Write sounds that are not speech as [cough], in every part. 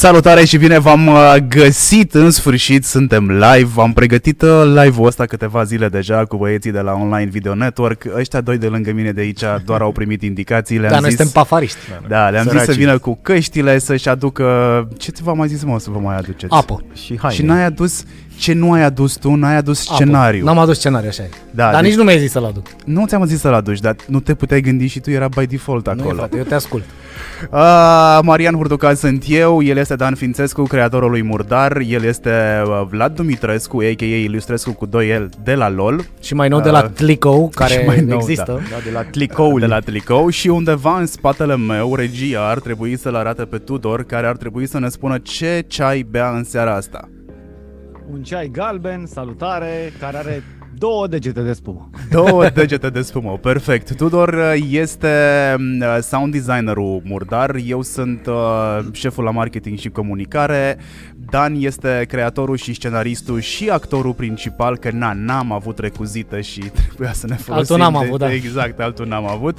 Salutare și bine v-am uh, găsit în sfârșit, suntem live, am pregătit uh, live-ul ăsta câteva zile deja cu băieții de la Online Video Network, ăștia doi de lângă mine de aici doar au primit indicații, le-am Da, noi zis, suntem pafariști. da, le-am zis să Săracii. vină cu căștile, să-și aducă, ce ți v-am mai zis mă să vă mai aduceți? Apă. Și haine. Și n-ai adus, ce nu ai adus tu, n-ai adus Apă. scenariu. N-am adus scenariu, așa e. Da, Dar deci- nici nu mi-ai zis să-l aduc. Nu ți-am zis să-l aduci, dar nu te puteai gândi și tu, era by default Nu e, acolo. frate, eu te ascult. Uh, Marian Hurducal sunt eu, el este Dan Fințescu, creatorul lui Murdar, el este uh, Vlad Dumitrescu, a.k.a. Ilustrescu cu 2L de la LOL, Și mai nou de la Uh, Tlicou, care și mai nou, există. Da, de la Clicoul. de la Tlicou și undeva în spatele meu, regia ar trebui să-l arate pe Tudor, care ar trebui să ne spună ce ceai bea în seara asta. Un ceai galben, salutare, care are două degete de spumă. [laughs] Două degete de spumă, perfect. Tudor uh, este uh, sound designerul Murdar, eu sunt uh, șeful la marketing și comunicare, Dan este creatorul și scenaristul și actorul principal, că na, n-am avut recuzită și [laughs] trebuia să ne folosim. n-am de- avut, da. Exact, altul n-am avut.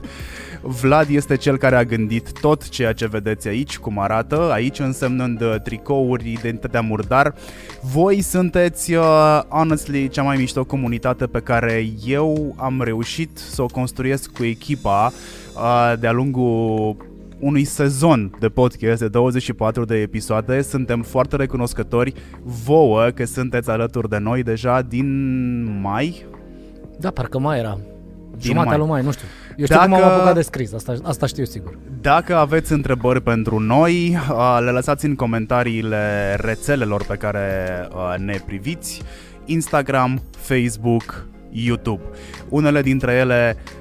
Vlad este cel care a gândit tot ceea ce vedeți aici, cum arată, aici însemnând uh, tricouri, identitatea murdar. Voi sunteți, uh, honestly, cea mai mișto comunitate pe care eu am reușit să o construiesc cu echipa uh, de-a lungul unui sezon de podcast de 24 de episoade. Suntem foarte recunoscători vouă că sunteți alături de noi deja din mai. Da, parcă mai era. Din Jumatea mai. lui mai, nu știu. Eu știu Dacă- cum am apucat de scris, asta, asta știu sigur. Dacă aveți întrebări pentru noi, uh, le lăsați în comentariile rețelelor pe care uh, ne priviți, Instagram, Facebook, YouTube. Unele dintre ele uh,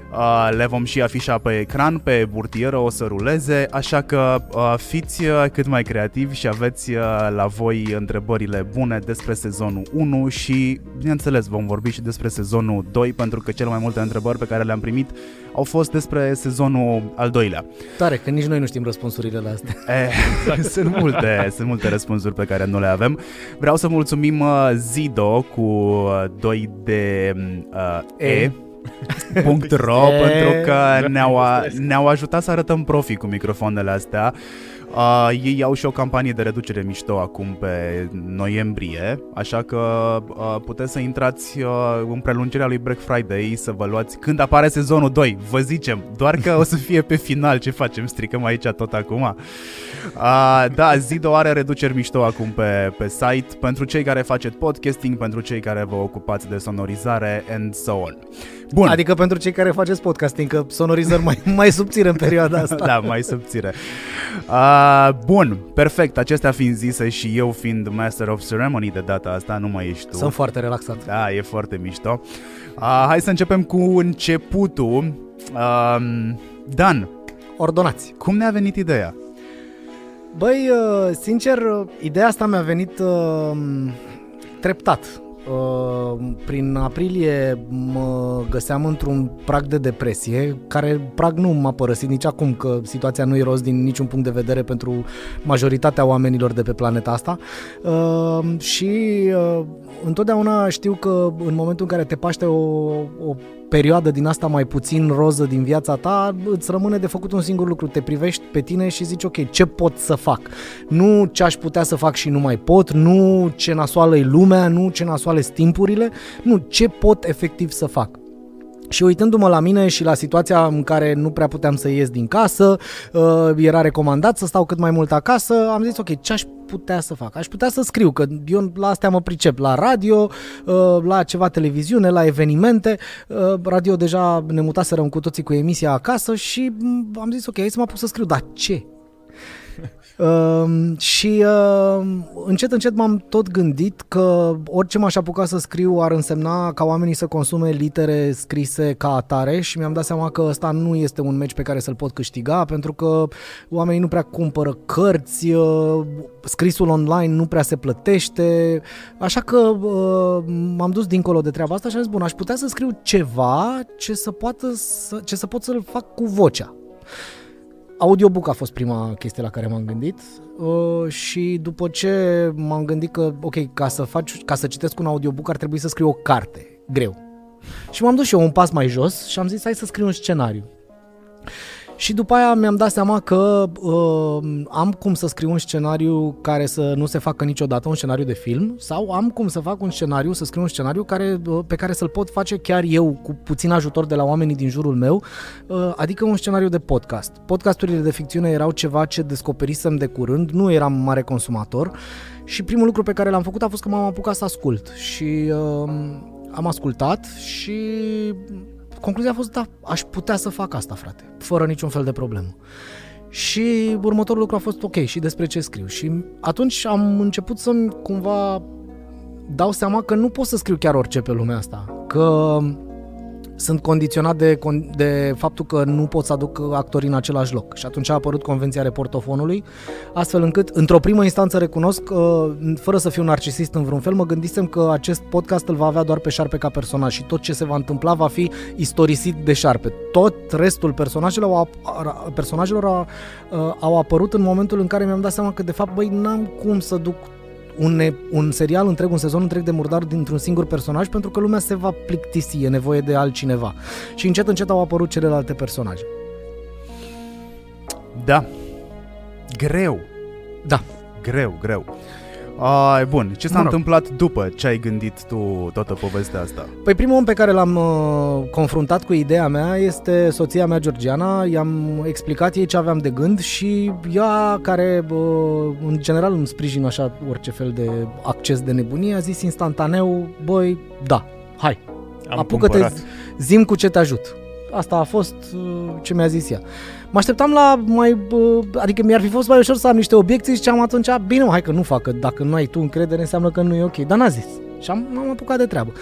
le vom și afișa pe ecran, pe burtieră o să ruleze, așa că uh, fiți uh, cât mai creativi și aveți uh, la voi întrebările bune despre sezonul 1 și, bineînțeles, vom vorbi și despre sezonul 2, pentru că cele mai multe întrebări pe care le-am primit au fost despre sezonul al doilea. Tare, că nici noi nu știm răspunsurile la astea. Eh, [laughs] sunt multe, sunt multe răspunsuri pe care nu le avem. Vreau să mulțumim uh, Zido cu uh, 2 de uh, e. E. [laughs] Punct .ro E. pentru că ne-au, a- ne-au ajutat să arătăm profi cu microfoanele astea. Uh, ei au și o campanie de reducere mișto acum pe noiembrie, așa că uh, puteți să intrați uh, în prelungirea lui Black Friday să vă luați când apare sezonul 2, vă zicem, doar că o să fie pe final, ce facem, stricăm aici tot acum. Uh, da, Zido are reduceri mișto acum pe, pe site pentru cei care faceți podcasting, pentru cei care vă ocupați de sonorizare and so on. Bun. Adică pentru cei care faceți podcasting, că sonorizări mai, [laughs] mai subțire în perioada asta. da, mai subțire. Uh, bun, perfect. Acestea fiind zise și eu fiind Master of Ceremony de data asta, nu mai ești tu. Sunt foarte relaxat. Da, e foarte mișto. Uh, hai să începem cu începutul. Uh, Dan, Ordonați. cum ne-a venit ideea? Băi, uh, sincer, uh, ideea asta mi-a venit uh, treptat. Uh, Prin aprilie mă găseam într-un prag de depresie, care prag nu m-a părăsit nici acum, că situația nu e rost din niciun punct de vedere pentru majoritatea oamenilor de pe planeta asta. Uh, Și uh, întotdeauna știu că în momentul în care te paște o, o perioadă din asta mai puțin roză din viața ta, îți rămâne de făcut un singur lucru. Te privești pe tine și zici, ok, ce pot să fac? Nu ce aș putea să fac și nu mai pot, nu ce nasoală e lumea, nu ce nasoale sunt timpurile, nu, ce pot efectiv să fac. Și uitându-mă la mine și la situația în care nu prea puteam să ies din casă, uh, era recomandat să stau cât mai mult acasă, am zis, ok, ce aș putea să fac? Aș putea să scriu, că eu la astea mă pricep, la radio, uh, la ceva televiziune, la evenimente. Uh, Radio deja ne mutaserăm cu toții cu emisia acasă și m, am zis, ok, hai să mă apuc să scriu, dar ce? Uh, și uh, încet, încet m-am tot gândit că orice m-aș apuca să scriu ar însemna ca oamenii să consume litere scrise ca atare și mi-am dat seama că ăsta nu este un meci pe care să-l pot câștiga pentru că oamenii nu prea cumpără cărți, uh, scrisul online nu prea se plătește, așa că uh, m-am dus dincolo de treaba asta și am zis, bun, aș putea să scriu ceva ce să, poată să, ce să pot să-l fac cu vocea. Audiobook a fost prima chestie la care m-am gândit uh, și după ce m-am gândit că, ok, ca să, faci, ca să citesc un audiobook ar trebui să scriu o carte, greu. Și m-am dus și eu un pas mai jos și am zis, hai să scriu un scenariu. Și după aia mi-am dat seama că uh, am cum să scriu un scenariu care să nu se facă niciodată, un scenariu de film, sau am cum să fac un scenariu, să scriu un scenariu care, uh, pe care să-l pot face chiar eu, cu puțin ajutor de la oamenii din jurul meu, uh, adică un scenariu de podcast. Podcasturile de ficțiune erau ceva ce descoperisem de curând, nu eram mare consumator și primul lucru pe care l-am făcut a fost că m-am apucat să ascult și uh, am ascultat și concluzia a fost, da, aș putea să fac asta, frate, fără niciun fel de problemă. Și următorul lucru a fost, ok, și despre ce scriu. Și atunci am început să-mi cumva dau seama că nu pot să scriu chiar orice pe lumea asta. Că sunt condiționat de, de faptul că nu pot să aduc actorii în același loc. Și atunci a apărut Convenția Reportofonului, astfel încât, într-o primă instanță recunosc, fără să fiu narcisist în vreun fel, mă gândisem că acest podcast îl va avea doar pe șarpe ca personaj și tot ce se va întâmpla va fi istorisit de șarpe. Tot restul personajelor au, personajelor au, au apărut în momentul în care mi-am dat seama că, de fapt, băi, n-am cum să duc un, un serial întreg, un sezon întreg de murdar dintr-un singur personaj pentru că lumea se va plictisi, e nevoie de altcineva. Și încet, încet au apărut celelalte personaje. Da. Greu. Da. Greu, greu. A, bun, ce s-a Mă rog. întâmplat după ce ai gândit tu toată povestea asta? Păi primul om pe care l-am uh, confruntat cu ideea mea este soția mea Georgiana, i-am explicat ei ce aveam de gând și ea care uh, în general îmi sprijină așa orice fel de acces de nebunie, a zis instantaneu, băi, da, hai, Am apucă-te, cumpărat. zim cu ce te ajut. Asta a fost uh, ce mi-a zis ea. Mă așteptam la mai, uh, adică mi-ar fi fost mai ușor să am niște obiecții și ziceam atunci, bine mă, hai că nu fac, că dacă nu ai tu încredere înseamnă că nu e ok, dar n-a zis. Și am, am apucat de treabă.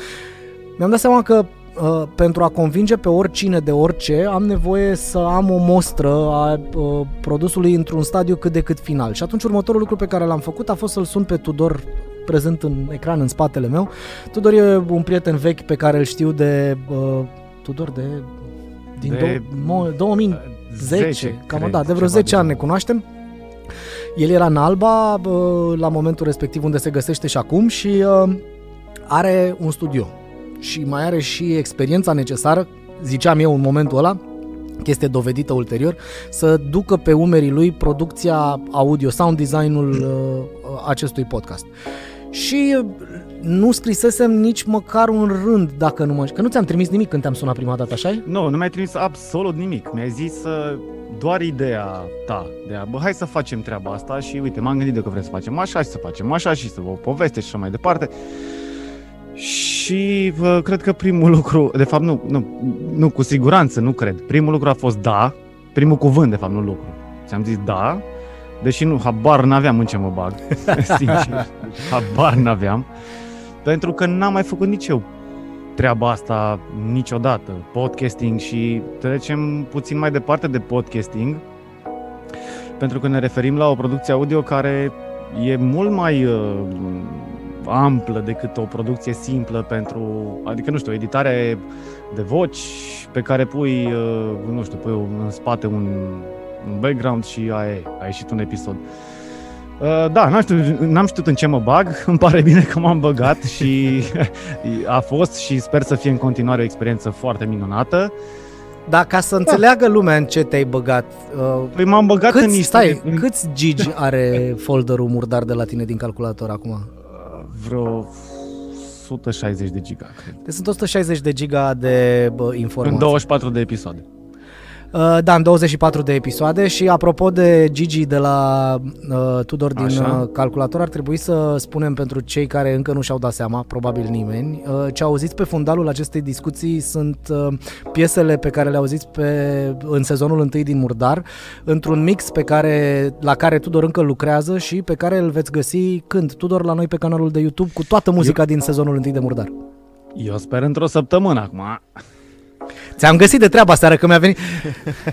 Mi-am dat seama că uh, pentru a convinge pe oricine de orice, am nevoie să am o mostră a uh, produsului într-un stadiu cât de cât final. Și atunci următorul lucru pe care l-am făcut a fost să-l sun pe Tudor prezent în ecran în spatele meu. Tudor e un prieten vechi pe care îl știu de uh, Tudor de din De- de, 2010, 10, cam cred, da, de vreo ceva 10 de ani ne genul. cunoaștem. El era în Alba bă, la momentul respectiv unde se găsește și acum și uh, are un studio și mai are și experiența necesară, ziceam eu în momentul ăla, chestie dovedită ulterior, să ducă pe umerii lui producția audio, sound design-ul uh, acestui podcast. Și uh, nu scrisesem nici măcar un rând, dacă nu mă... Că nu ți-am trimis nimic când te-am sunat prima dată, așa Nu, nu mi-ai trimis absolut nimic. Mi-ai zis uh, doar ideea ta de a, bă, hai să facem treaba asta și uite, m-am gândit de că vrem să facem așa și să facem așa și să vă o poveste și așa mai departe. Și uh, cred că primul lucru, de fapt nu, nu, nu, cu siguranță nu cred. Primul lucru a fost da, primul cuvânt de fapt, nu lucru. Ți-am zis da, deși nu, habar n-aveam în ce mă bag, [laughs] sincer, habar n-aveam. Pentru că n-am mai făcut nici eu treaba asta niciodată, podcasting și trecem puțin mai departe de podcasting, pentru că ne referim la o producție audio care e mult mai uh, amplă decât o producție simplă pentru, adică nu știu, editare de voci pe care pui, uh, nu știu, pui în spate un, un background și aia e, a ieșit un episod. Uh, da, n-am știut, n-am știut în ce mă bag, [laughs] îmi pare bine că m-am băgat și [laughs] a fost și sper să fie în continuare o experiență foarte minunată. Dar ca să înțeleagă lumea în ce te-ai băgat, uh, Păi m-am băgat în câți, niște... stai, în câți gigi are folderul murdar de la tine din calculator acum? vreo 160 de giga, cred. Deci sunt 160 de giga de bă, informații. În 24 de episoade. Uh, da, în 24 de episoade și apropo de Gigi de la uh, Tudor din Așa. uh, calculator, ar trebui să spunem pentru cei care încă nu și-au dat seama, probabil nimeni, uh, ce auziți pe fundalul acestei discuții sunt uh, piesele pe care le auziți pe, în sezonul întâi din Murdar, într-un mix pe care, la care Tudor încă lucrează și pe care îl veți găsi când? Tudor la noi pe canalul de YouTube cu toată muzica din sezonul întâi de Murdar. Eu sper într-o săptămână acum. Ți-am găsit de treaba seară că mi-a venit... [laughs]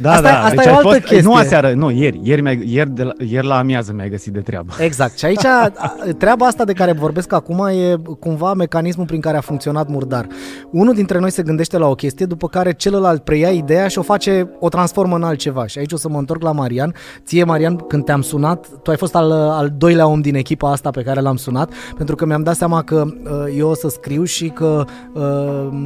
Da, Asta- da. asta deci e o ai altă fost, chestie. Nu aseară, nu, ieri. Ieri, mi-ai- ieri, de la, ieri la amiază mi-ai găsit de treabă. Exact. Și aici a- treaba asta de care vorbesc acum e cumva mecanismul prin care a funcționat Murdar. Unul dintre noi se gândește la o chestie, după care celălalt preia ideea și o face, o transformă în altceva. Și aici o să mă întorc la Marian. Ție, Marian, când te-am sunat, tu ai fost al, al doilea om din echipa asta pe care l-am sunat, pentru că mi-am dat seama că uh, eu o să scriu și că uh,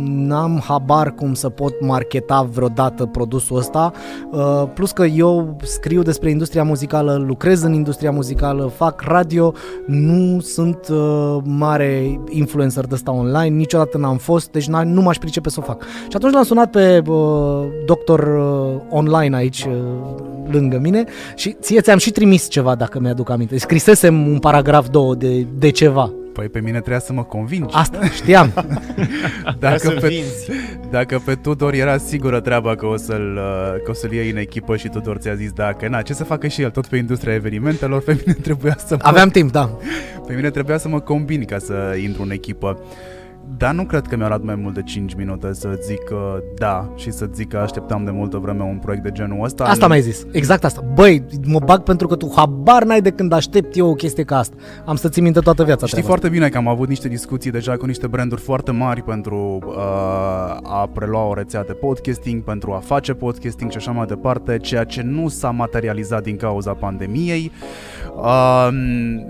n-am habar cum să pot marketa vreodată produsul ăsta, uh, plus că eu scriu despre industria muzicală, lucrez în industria muzicală, fac radio, nu sunt uh, mare influencer de ăsta online, niciodată n-am fost, deci nu m-aș pricepe să o fac. Și atunci l-am sunat pe uh, doctor uh, online aici, uh, lângă mine, și ție ți-am și trimis ceva, dacă mi-aduc aminte. Scrisesem un paragraf, două de, de ceva. Păi pe mine trebuia să mă convingi. Asta știam. [laughs] dacă, pe, dacă pe Tudor era sigură treaba că o să-l, uh, că o să-l iei în echipă și Tudor ți-a zis da, că na, ce să facă și el tot pe industria evenimentelor, pe mine trebuia să mă... Aveam timp, da. Pe mine trebuia să mă combin ca să intru în echipă. Dar nu cred că mi-a luat mai mult de 5 minute să zic că da și să zic că așteptam de multă vreme un proiect de genul ăsta. Asta mi-ai zis, exact asta. Băi, mă bag pentru că tu habar n-ai de când aștept eu o chestie ca asta. Am să ți minte toată viața. Știi foarte bine că am avut niște discuții deja cu niște branduri foarte mari pentru uh, a prelua o rețea de podcasting, pentru a face podcasting și așa mai departe, ceea ce nu s-a materializat din cauza pandemiei. Uh,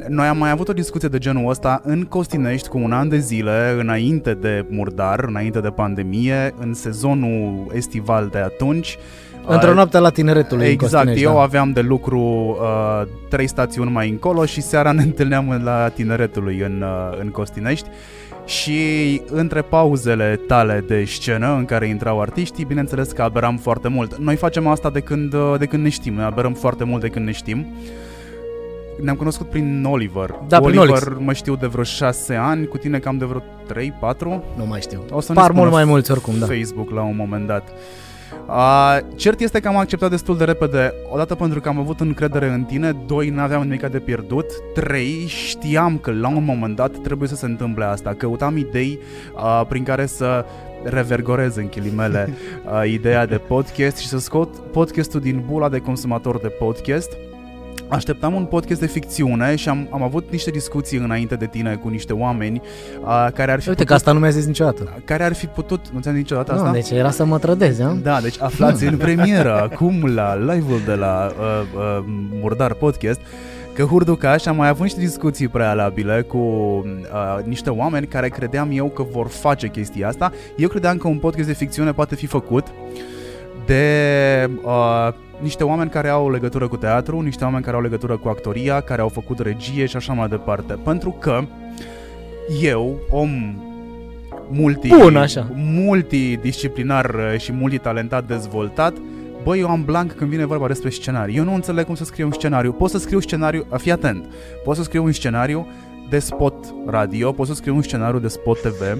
noi am mai avut o discuție de genul ăsta în Costinești cu un an de zile, înainte de murdar, înainte de pandemie, în sezonul estival de atunci. Într-o noapte la tineretul Exact, eu da. aveam de lucru uh, trei stațiuni mai încolo și seara [laughs] ne întâlneam la tineretului în, uh, în Costinești și între pauzele tale de scenă în care intrau artiștii, bineînțeles că aberam foarte mult. Noi facem asta de când, de când ne știm, noi aberăm foarte mult de când ne știm. Ne-am cunoscut prin Oliver. Da, cu prin Oliver Olix. mă știu de vreo 6 ani, cu tine cam de vreo 3-4. Nu mai știu. O să ne Par spună mult mai mulți oricum, da. Facebook la un moment dat. Uh, cert este că am acceptat destul de repede, odată pentru că am avut încredere în tine, doi, n-aveam nimic de pierdut, trei, știam că la un moment dat trebuie să se întâmple asta. Căutam idei uh, prin care să revergorez în ghilimele uh, [laughs] ideea de podcast și să scot podcastul din bula de consumator de podcast Așteptam un podcast de ficțiune și am, am avut niște discuții înainte de tine cu niște oameni uh, care ar fi Uite putut, că asta nu mi-a zis niciodată. care ar fi putut, nu ți-am zis niciodată asta? Nu, deci era să mă trădezi, a? Da, deci aflați în premieră acum la live-ul de la uh, uh, Murdar Podcast că Hurducaș a mai avut niște discuții prealabile cu uh, niște oameni care credeam eu că vor face chestia asta. Eu credeam că un podcast de ficțiune poate fi făcut de uh, niște oameni care au legătură cu teatru, niște oameni care au legătură cu actoria, care au făcut regie și așa mai departe. Pentru că eu, om multi, Bun, așa. multidisciplinar uh, și multitalentat dezvoltat, Băi, eu am blank când vine vorba despre scenariu. Eu nu înțeleg cum să scriu un scenariu. Pot să scriu scenariu, fii atent, pot să scriu un scenariu de spot radio, pot să scriu un scenariu de spot TV,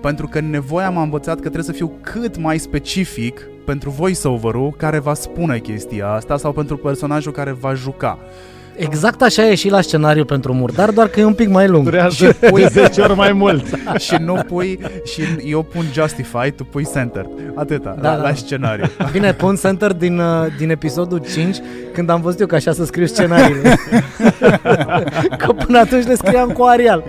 pentru că nevoia m-a învățat că trebuie să fiu cât mai specific pentru voiceover-ul care va spune chestia asta sau pentru personajul care va juca. Exact așa e și la scenariu pentru murdar, doar că e un pic mai lung. Durează pui 10 ori mai mult. [laughs] și nu pui și eu pun justify, tu pui center. Atâta, Da, la, da. la scenariu. Bine, pun center din, uh, din episodul 5, când am văzut eu că așa să scriu scenariile. [laughs] că până atunci le scriam cu Arial.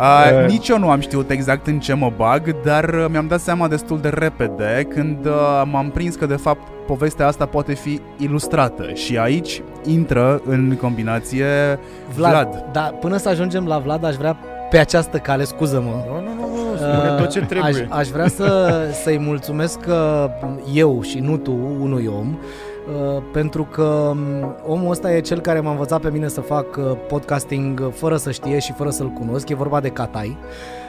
Uh, nici eu nu am știut exact în ce mă bag, dar uh, mi-am dat seama destul de repede când uh, m-am prins că de fapt povestea asta poate fi ilustrată și aici intră în combinație Vlad. Vlad. Da, până să ajungem la Vlad, aș vrea pe această cale, scuză-mă. Nu, nu, nu, nu, spune tot ce Uh, trebuie. Aș, aș vrea să, să-i mulțumesc uh, eu și nu tu, unui om, uh, pentru că um, omul ăsta e cel care m-a învățat pe mine să fac uh, podcasting uh, fără să știe și fără să-l cunosc. E vorba de Catai. Uh,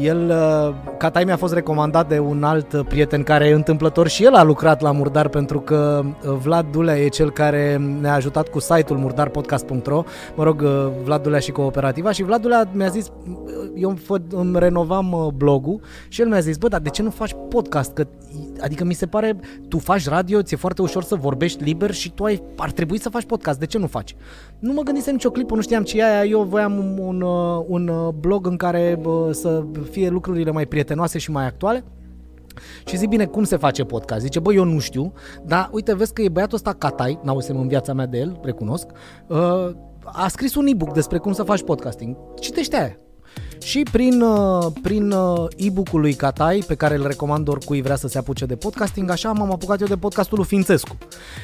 el, uh, Catai mi-a fost recomandat de un alt uh, prieten care întâmplător și el a lucrat la Murdar pentru că uh, Vlad Dulea e cel care ne-a ajutat cu site-ul murdarpodcast.ro mă rog, uh, Vlad Dulea și cooperativa și Vlad Dulea mi-a zis, uh, eu îmi, fă, îmi renovam uh, blogul și el mi-a zis, bă, dar de ce nu faci podcast? Că, adică mi se pare, tu faci radio, ți-e foarte ușor să vorbești liber și tu ai, ar trebui să faci podcast, de ce nu faci? Nu mă gândisem nicio clipă, nu știam ce e aia, eu voiam un, un, uh, un uh, blog în care bă, să fie lucrurile mai prietenoase și mai actuale și zic, bine, cum se face podcast? Zice, bă, eu nu știu, dar uite, vezi că e băiatul ăsta Catai, n-auzisem în viața mea de el, recunosc, uh, a scris un e-book despre cum să faci podcasting. Citește aia. Și prin, uh, prin uh, e-book-ul lui Catai, pe care îl recomand oricui vrea să se apuce de podcasting, așa m-am apucat eu de podcastul lui Fințescu.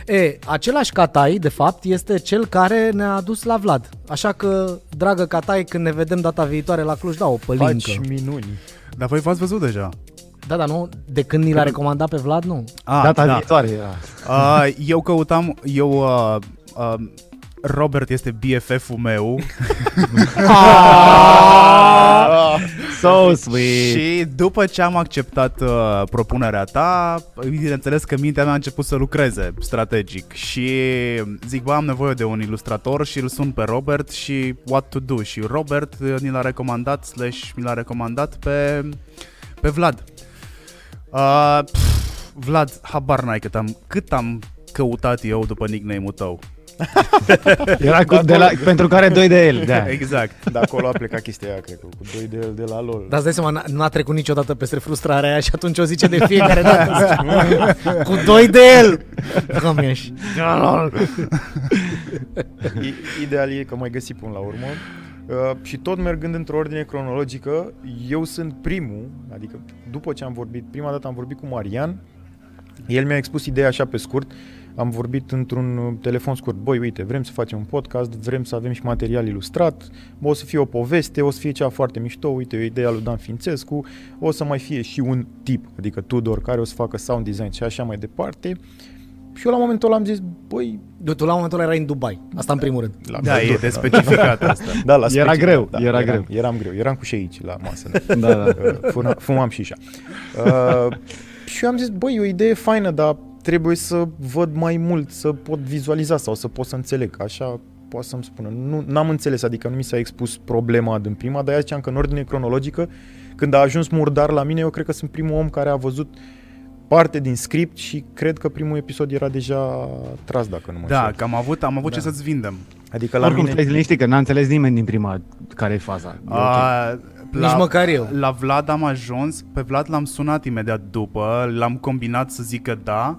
E, același Catai, de fapt, este cel care ne-a adus la Vlad. Așa că, dragă Catai, când ne vedem data viitoare la Cluj, da, o pălincă. Faci minuni. Dar voi v-ați văzut deja. Da, dar nu, de când ni l-a recomandat pe Vlad, nu. Ah, Data da. viitoare era. Uh, eu căutam, eu... Uh, uh, Robert este BFF-ul meu [laughs] So sweet. și după ce am acceptat uh, propunerea ta, bineînțeles că mintea mea a început să lucreze strategic și zic, bă, am nevoie de un ilustrator și îl sun pe Robert și what to do și Robert uh, ni l-a recomandat slash mi l-a recomandat pe, pe Vlad. Uh, pf, Vlad, habar n-ai cât am, cât am căutat eu după nickname-ul tău. Era cu, de la, pentru care doi de el. Da. Exact. De acolo a plecat chestia aia, cred că, cu doi de el de la LOL. Dar îți dai seama, n-a, n-a trecut niciodată peste frustrarea aia și atunci o zice de fiecare dată. [laughs] Cu doi de el! Cum ești? I- Ideal e că mai găsi până la urmă. Uh, și tot mergând într-o ordine cronologică, eu sunt primul, adică după ce am vorbit, prima dată am vorbit cu Marian, el mi-a expus ideea așa pe scurt, am vorbit într-un uh, telefon scurt, băi, uite, vrem să facem un podcast, vrem să avem și material ilustrat, bă, o să fie o poveste, o să fie ceva foarte mișto, uite, o idee a lui Dan Fințescu, o să mai fie și un tip, adică Tudor, care o să facă sound design și așa mai departe. Și eu la momentul ăla am zis, băi, Du, tu la momentul ăla erai în Dubai. Asta în primul rând. la Da, e Bădur, de specificat asta. [laughs] Da, la Era special, greu, da, era eram, greu. Eram greu, eram cu și aici la masă. [laughs] Da, da. Uh, funa- Fumam și așa. Uh, și eu am zis, băi, e o idee faină, dar trebuie să văd mai mult, să pot vizualiza sau să pot să înțeleg. Așa poate să-mi spună. Nu, n-am înțeles, adică nu mi s-a expus problema din prima, dar aia ziceam că în ordine cronologică, când a ajuns murdar la mine, eu cred că sunt primul om care a văzut parte din script și cred că primul episod era deja tras, dacă nu mă Da, înșel. că am avut, am avut Da. ce să-ți vindem. Adică la Oricum, mine... stai liniștit că n-a înțeles nimeni din prima care e faza. E ok. A, Nici măcar eu. La Vlad am ajuns, pe Vlad l-am sunat imediat după, l-am combinat să zică da.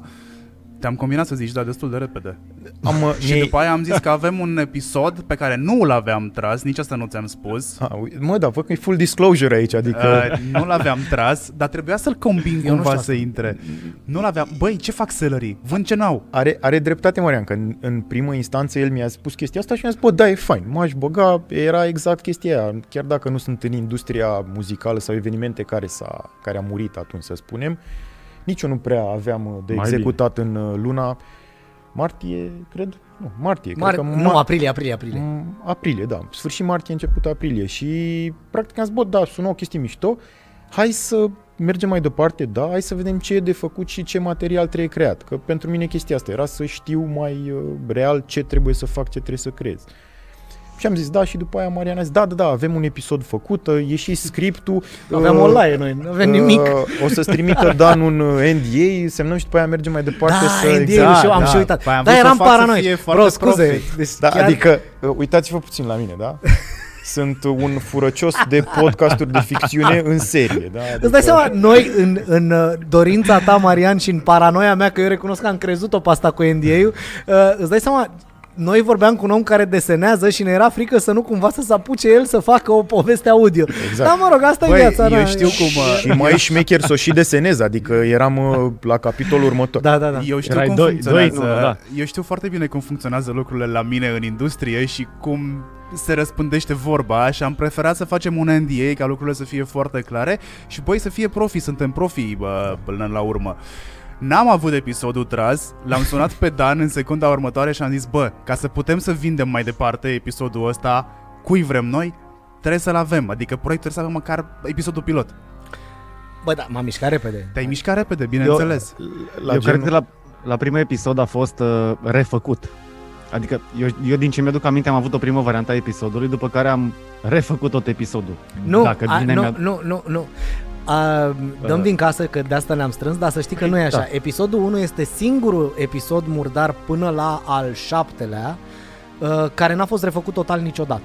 Te-am combinat să zici da destul de repede. Am, uh, [laughs] Și mie- după aia am zis că avem un episod pe care nu l-aveam tras, nici asta nu ți-am spus. Ah, ui- mă, dar văd că e full disclosure aici, adică... Uh, nu l-aveam tras, dar trebuia să-l combin Eu nu cumva știu să intre. Nu l-aveam. Băi, ce fac sellerii? Vând ce n-au. Are, are dreptate, Marian, că în, în primă instanță el mi-a spus chestia asta și mi-a zis, bă, da, e fain, m-aș băga, era exact chestia aia. Chiar dacă nu sunt în industria muzicală sau evenimente care, s-a, care a murit atunci, să spunem, nici eu nu prea aveam uh, de Mai executat în uh, luna martie, cred, nu, martie, Mar- cred că nu, aprilie, aprilie, aprilie. Mm, Aprilie, da. Sfârșit martie, început aprilie. Și practic am zis, bă, da, sună o chestie mișto. Hai să mergem mai departe, da, hai să vedem ce e de făcut și ce material trebuie creat. Că pentru mine chestia asta era să știu mai uh, real ce trebuie să fac, ce trebuie să creez. Și am zis da și după aia Mariana a zis da, da, da, avem un episod făcut, uh, e și scriptul. Aveam uh, online noi, nu avem nimic. Uh, o să-ți trimită [laughs] Dan un uh, NDA, semnăm și după aia mergem mai departe Da, să... NDA-ul exact. și eu am da. și uitat. Păi am Da, vrut să eram fac să paranoic. fie Bro, foarte scuze. profit. Deci Da, chiar... adică, uh, uitați-vă puțin la mine, da? [laughs] Sunt un furăcios de podcasturi de ficțiune în serie, da? Adică, Îți dai seama, noi în, în uh, dorința ta, Marian, și în paranoia mea, că eu recunosc că am crezut-o pe asta cu NDA-ul, uh, îți dai seama, noi vorbeam cu un om care desenează și ne era frică să nu cumva să se apuce el să facă o poveste audio. Exact. Da, mă rog, asta Băi, e viața. eu na. știu cum... uh, Și mai [laughs] șmecher să o și desenez, adică eram uh, la capitolul următor. Da, da, da. Eu știu Erai cum doi- funcționează. doi în unul, da. Eu știu foarte bine cum funcționează lucrurile la mine în industrie și cum se răspândește vorba și am preferat să facem un NDA ca lucrurile să fie foarte clare și băi să fie profi, suntem profi bă, până la urmă. N-am avut episodul tras, l-am sunat pe Dan în secunda următoare și am zis, bă, ca să putem să vindem mai departe episodul ăsta, cui vrem noi, trebuie să-l avem, adică proiectul trebuie să avem măcar episodul pilot. Bă, da, m-am mișcat repede. Te-ai mișcat repede, bineînțeles. La eu genul- cred că la, la primul episod a fost uh, refăcut. Adică eu, eu din ce mi-aduc aminte am avut o primă variantă a episodului, după care am refăcut tot episodul. Nu, Dacă a, bine nu, mi-a- nu, nu, nu. A, dăm Uh. din casă că de asta ne-am strâns, dar să știi că nu e așa. Da. Episodul 1 este singurul episod murdar până la al șaptelea uh, care n-a fost refăcut total niciodată.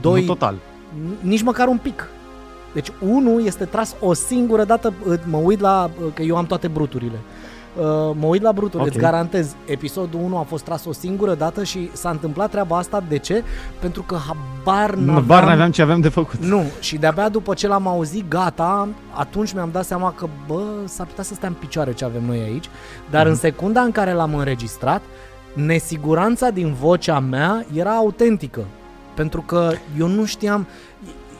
Doi, Nu total. N- nici măcar un pic. Deci unul este tras o singură dată, uh, mă uit la, uh, că eu am toate bruturile. Uh, mă uit la bruturi, Ok. îți garantez, episodul 1 a fost tras o singură dată și s-a întâmplat treaba asta, de ce? Pentru că habar Nu, n-aveam... bar n-aveam ce aveam de făcut. Nu, și de-abia după ce l-am auzit gata, atunci mi-am dat seama că, bă, s-ar putea să stea în picioare ce avem noi aici, dar Mhm. în secunda în care l-am înregistrat, nesiguranța din vocea mea era autentică. Pentru că eu nu știam,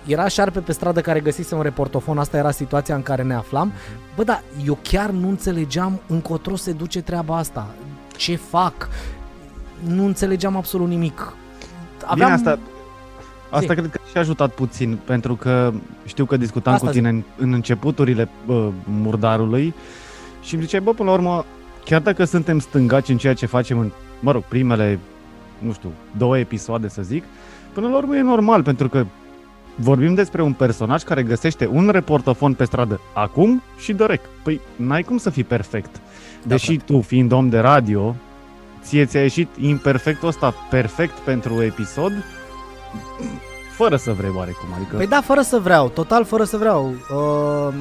era șarpe pe stradă care găsise un reportofon, asta era situația în care ne aflam. Bă, dar eu chiar nu înțelegeam încotro se duce treaba asta. Ce fac? Nu înțelegeam absolut nimic. Aveam... Bine, asta, Asta Zi. cred că și-a ajutat puțin, pentru că știu că discutam Asta cu tine în, în începuturile bă, murdarului și îmi ziceai, bă, până la urmă, chiar dacă suntem stângaci în ceea ce facem în, mă rog, primele, nu știu, două episoade să zic, până la urmă e normal, pentru că vorbim despre un personaj care găsește un reportofon pe stradă acum și direct. Păi n-ai cum să fii perfect. Da, Deși frate. tu, fiind om de radio, ție ți-a ieșit imperfectul ăsta perfect pentru episod, fără să vrei oarecum. Adică... Păi da, fără să vreau, total fără să vreau. Uh,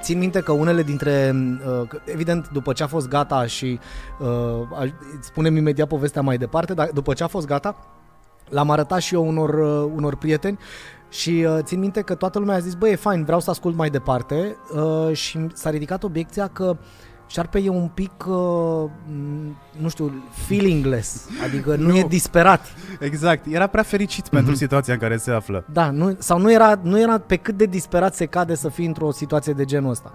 țin minte că unele dintre, uh, evident, după ce a fost gata și uh, spunem imediat povestea mai departe, dar după ce a fost gata, l-am arătat și eu unor, uh, unor prieteni și uh, țin minte că toată lumea a zis, băi, e fain, vreau să ascult mai departe uh, și s-a ridicat obiecția că uh, Șarpe e un pic, uh, nu știu, feelingless, adică nu, [laughs] nu e disperat. Exact, era prea fericit mm-hmm. pentru situația în care se află. Da, nu, sau nu era, nu era pe cât de disperat se cade să fii într-o situație de genul ăsta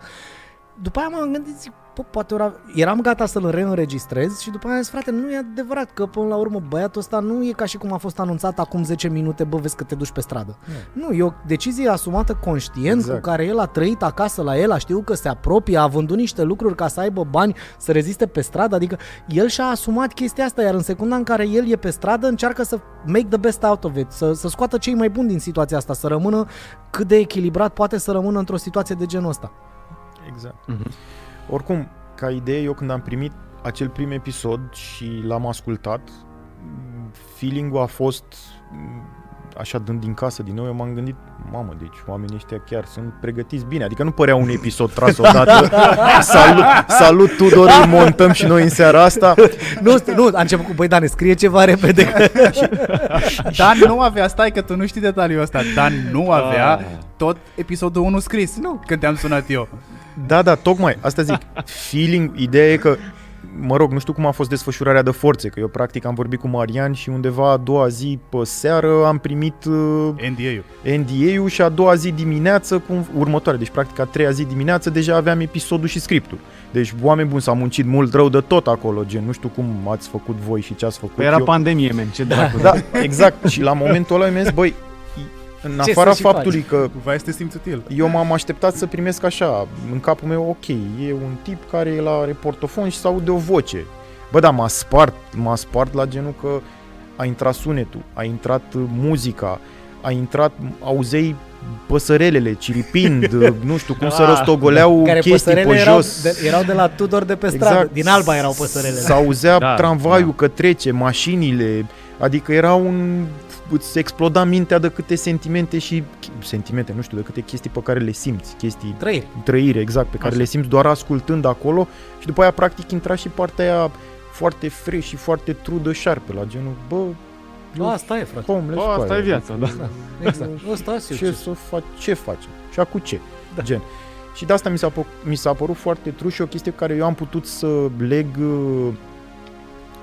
după aia m-am gândit, zic, bă, poate ora... eram gata să-l reînregistrez și după aia zis, frate, nu e adevărat că până la urmă băiatul ăsta nu e ca și cum a fost anunțat acum 10 minute, bă, vezi că te duci pe stradă. Nu, nu e o decizie asumată conștient exact. cu care el a trăit acasă la el, a știut că se apropie, a vândut niște lucruri ca să aibă bani să reziste pe stradă, adică el și-a asumat chestia asta, iar în secunda în care el e pe stradă încearcă să make the best out of it, să, să scoată cei mai buni din situația asta, să rămână cât de echilibrat poate să rămână într-o situație de genul ăsta. Exact. Uh-huh. Oricum, ca idee, eu când am primit acel prim episod și l-am ascultat, feeling-ul a fost așa dând din casă din nou, eu m-am gândit, mamă, deci oamenii ăștia chiar sunt pregătiți bine, adică nu părea un episod tras odată, [laughs] salut, salut Tudor, îl montăm și noi în seara asta. Nu, nu, a început cu, băi, Dan, scrie ceva repede. [laughs] Dan nu avea, stai că tu nu știi detaliul ăsta, Dan nu avea ah. tot episodul 1 scris, nu, când te-am sunat eu. Da, da, tocmai, asta zic. Feeling, ideea e că mă rog, nu știu cum a fost desfășurarea de forțe, că eu practic am vorbit cu Marian și undeva a doua zi pe seară am primit uh, NDA-ul. NDA-ul și a doua zi dimineață, cum, următoare, deci practic a treia zi dimineață deja aveam episodul și scriptul. Deci oameni buni s-au muncit mult rău de tot acolo, gen nu știu cum ați făcut voi și ce ați făcut. Păi era eu. pandemie, men, ce dracu. Da, [laughs] exact. și la momentul ăla mi băi, în Ce afara faptului faci? că Vai este simț util. eu m-am așteptat să primesc așa, în capul meu, ok, e un tip care e la reportofon și se aude o voce. Bă, da, m-a spart, m-a spart la genul că a intrat sunetul, a intrat muzica, a intrat, auzei păsărelele ciripind, [laughs] nu știu cum ah, să rostogoleau care chestii pe erau jos. De, erau de la Tudor de pe stradă, exact. din Alba erau păsărelele. S-auzea da, tramvaiul da. că trece, mașinile, adică era un îți exploda mintea de câte sentimente și sentimente, nu știu, de câte chestii pe care le simți, chestii trăiri, trăire exact, pe care Așa. le simți doar ascultând acolo și după aia practic intra și partea aia foarte fresh și foarte trudă șarpe la genul, bă, eu, asta e, frate. Bă, asta e viața, da. da. Exact. Asta ce, ce, să fac, ce facem? Și acum ce? Da. Gen. Și de asta mi s-a, mi s-a părut foarte true și o chestie pe care eu am putut să leg uh,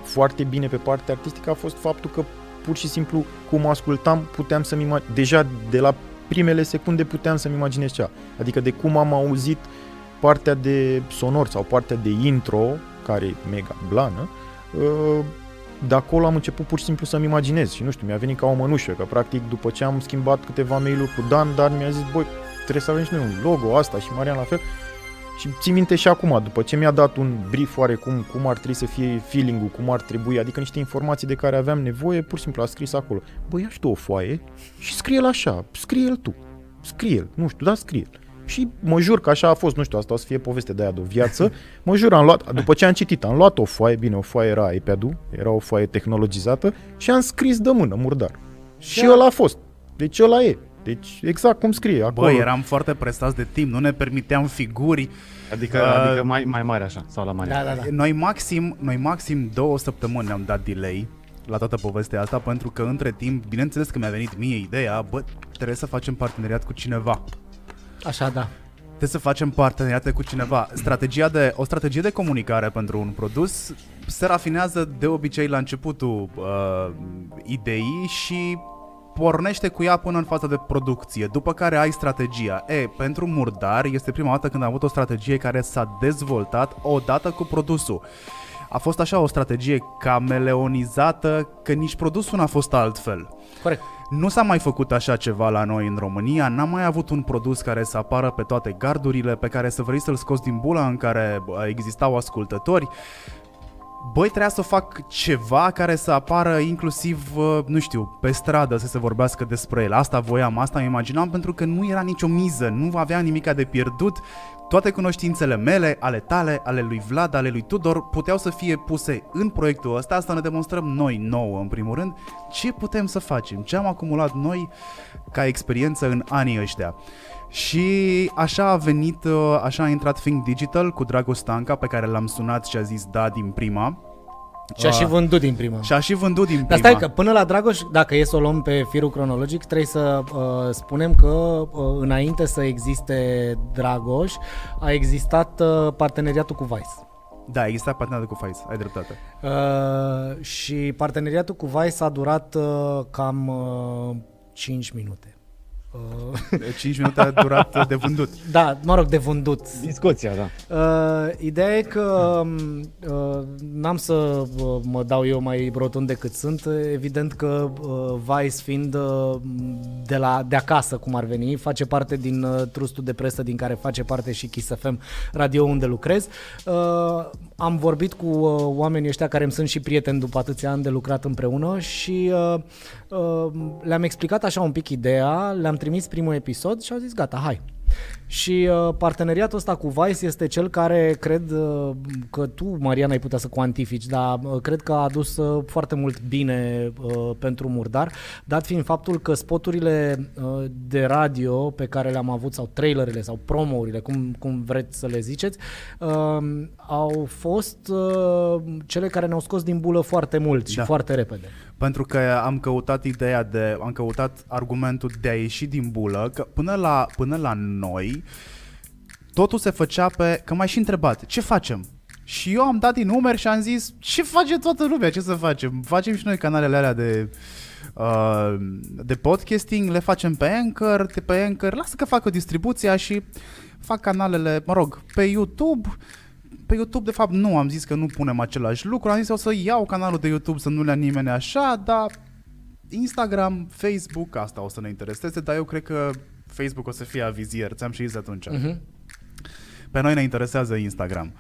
foarte bine pe partea artistică a fost faptul că pur și simplu cum ascultam puteam să-mi imag- deja de la primele secunde puteam să-mi imaginez cea. Adică de cum am auzit partea de sonor sau partea de intro, care e mega blană, uh, de acolo am început pur și simplu să-mi imaginez și nu știu, mi-a venit ca o mănușă, că practic după ce am schimbat câteva mail-uri cu Dan, Dan mi-a zis, băi, trebuie să avem și noi un logo, asta și Marian la fel, și ții minte și acum, după ce mi-a dat un brief oarecum cum ar trebui să fie feeling-ul, cum ar trebui, adică niște informații de care aveam nevoie, pur și simplu a scris acolo. Băi, ia și tu o foaie și scrie-l așa, scrie-l tu, scrie-l, nu știu, da, scrie-l. Și mă jur că așa a fost, nu știu, asta o să fie poveste de aia de o viață. [laughs] Mă jur, am luat, după ce am citit, am luat o foaie, bine, o foaie era iPad-ul, era o foaie tehnologizată și am scris de mână, murdar. Și ăla a fost. Deci ăla e. Deci exact cum scrie acolo. Băi, eram foarte prestați de timp, nu ne permiteam figuri. Adică, uh, adică mai, mai mare așa, sau la mare. Da, da, da. Noi maxim, noi maxim două săptămâni ne-am dat delay la toată povestea asta, pentru că între timp, bineînțeles că mi-a venit mie ideea, bă, trebuie să facem parteneriat cu cineva. Așa, da. Trebuie să facem parteneriate cu cineva. Strategia de, o strategie de comunicare pentru un produs se rafinează de obicei la începutul uh, ideii și pornește cu ea până în fața de producție, după care ai strategia. E, pentru Murdar este prima dată când am avut o strategie care s-a dezvoltat odată cu produsul. A fost așa o strategie cameleonizată că nici produsul n-a fost altfel. Corect. Nu s-a mai făcut așa ceva la noi în România, n-am mai avut un produs care să apară pe toate gardurile, pe care să vrei să-l scoți din bula în care bă, existau ascultători. Băi, trebuia să fac ceva care să apară inclusiv, uh, nu știu, pe stradă să se vorbească despre el. Asta voiam, asta îmi imaginam pentru că nu era nicio miză, nu avea nimica de pierdut. Toate cunoștințele mele, ale tale, ale lui Vlad, ale lui Tudor, puteau să fie puse în proiectul ăsta, să ne demonstrăm noi, nouă, în primul rând, ce putem să facem, ce am acumulat noi ca experiență în anii ăștia. Și așa a venit, uh, așa a intrat Think Digital cu Dragoș Stanca, pe care l-am sunat și a zis da din prima. Și a Uh, și vândut din prima. Și a și vândut din Dar prima. stai că până la Dragoș, dacă e să o luăm pe firul cronologic, trebuie să uh, spunem că uh, înainte să existe Dragoș, a existat uh, parteneriatul cu Vice. Da, exista parteneriatul cu Fice, ai dreptate. Uh, și parteneriatul cu Vice a durat uh, cam uh, 5 minute. Uh, [laughs] 5 minute a durat de vândut. da, mă rog, de vândut. Din Scoția, da. Uh, ideea e că um, uh, n-am să uh, mă dau eu mai rotund decât sunt. Evident că uh, Vice fiind uh, de, la, de acasă, cum ar veni, face parte din uh, trustul de presă din care face parte și Kiss FM, radio unde lucrez. Uh, am vorbit cu uh, oamenii ăștia care îmi sunt și prieteni după atâția ani de lucrat împreună și uh, uh, le-am explicat așa un pic ideea, le-am trimis primul episod și au zis gata, hai. Și uh, parteneriatul ăsta cu Vice este cel care cred uh, că tu, Mariana, ai putea să cuantifici, dar uh, cred că a adus uh, foarte mult bine uh, pentru Murdar, dat fiind faptul că spoturile uh, de radio pe care le-am avut, sau trailerele, sau promourile, cum, cum vreți să le ziceți, uh, au fost uh, cele care ne-au scos din bulă foarte mult și Da. foarte repede. Pentru că am căutat ideea de, am căutat argumentul de a ieși din bulă, că până la, până la noi, totul se făcea pe, că m-ai și întrebat, ce facem? Și eu am dat din numeri și am zis, ce face toată lumea, ce să facem? Facem și noi canalele alea de, uh, de podcasting, le facem pe Anchor, de pe Anchor, lasă că fac o distribuția și fac canalele, mă rog, pe YouTube, pe YouTube, de fapt, nu, am zis că nu punem același lucru, am zis o să iau canalul de YouTube să nu le nimeni așa, dar Instagram, Facebook, asta o să ne intereseze, dar eu cred că Facebook o să fie avizier, ți-am și zis atunci. Uh-huh. Pe noi ne interesează Instagram.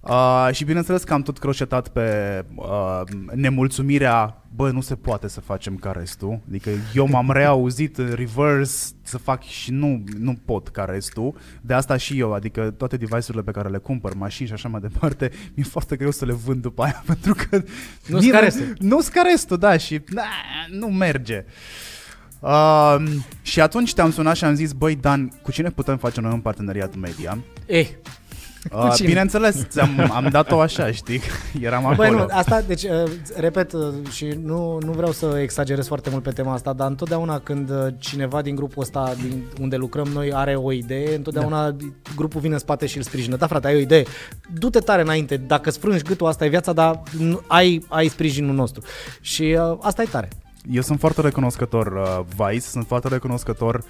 Uh, și bineînțeles că am tot croșetat pe uh, nemulțumirea, bă, nu se poate să facem ca restul. Adică eu m-am [laughs] reauzit în reverse să fac și nu, nu pot ca restul. De asta și eu, adică toate device-urile pe care le cumpăr, mașini și așa mai departe, [laughs] mi-e foarte greu să le vând după aia, [laughs] pentru că... Nu-s ca restul. Nu-s ca restul, da, și na, nu merge. Uh, și atunci te-am sunat și am zis, băi Dan, cu cine putem face noi un parteneriat media? Eh, Uh, cine? bineînțeles, ți-am, am dat-o așa, știi? [laughs] Eram acolo. Băi, nu, asta, deci, uh, repet, uh, și nu, nu vreau să exagerez foarte mult pe tema asta, dar întotdeauna când uh, cineva din grupul ăsta, din unde lucrăm noi, are o idee, întotdeauna da. grupul vine în spate și îl sprijină. Da, frate, ai o idee, du-te tare înainte, dacă îți frângi gâtul, asta e viața, dar nu- ai, ai sprijinul nostru. Și uh, asta e tare. Eu sunt foarte recunoscător uh, Vice, sunt foarte recunoscător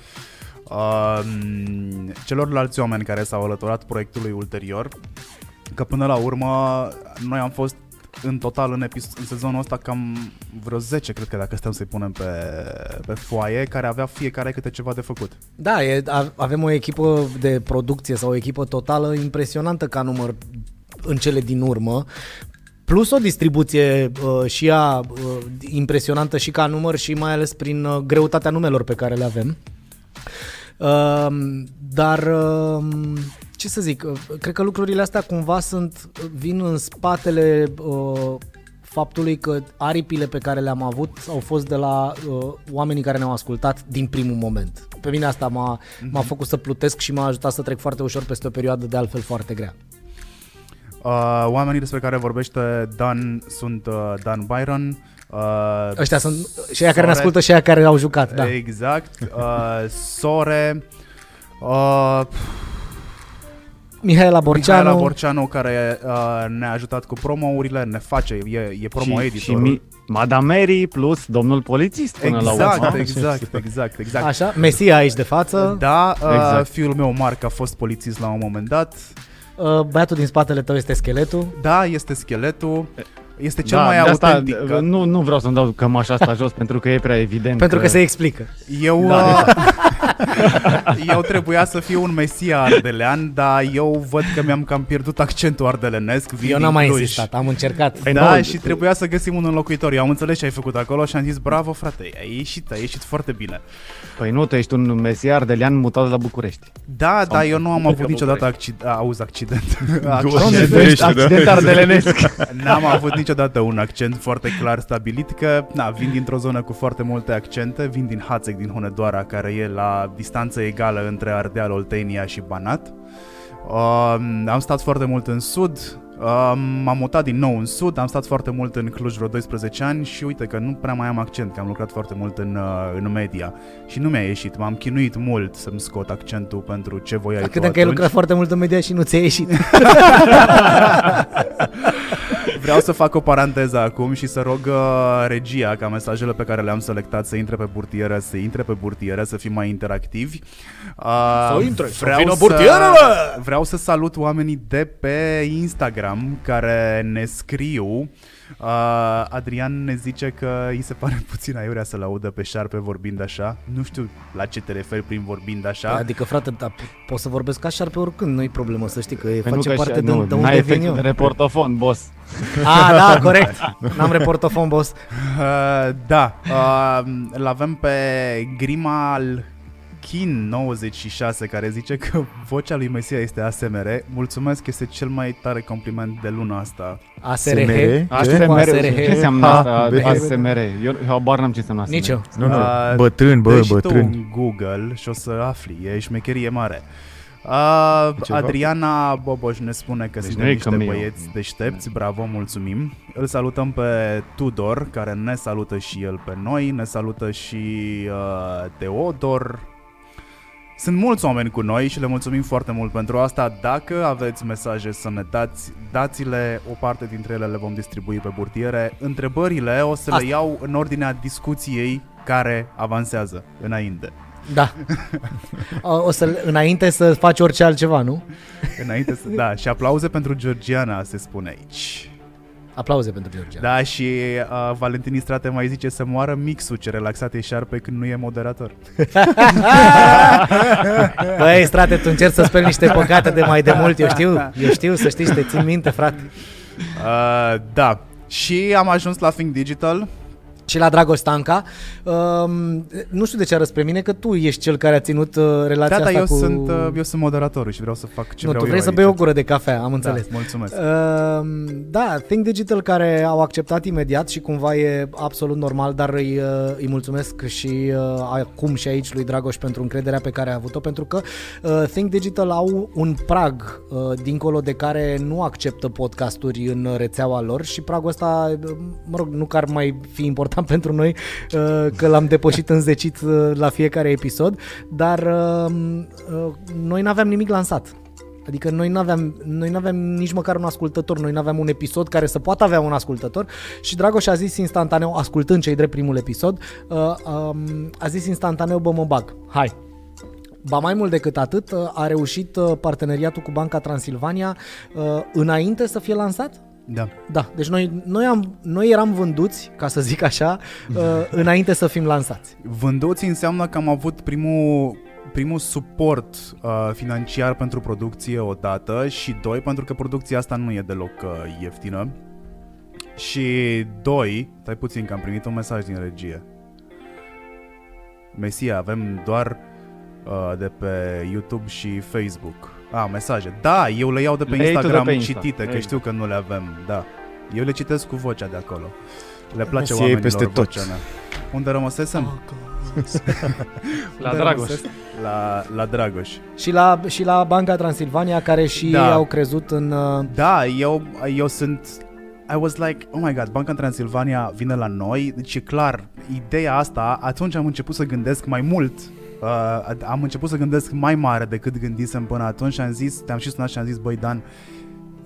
uh, celorlalți oameni care s-au alăturat proiectului ulterior, că până la urmă noi am fost în total în, epis- în sezonul ăsta cam vreo 10, cred că dacă stăm să-i punem pe, pe foaie, care avea fiecare câte ceva de făcut. Da, e, a- avem o echipă de producție sau o echipă totală impresionantă ca număr în cele din urmă. Plus o distribuție uh, și ea uh, impresionantă și ca număr și mai ales prin uh, greutatea numelor pe care le avem. Uh, dar uh, ce să zic, uh, cred că lucrurile astea cumva sunt vin în spatele uh, faptului că aripile pe care le-am avut au fost de la uh, oamenii care ne-au ascultat din primul moment. Pe mine asta m-a, m-a făcut să plutesc și m-a ajutat să trec foarte ușor peste o perioadă de altfel foarte grea. Uh, oamenii despre care vorbește Dan sunt uh, Dan Byron, uh, Ăștia sunt și aia care ne Sore- ascultă și aia care au jucat, da. Exact. Uh, Sore, uh, Mihaela Borceanu, Mihaela Borceanu care uh, ne-a ajutat cu promourile, ne face, e, e promo și, editor. și Mi- Madame Mary plus domnul polițist până la urmă. Exact, exact, exact, exact. Așa, Mesia aici de față, Da, uh, Exact. fiul meu Marc a fost polițist la un moment dat. Uh, băiatul din spatele tău este scheletul. Da, este scheletul. Este cel da, mai de asta, autentic. nu, nu vreau să-mi dau cămașa asta jos [laughs] pentru că e prea evident Pentru că se explică. Eu, Da. [laughs] uh, eu trebuia să fiu un mesia ardelean, dar eu văd că mi-am cam pierdut accentul ardelenesc. Vin Eu din n-am mai Cluj. insistat, am încercat. Păi Da, nu, și trebuia să găsim un înlocuitor. Eu am înțeles ce ai făcut acolo și am zis, bravo frate, ai ieșit, ai ieșit foarte bine. Păi nu, tu ești un mesiar de lean mutat la București. Da, dar eu nu am Că avut niciodată București. accident, auzi accident. [laughs] Accident. Accident ardelenesc. N-am avut niciodată un accent foarte clar stabilit că, na, vin dintr-o zonă cu foarte multe accente, vin din Hațeg, din Hunedoara, care e la distanță egală între Ardeal, Oltenia și Banat. Um, am stat foarte mult în sud, um, m-am mutat din nou în sud, am stat foarte mult în Cluj vreo 12 ani și uite că nu prea mai am accent, că am lucrat foarte mult în, uh, în media și nu mi-a ieșit, m-am chinuit mult să-mi scot accentul pentru ce voiai tu Credeam că ai atunci. lucrat foarte mult în media și nu ți-a ieșit. [laughs] Vreau să fac o paranteză acum și să rog uh, regia ca mesajele pe care le-am selectat să intre pe burtieră, să intre pe burtieră, să fim mai interactivi. Uh, Să intre, să vreau vină să, burtieră, bă! Vreau să salut oamenii de pe Instagram care ne scriu. Uh, Adrian ne zice că îi se pare puțin aiurea să-l audă pe șarpe vorbind așa. Nu știu la ce te referi prin vorbind așa. Adică, frate, da, pot să vorbesc ca șarpe oricând, nu-i problemă, să știi că e, Păi face nu, că parte și- de, nu, de n-ai unde vin efect eu. de reportofon, boss. Ah, da, [laughs] corect. N-am reportofon, boss. Uh, da, uh, îl avem pe Grimal Kin 96 care zice că vocea lui Mesia este ASMR. Mulțumesc, este cel mai tare compliment de luna asta. ASRH. SMR? ASMR, ce înseamnă Ha, asta? bine. ASMR. Eu habar n-am ce înseamnă ASMR. Nici eu. Nu, nu, Uh, bătrân, bă, Dă și tu bătrân. un Google și o să afli, e șmecherie mare. Uh, Ceva? Adriana Boboș ne spune că Deci suntem nu e niște Cameo. băieți deștepți, bravo, mulțumim. Îl salutăm pe Tudor, care ne salută și el pe noi, ne salută și uh, Teodor. Sunt mulți oameni cu noi și le mulțumim foarte mult pentru asta. Dacă aveți mesaje să ne dați, dați-le, o parte dintre ele le vom distribui pe burtiere. Întrebările o să Asta. le iau în ordinea discuției care avansează înainte. Da. [laughs] O, o să, înainte să faci orice altceva, nu? Înainte să, da, și aplauze pentru Georgiana se spune aici. Aplauze pentru Georgia. Da, și uh, Valentin Istrate mai zice să moară mixul ce relaxat e șarpe când nu e moderator. [laughs] Băi, strate, tu încerci să speli niște păcate de mai de mult, eu știu, eu știu, să știi, să te țin minte, frate. Uh, da, și am ajuns la Think Digital. Și la Dragoș Stanca, um, nu știu de ce arăți spre mine, că tu ești cel care a ținut uh, relația Da, da, asta eu, cu... sunt, uh, eu sunt moderatorul și vreau să fac ce nu, vreau tu vrei eu să aici. bei o gură de cafea, am Da, înțeles. mulțumesc. Uh, da, Think Digital care au acceptat imediat și cumva e absolut normal, dar îi, uh, îi mulțumesc și uh, acum și aici lui Dragoș pentru încrederea pe care a avut-o, pentru că uh, Think Digital au un prag uh, dincolo de care nu acceptă podcasturi în rețeaua lor și pragul ăsta, uh, mă rog, nu că ar mai fi important [laughs] pentru noi uh, că l-am depășit înzecit uh, la fiecare episod, dar uh, uh, noi n-aveam nimic lansat. Adică noi nu aveam noi n-aveam nici măcar un ascultător, noi nu aveam un episod care să poată avea un ascultător și Dragoș a zis instantaneu, ascultând cei drept primul episod, uh, um, a zis instantaneu, bă mă bag, hai. Ba mai mult decât atât, uh, a reușit uh, parteneriatul cu Banca Transilvania uh, înainte să fie lansat? Da. Da, deci noi, noi, am, noi eram vânduți, ca să zic așa, [laughs] uh, înainte să fim lansați. Vânduți înseamnă că am avut primul primul suport uh, financiar pentru producție odată și doi, pentru că producția asta nu e deloc uh, ieftină. Și doi, stai puțin că am primit un mesaj din regie. Mesia, avem doar uh, de pe YouTube și Facebook. Ah, mesaje. Da, eu le iau de pe Le iei tu de Instagram pe Insta. citite, că Exact. știu că nu le avem. Da. Eu le citesc cu vocea de acolo. Le place Mesia e oamenilor peste tot. vocea mea. Unde rămăsesem? [laughs] La Unde Dragoș. rămăsesem? La, la Dragoș. Și la, și la Banca Transilvania, care și Da. ei au crezut în... Uh, Da, eu, eu sunt... I was like, oh my god, Banca Transilvania vine la noi, deci e clar, ideea asta, atunci am început să gândesc mai mult, uh, am început să gândesc mai mare decât gândisem până atunci și am zis, te-am și sunat și am zis, băi Dan,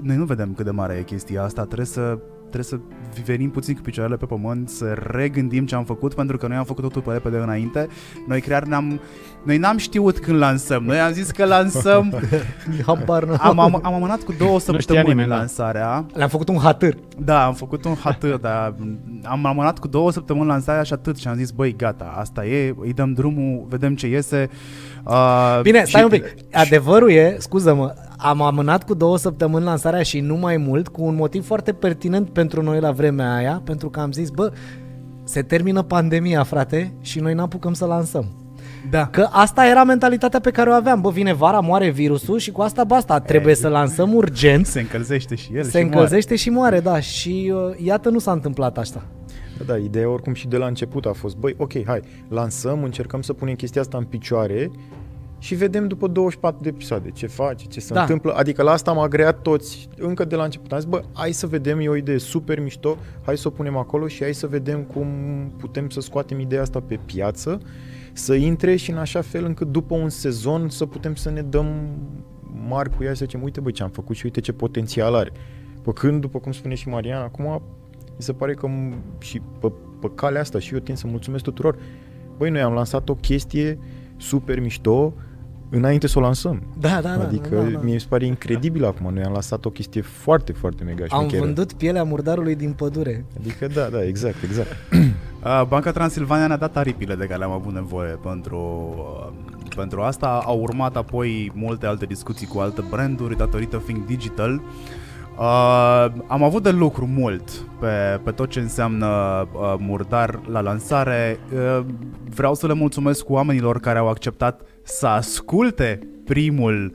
noi nu vedem cât de mare e chestia asta, trebuie să trebuie să venim puțin cu picioarele pe pământ, să regândim ce am făcut, pentru că noi am făcut totul pe repede înainte. Noi chiar ne-am, noi n-am știut când lansăm. Noi am zis că lansăm, [laughs] Habar n-am. am, am, am amânat cu două știa săptămâni nimeni, da. lansarea. Le-am făcut un hatâr. Da, am făcut un hatâr, dar am amânat cu două săptămâni lansarea și atât și am zis, băi, gata, asta e, îi dăm drumul, vedem ce iese. Uh, Bine, stai și- un pic. Adevărul e, scuză-mă, am amânat cu două săptămâni lansarea și nu mai mult, cu un motiv foarte pertinent pentru noi la vremea aia, pentru că am zis, bă, se termină pandemia, frate, și noi n-apucăm să lansăm. Da. Că asta era mentalitatea pe care o aveam. Bă, vine vara, moare virusul și cu asta basta. Trebuie să lansăm urgent. Se încălzește și el Se și încălzește și moare, da. Și uh, iată, nu s-a întâmplat asta. Da, da, ideea oricum și de la început a fost, băi, ok, hai, lansăm, încercăm să punem chestia asta în picioare și vedem după 24 de episoade ce face, ce se Da. întâmplă. Adică la asta am agreat toți încă de la început. Am zis, bă, hai să vedem, e o idee super mișto, hai să o punem acolo și hai să vedem cum putem să scoatem ideea asta pe piață, să intre și în așa fel încât după un sezon să putem să ne dăm mari cu ea și să zicem, uite băi ce am făcut și uite ce potențial are. Pe când, după cum spune și Marian, acum mi se pare că m- și pe, pe calea asta și eu tind să mulțumesc tuturor. Băi, noi am lansat o chestie super mișto înainte să o lansăm. Da, da, da. adică da, da. mie mi se pare incredibil acum. Noi am lansat o chestie foarte, foarte mega Am șmecheră. vândut pielea murdarului din pădure. Adică da, da, exact, exact. [clears throat] Uh, Banca Transilvania ne-a dat aripile de care le-am avut nevoie pentru, uh, pentru asta. Au urmat apoi multe alte discuții cu alte branduri datorită Think Digital. Uh, am avut de lucru mult pe, pe tot ce înseamnă uh, murdar la lansare. Uh, vreau să le mulțumesc oamenilor care au acceptat să asculte primul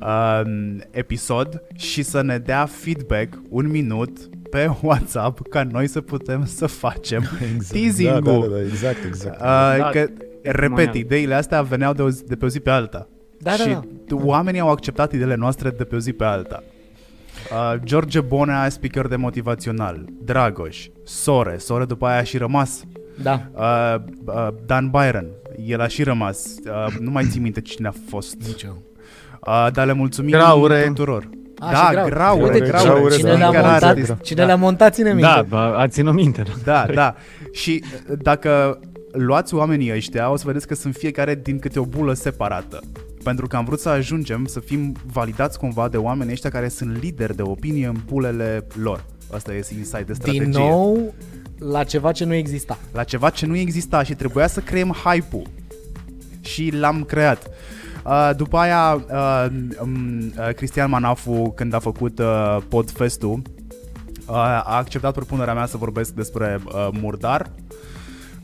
uh, episod și să ne dea feedback un minut pe WhatsApp ca noi să putem să facem [laughs] teasing-ul. Da, da, da, da, exact, exact. Uh, Da, că, repet, testimonial. ideile astea veneau de, o zi, de pe o zi pe alta. Da, da, și da. oamenii au acceptat ideile noastre de pe o zi pe alta. Uh, George Bonea, speaker de motivațional, Dragoș, Sore, Sore după aia a și rămas, Da. uh, uh, Dan Byron, el a și rămas, uh, nu mai țin minte cine a fost, Nici eu. uh, dar le mulțumim Graure. tuturor. A, da, și grau. graure, Uite, graure, graure, Cine da. le-a Chiar montat, artist. cine le-a montat, ține minte. Da, bă, a ținut minte. Da. Da, da. Și dacă luați oamenii ăștia, o să vedeți că sunt fiecare din câte o bulă separată. Pentru că am vrut să ajungem să fim validați cumva de oamenii ăștia care sunt lideri de opinie în pulele lor. Asta este insight de strategie. Din nou, la ceva ce nu exista. La ceva ce nu exista și trebuia să creăm hype-ul. Și l-am creat. Uh, după aia, uh, um, uh, Cristian Manafu, când a făcut uh, Podfest-ul, uh, a acceptat propunerea mea să vorbesc despre uh, Murdar.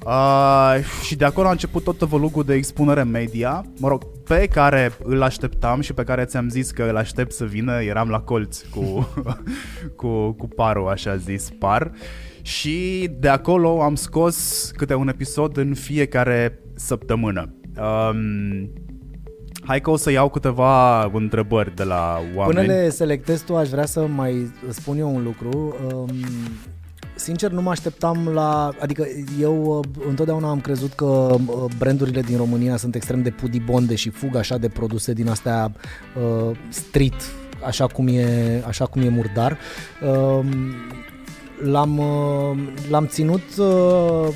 Uh, și de acolo a început tot tăvălugul de expunere media, mă rog, pe care îl așteptam și pe care ți-am zis că îl aștept să vină, eram la colț cu, [laughs] cu, cu parul, așa zis, par. Și de acolo am scos câte un episod în fiecare săptămână. Um, hai că o să iau câteva întrebări de la oameni. Până le selectez tu, aș vrea să mai spun eu un lucru. Um, Sincer, nu mă așteptam la... Adică eu uh, întotdeauna am crezut că uh, brandurile din România sunt extrem de pudibonde și fug așa de produse din astea uh, street, așa cum e, așa cum e murdar. Uh, l-am, uh, l-am ținut uh,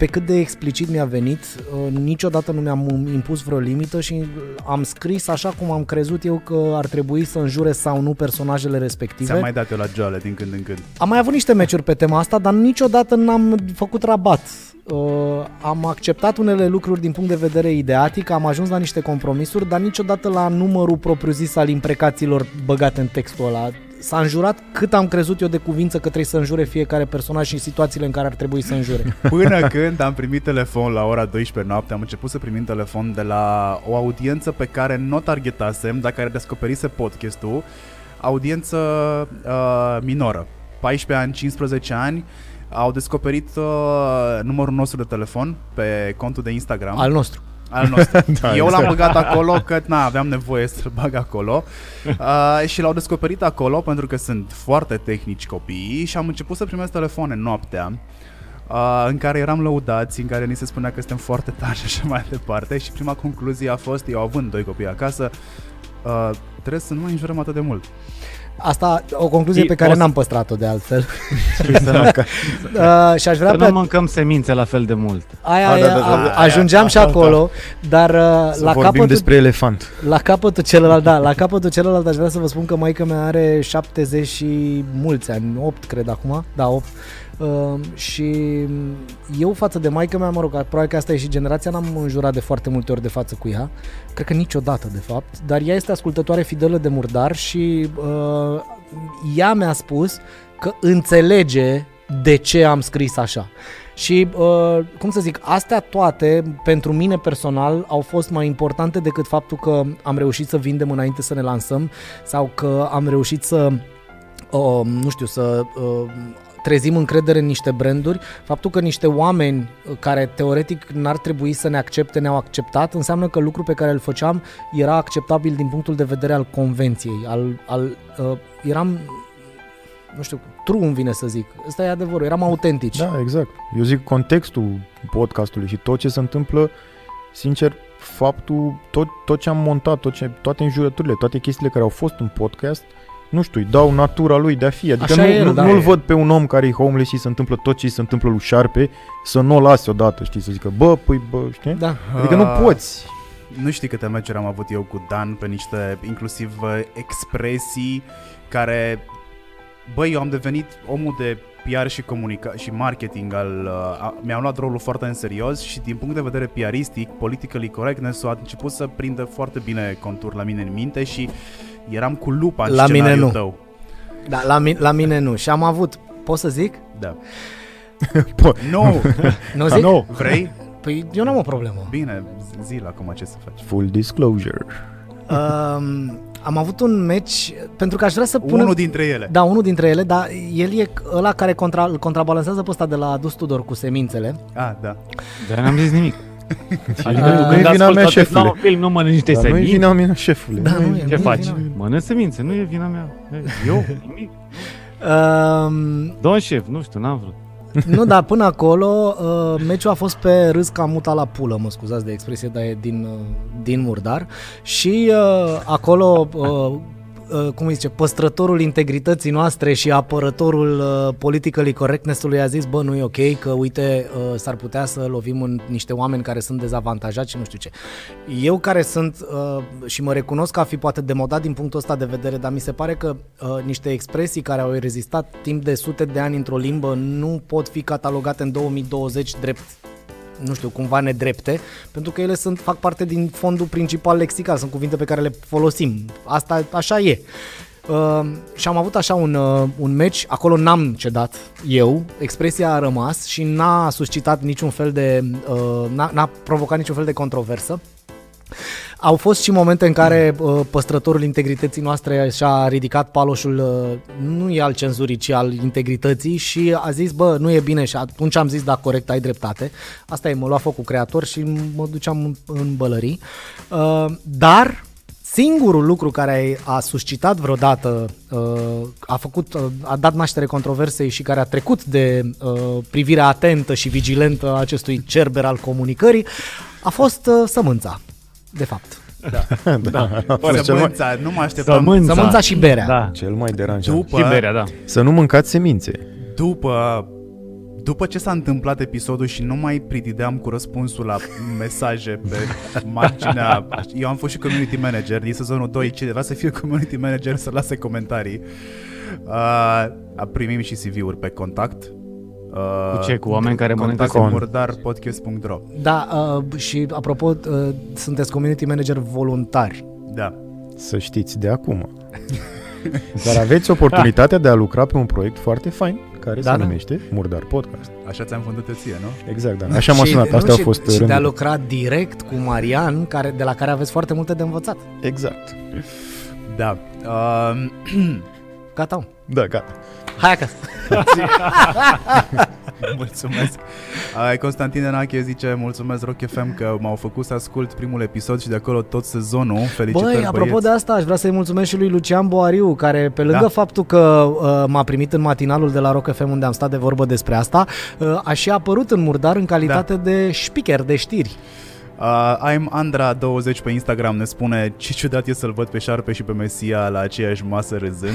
pe cât de explicit mi-a venit, uh, niciodată nu mi-am impus vreo limită și am scris așa cum am crezut eu că ar trebui să înjure sau nu personajele respective. Ți-am mai dat eu la joale din când în când. Am mai avut niște meciuri pe tema asta, dar niciodată n-am făcut rabat. Uh, am acceptat unele lucruri din punct de vedere ideatic, am ajuns la niște compromisuri, dar niciodată la numărul propriu-zis al imprecațiilor băgate în textul ăla. S-a înjurat cât am crezut eu de cuvință că trebuie să înjure fiecare personaj și situațiile în care ar trebui să înjure. [laughs] Până când am primit telefon la ora 12 noapte, am început să primim telefon de la o audiență pe care nu o targetasem, dar care descoperise podcastul, audiență uh, minoră, 14 ani, 15 ani, au descoperit uh, numărul nostru de telefon pe contul de Instagram Al nostru. Al nostru. [laughs] Da, Eu l-am exact. băgat acolo că na, aveam nevoie să-l bag acolo uh, și l-au descoperit acolo pentru că sunt foarte tehnici copiii și am început să primesc telefoane noaptea uh, în care eram lăudați, în care ni se spunea că suntem foarte tari și așa mai departe și prima concluzie a fost, eu având doi copii acasă, uh, trebuie să nu mai înjurăm atât de mult. Asta o concluzie E- pe care o să- n-am păstrat-o de altfel. să, nu, [laughs] Uh, și aș vrea să pe nu mâncăm semințe la fel de mult. aia, A, aia, da, da, da, da, ajungeam și aia, acolo, dar uh, Să la vorbim capătul, despre elefant. la capătul celălalt, da, la capătul celălalt aș vrea să vă spun că maica mea are 70 și mulți ani, 8 cred acum, da, 8. Uh, și eu față de maica mea, mă rog, probabil că asta e și generația, n-am înjurat de foarte multe ori de față cu ea, cred că niciodată de fapt, dar ea este ascultătoare fidelă de murdar și uh, ea mi-a spus că înțelege de ce am scris așa. Și, uh, cum să zic, astea toate, pentru mine personal, au fost mai importante decât faptul că am reușit să vindem înainte să ne lansăm sau că am reușit să, uh, nu știu, să uh, trezim încredere în niște branduri. Faptul că niște oameni uh, care teoretic n-ar trebui să ne accepte, ne-au acceptat, înseamnă că lucrul pe care îl făceam era acceptabil din punctul de vedere al convenției, al, al uh, eram nu știu, true îmi vine să zic. Ăsta e adevărul, eram autentici. Da, exact. Eu zic contextul podcastului și tot ce se întâmplă, sincer, faptul, tot, tot ce am montat, tot ce, toate înjurăturile, toate chestiile care au fost în podcast, nu știu, îi dau natura lui de a fi. Adică Așa nu, e el, nu, da. nu-l văd pe un om care e homeless și se întâmplă tot ce îi se întâmplă lui Șarpe, să nu o lase odată, știi, să zică, bă, păi, bă, știi? Da. Adică nu Ah. poți. Nu știi câte meciuri am avut eu cu Dan pe niște inclusiv uh, expresii care băi, eu am devenit omul de PR și comunica- și marketing al uh, a, mi-am luat rolul foarte în serios și din punct de vedere PRistic, politically correctness a început să prindă foarte bine contur la mine în minte și eram cu lupa în La mine scenariul nu. tău. Da, la, mi- la mine nu. Și am avut, pot să zic? Da. [laughs] Po- Nu, [laughs] Nu zic? nu. vrei? Păi eu n-am o problemă. Bine, zi la acum ce să faci. Full disclosure. Um, am avut un match, pentru că aș vrea să pun... Unul dintre ele. Da, unul dintre ele, dar el e ăla care contra, îl contrabalansează pe ăsta de la Adus Tudor cu semințele. Ah, da. Dar n-am zis nimic. Adică nu e când vina ascultă mea, de șefule. la un film, nu mănânci niște Dar nu e semințe. vina mea, șefule. Da, nu e, Ce nu e faci? vina mea. Mănânci semințe, nu e vina mea. Eu? Nimic. Um, Domn șef, nu știu, n-am vrut. nu, dar până acolo uh, meciul a fost pe râs ca muta la pulă, mă scuzați de expresie, dar e din, uh, din murdar. Și uh, acolo, uh, uh, cum îi zice, păstrătorul integrității noastre și apărătorul uh, politically correctness-ului a zis, bă, nu e ok, că uite, uh, s-ar putea să lovim în niște oameni care sunt dezavantajați și nu știu ce. Eu care sunt uh, și mă recunosc că a fi poate demodat din punctul ăsta de vedere, dar mi se pare că uh, niște expresii care au rezistat timp de sute de ani într-o limbă nu pot fi catalogate în 2020 drept nu știu, cumva nedrepte, pentru că ele sunt, fac parte din fondul principal lexical, sunt cuvinte pe care le folosim. Asta așa e. Uh, și am avut așa un, uh, un match, acolo n-am cedat eu, expresia a rămas și n-a suscitat niciun fel de, uh, n-a, n-a provocat niciun fel de controversă. Au fost și momente în care uh, păstrătorul integrității noastre și-a ridicat paloșul, uh, nu e al cenzurii, ci al integrității și a zis, bă, nu e bine și atunci am zis, da, corect, ai dreptate. Asta e, mă lua focul creator și mă duceam în, în bălării. Uh, dar singurul lucru care a suscitat vreodată, uh, a făcut, uh, a dat naștere controversei și care a trecut de uh, privirea atentă și vigilentă a acestui cerber al comunicării, a fost uh, sămânța, de fapt. da. [laughs] A fost cel mai, Sămânța, nu mă așteptam. Sămânța. Sămânța și berea. Da. cel mai deranjant. După, Și berea, da. Să nu mâncați semințe. după, după ce s-a întâmplat episodul și nu mai pridideam cu răspunsul la mesaje pe [laughs] marginea... Eu am fost și community manager din sezonul 2, cine vrea să fie community manager să lase comentarii. Uh, primim și CV-uri pe contact. Uh, Cu ce? Cu oameni care mănâncă contact semințe? murdarpodcast.ro Da, uh, și apropo, uh, sunteți community manager voluntari. Da. Să știți de acum. [laughs] Dar aveți oportunitatea de a lucra pe un proiect foarte fain care Da, se da. numește Murdar Podcast. Așa ți-am vândut ție, nu? Exact, da. Așa m-a Și- sunat. nu, Astea au și- fost Și de a rândurile. lucra direct cu Marian, care, de la care aveți foarte multe de învățat. Exact. Da. Uh, [clears throat] Gata, mă. Da, gata. Hai acasă. [laughs] Mulțumesc. Uh, Constantin Enache zice, mulțumesc Rock FM că m-au făcut să ascult primul episod și de acolo tot sezonul. Felicitări Băi, apropo băieți. de asta, aș vrea să-i mulțumesc și lui Lucian Boariu, care pe lângă Da. faptul că uh, m-a primit în matinalul de la Rock FM unde am stat de vorbă despre asta, uh, a și apărut în murdar în calitate Da. de speaker de știri. Uh, I'm Andra20 pe Instagram ne spune ce ciudat e să-l văd pe Șarpe și pe Mesia la aceeași masă râzând.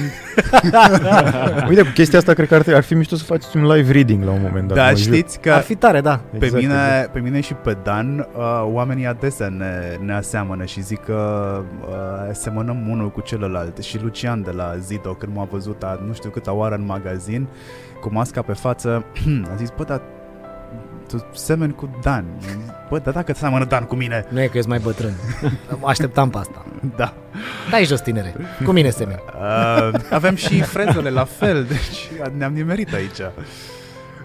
[laughs] Uite, cu chestia asta cred că ar, fi- ar fi mișto să faceți un live reading la un moment dat. Da, mă jur. știți că Ar fi tare, da. pe, Exact, mine, exact. pe mine și pe Dan, uh, oamenii adesea ne, ne aseamănă și zic că uh, semănăm unul cu celălalt. Și Lucian de la Zido, când m-a văzut a nu știu câta oară în magazin, cu masca pe față, [clears throat] a zis, bă, dar tu semeni cu Dan. Bă, dar dacă seamănă Dan cu mine, Nu e că ești mai bătrân. [laughs] Așteptam pe asta. da. Dai jos, tinere. Cu mine semeni. [laughs] Uh, avem și frezele la fel, deci ne-am nimerit aici.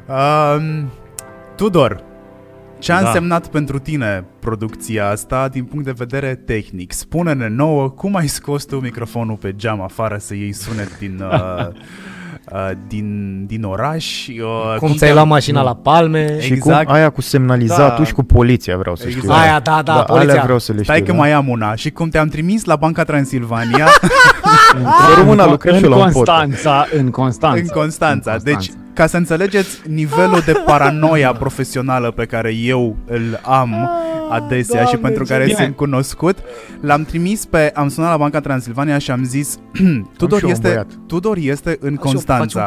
Uh, Tudor, ce a Da. însemnat pentru tine producția asta din punct de vedere tehnic? Spune-ne nouă cum ai scos tu microfonul pe geam afară să iei sunet din, uh, [laughs] uh, din, din oraș? Uh, Cum ți-ai te-a- luat mașina la palme. Și Exact. cum aia cu semnalizatul Da. și cu poliția vreau să știu. Exact. Aia, da, da, da poliția. alea vreau să le știu. Stai că da? mai am una. Și cum te-am trimis la Banca Transilvania [laughs] Pe română lucrez și în eu la un pod. Constanța, în Constanța. în Constanța. În Deci, ca să înțelegeți nivelul de paranoia profesională pe care eu îl am adesea și Doamne, pentru ce care bine. sunt cunoscut, l-am trimis pe, am sunat la Banca Transilvania și am zis, [clears throat] Tudor și eu un este, băiat. Tudor este în Și eu faci un Constanța.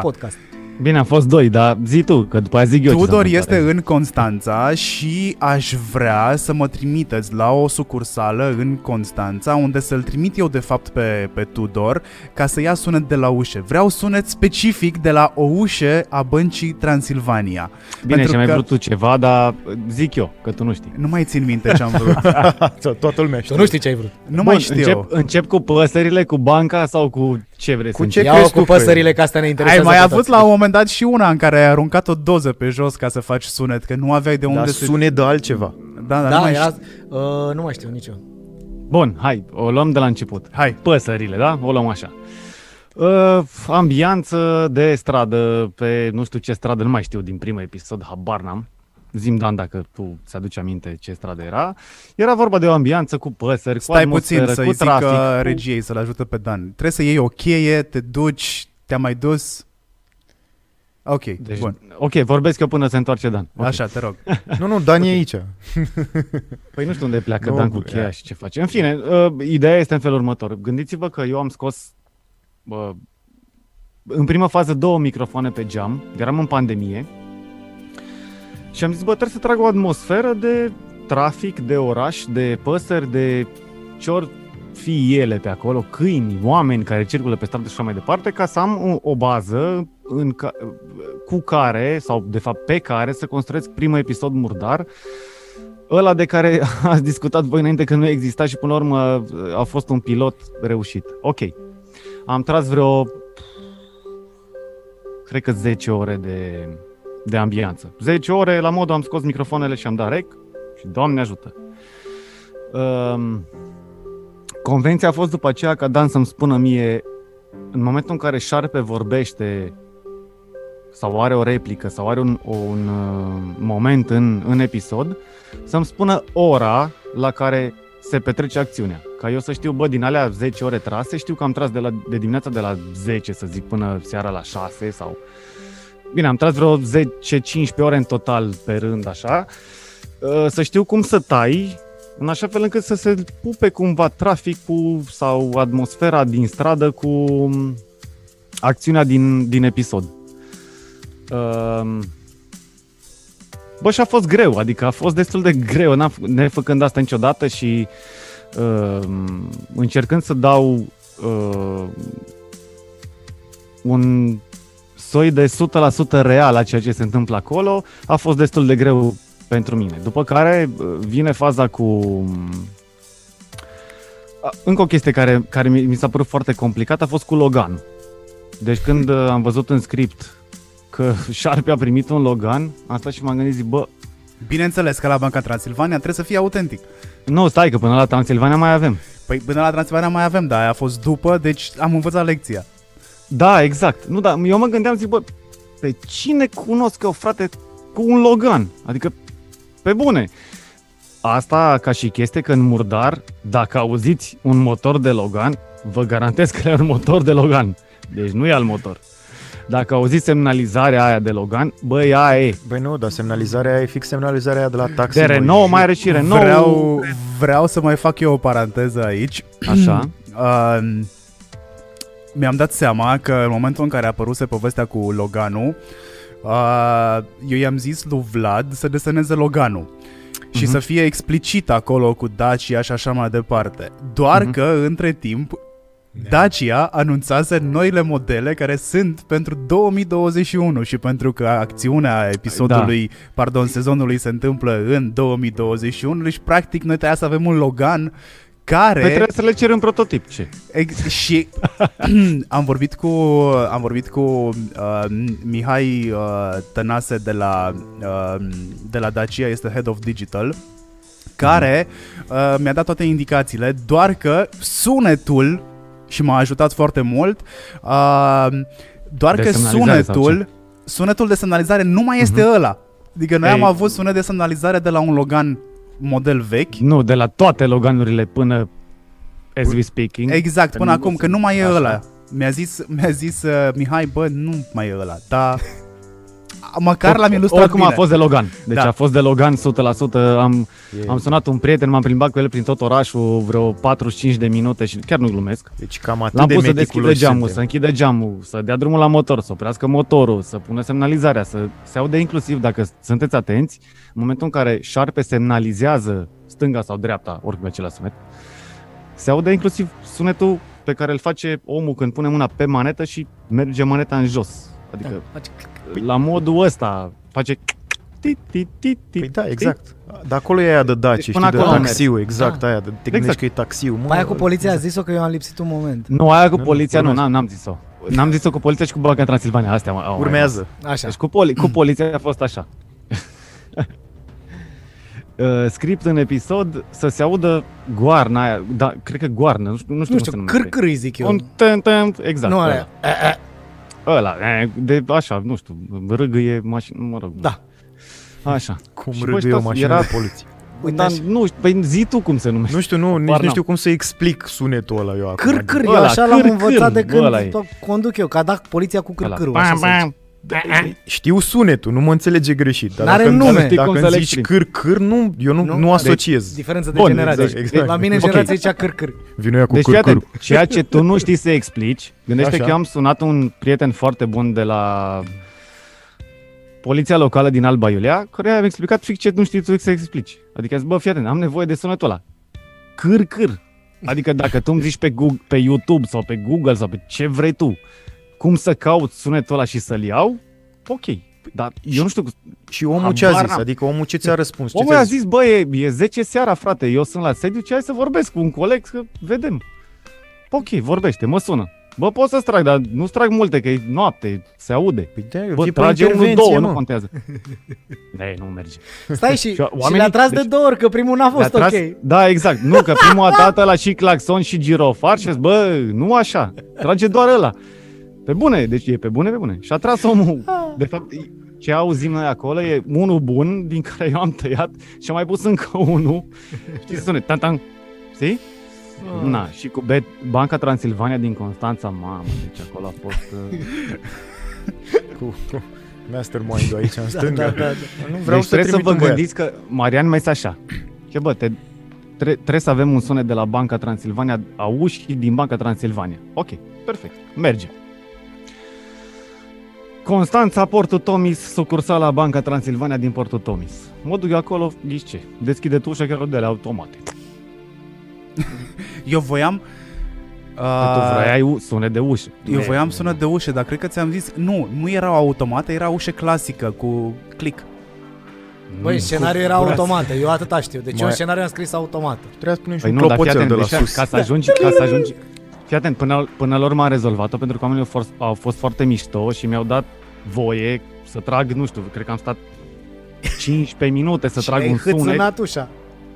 Podcast. Bine, a fost doi, dar zi tu, că după aia zic eu ce s-a Tudor întâmplat. este în Constanța și aș vrea să mă trimiteți la o sucursală în Constanța, unde să-l trimit eu de fapt pe, pe Tudor ca să ia sunet de la ușă. Vreau sunet specific de la o ușă a băncii Transilvania. Bine, pentru și mai că- vrut tu ceva, dar zic eu, că tu nu știi. Nu mai țin minte ce am vrut. [laughs] Toată lumea Tu știe. nu știi ce ai vrut. Nu mai Bun, știu. Încep, încep cu păsările, cu banca sau cu ce vrei Cu să ce încep? Ia-o crezi cu tu, păsările, Fred? că asta ne interesează Ai mai pe avut toți. la un moment dat și una în care ai aruncat o doză pe jos ca să faci sunet, că nu aveai de unde Dar să... sune de altceva. Da, da, nu Da, mai era... știu. Uh, nu mai știu nici eu. Bun, hai, o luăm de la început. Hai. Păsările, da? O luăm așa. Uh, ambianță de stradă pe nu știu ce stradă, nu mai știu din primul episod, habar n-am. Zim, Dan, dacă tu ți-aduci aminte ce stradă era. Era vorba de o ambianță cu păsări, cu Stai puțin atmosferă, să-i cu zic trafic. uh, cu- regiei să-l ajute pe Dan. Trebuie să iei o cheie, te duci, te-a mai dus... Ok, Deci, bun. ok, vorbesc eu până se întoarce Dan. Okay. Așa, te rog. [laughs] Nu, nu, Dan e aici. Păi nu știu unde pleacă Nu, Dan cu bă, cheia ia. și ce face. În fine, uh, ideea este în felul următor. Gândiți-vă că eu am scos uh, în prima fază două microfoane pe geam, eram în pandemie și am zis, bă, trebuie să trag o atmosferă de trafic, de oraș, de păsări, de ce ori fi ele pe acolo, câini, oameni care circulă pe stradă și așa mai departe, ca să am o, o bază în ca, cu care, sau de fapt pe care, să construiesc primul episod murdar, ăla de care [laughs] ați discutat voi înainte că nu exista și până la urmă a fost un pilot reușit. Ok. Am tras vreo cred că 10 ore de, de ambianță. 10 ore la modul am scos microfoanele și am dat rec și Doamne ajută. Um, convenția a fost după aceea ca Dan să-mi spună mie în momentul în care șarpe vorbește sau are o replică sau are un, un uh, moment în, în episod, să-mi spună ora la care se petrece acțiunea. Ca eu să știu, bă, din alea 10 ore trase, știu că am tras de, la, de dimineața de la 10, să zic, până seara la 6 sau... Bine, am tras vreo 10-15 ore în total pe rând, așa. Uh, Să știu cum să tai, în așa fel încât să se pupe cumva traficul sau atmosfera din stradă cu um, acțiunea din, din episod. Um, Bă, și a fost greu, adică a fost destul de greu, n-am, fă- nefăcând asta niciodată și uh, încercând să dau uh, un soi de 100% real a ceea ce se întâmplă acolo, a fost destul de greu pentru mine. După care uh, vine faza cu... A, Încă o chestie care, care mi, mi s-a părut foarte complicată a fost cu Logan. Deci când uh, am văzut în script că Sharpie a primit un Logan, am stat și m-am gândit, zic, bă, Bineînțeles că la Banca Transilvania trebuie să fie autentic. nu, stai că până la Transilvania mai avem. Păi până la Transilvania mai avem, dar aia a fost după, deci am învățat lecția. Da, exact. Nu, da, eu mă gândeam, zic, bă, pe cine cunosc eu, frate, cu un Logan? Adică, pe bune. Asta ca și chestie că în murdar, dacă auziți un motor de Logan, vă garantez că e un motor de Logan. Deci nu e al motor. Dacă auziți semnalizarea aia de Logan, băi, aia e. Băi nu, dar semnalizarea aia e fix semnalizarea aia de la taxi. De băi. Renault mai are și Renault. Vreau, vreau să mai fac eu o paranteză aici. [clears throat] Așa. Uh, mi-am dat seama că în momentul în care a apăruse povestea cu Loganul, uh, eu i-am zis lui Vlad să deseneze Loganul și Mhm. să fie explicit acolo cu Dacia și așa mai departe. Doar Mhm. că, între timp, Dacia anunțase noile modele care sunt pentru 2021 și pentru că acțiunea episodului, da. pardon, sezonului se întâmplă în 2021, deci practic noi trebuia să avem un Logan care Păi trebuie să le cerem prototip. Ce? Ex- și [laughs] am vorbit cu am vorbit cu uh, Mihai uh, Tănase de la uh, de la Dacia, este Head of Digital, care uh, mi-a dat toate indicațiile, doar că sunetul și m-a ajutat foarte mult, uh, doar De că semnalizare sau sunetul sunetul de semnalizare nu mai este Mhm. ăla. Adică noi Ei. am avut sunet de semnalizare de la un Logan model vechi Nu, de la toate Loganurile până as we speaking. Exact, Că până nu- acum, că nu mai e Așa. ăla. Mi-a zis, mi-a zis uh, Mihai, bă, nu mai e ăla, dar [laughs] măcar l-am ilustrat Oricum bine. a fost de Logan. Deci Da. a fost de Logan 100%. Am, E- am sunat un prieten, m-am plimbat cu el prin tot orașul vreo 45 de minute și chiar nu glumesc. Deci cam atât L-am de pus să deschidă meticuloși geamul, să suntem. închidă geamul, să dea drumul la motor, să oprească motorul, să pună semnalizarea, să se aude inclusiv, dacă sunteți atenți, în momentul în care șarpe semnalizează stânga sau dreapta, oricum e același sunet, se aude inclusiv sunetul pe care îl face omul când pune mâna pe manetă și merge maneta în jos. Adică la modul ăsta face tit, tit, tit, tit, Păi da, exact. Dar acolo e aia de Daci, Deci știi, până de acolo taxiul, exact, Da. aia, de, te gândești că e taxiul. Mă, Mai aia cu poliția a zis-o că eu am lipsit un moment. Nu, aia cu Nu, nu, poliția nu, urmează. n-am, n-am zis-o. N-am zis-o cu poliția și cu Banca Transilvania. Astea au mai Urmează. Așa. Deci cu, poli- cu poliția a fost așa. [laughs] Uh, script în episod să se audă goarna aia, da, cred că goarnă, nu știu, nu știu, Nu cum se știu, numește. cârcâr îi zic eu. Un ten, ten, exact. nu ăla. alea. Ăla, e, de așa, nu știu, râgâie mașină, mă rog. Da. Așa. Cum Și, bă, râgâie o stați, mașină era- de poliție. Uite Dar așa. nu știu, păi zi tu cum se numește. Nu știu, nu, nici Habar nu știu n-am. cum să explic sunetul ăla eu acum. Câr, câr, eu Ăla, așa l-am câr, învățat de câr, ăla e. când conduc eu, că a dat poliția cu Ăla. cârcârul. Bam, Așa se bam. Zice. Știu sunetul, nu mă înțelege greșit. Dar N-are dacă, nume. Dacă, Știi cum dacă să îmi le zici explic. câr, câr, nu, eu nu, Nu? nu, asociez. Diferență de Bun, generație. exact, exact. La mine Ok. generația zicea cârcâr. Vino ea cu Deci, câr, fii câr. atent, ceea ce tu nu știi să explici, gândește Așa. că eu am sunat un prieten foarte bun de la poliția locală din Alba Iulia, care am explicat fix ce nu știi tu să explici. Adică, zis, bă, fii atent, am nevoie de sunetul ăla. Câr, câr. Adică dacă tu îmi zici pe, Google, pe YouTube sau pe Google sau pe ce vrei tu, cum să caut sunetul ăla și să-l iau, ok. Dar eu nu știu, Și omul ce a Habar zis? n-am. Adică omul ce ți-a răspuns? Ce omul ți-a a zis, bă, e, e 10 seara, frate, eu sunt la sediu, ce hai să vorbesc cu un coleg, că vedem. Ok, vorbește, mă sună. Bă, pot să-ți trag, dar nu-ți trag multe, că e noapte, se aude. Păi da, Bă, fii pe trage unul, intervenție, două, mă. nu contează. [laughs] Ei, nu merge. Stai și, Și și oamenii- le-a tras de deci- două ori, că primul n-a fost Le-a tras- ok. Da, exact. Nu, că prima dată la și claxon și girofar și a zis, bă, nu așa, trage doar ăla. Pe bune, deci e pe bune, pe bune. Și a tras omul. De fapt, ce auzim noi acolo e unul bun, din care eu am tăiat și am mai pus încă unul. Știi, [laughs] sună, tan, tan. Știi? Na, și cu Bet, Banca Transilvania din Constanța, mamă, deci acolo a fost... Uh... [laughs] Cu cu mastermind-ul aici în Da, stânga. da, da, da. Nu vreau deci să trebuie să trimit vă un băiat. gândiți că Marian mai este așa. Ce bă, te, tre- trebuie să avem un sunet de la Banca Transilvania, a ușii din Banca Transilvania. Ok, perfect, merge. Constanța, Portul Tomis, sucursala Banca Transilvania din Portul Tomis. Mă duc eu acolo, ghiși ce? Deschide ușa chiar de la automate. Eu voiam... Că tu Uh, vrei u- sunet de ușă. eu E, voiam sună de ușă, dar cred că ți-am zis, nu, nu erau automate, era ușă clasică cu click. Băi, nu. scenariul era Curați. automat, eu atâta știu. Deci eu Mai- în scenariu am scris automat. Trebuia să punem și Păi un nu, dar fii clopoțel atent, de la deci, sus. ca să ajungi, ca să ajungi, fii atent, până, până la urmă am rezolvat-o pentru că oamenii au fost, au fost foarte mișto și mi-au dat voie să trag, nu știu, cred că am stat 15 minute să Și trag ai un sunet. hâțânat ușa.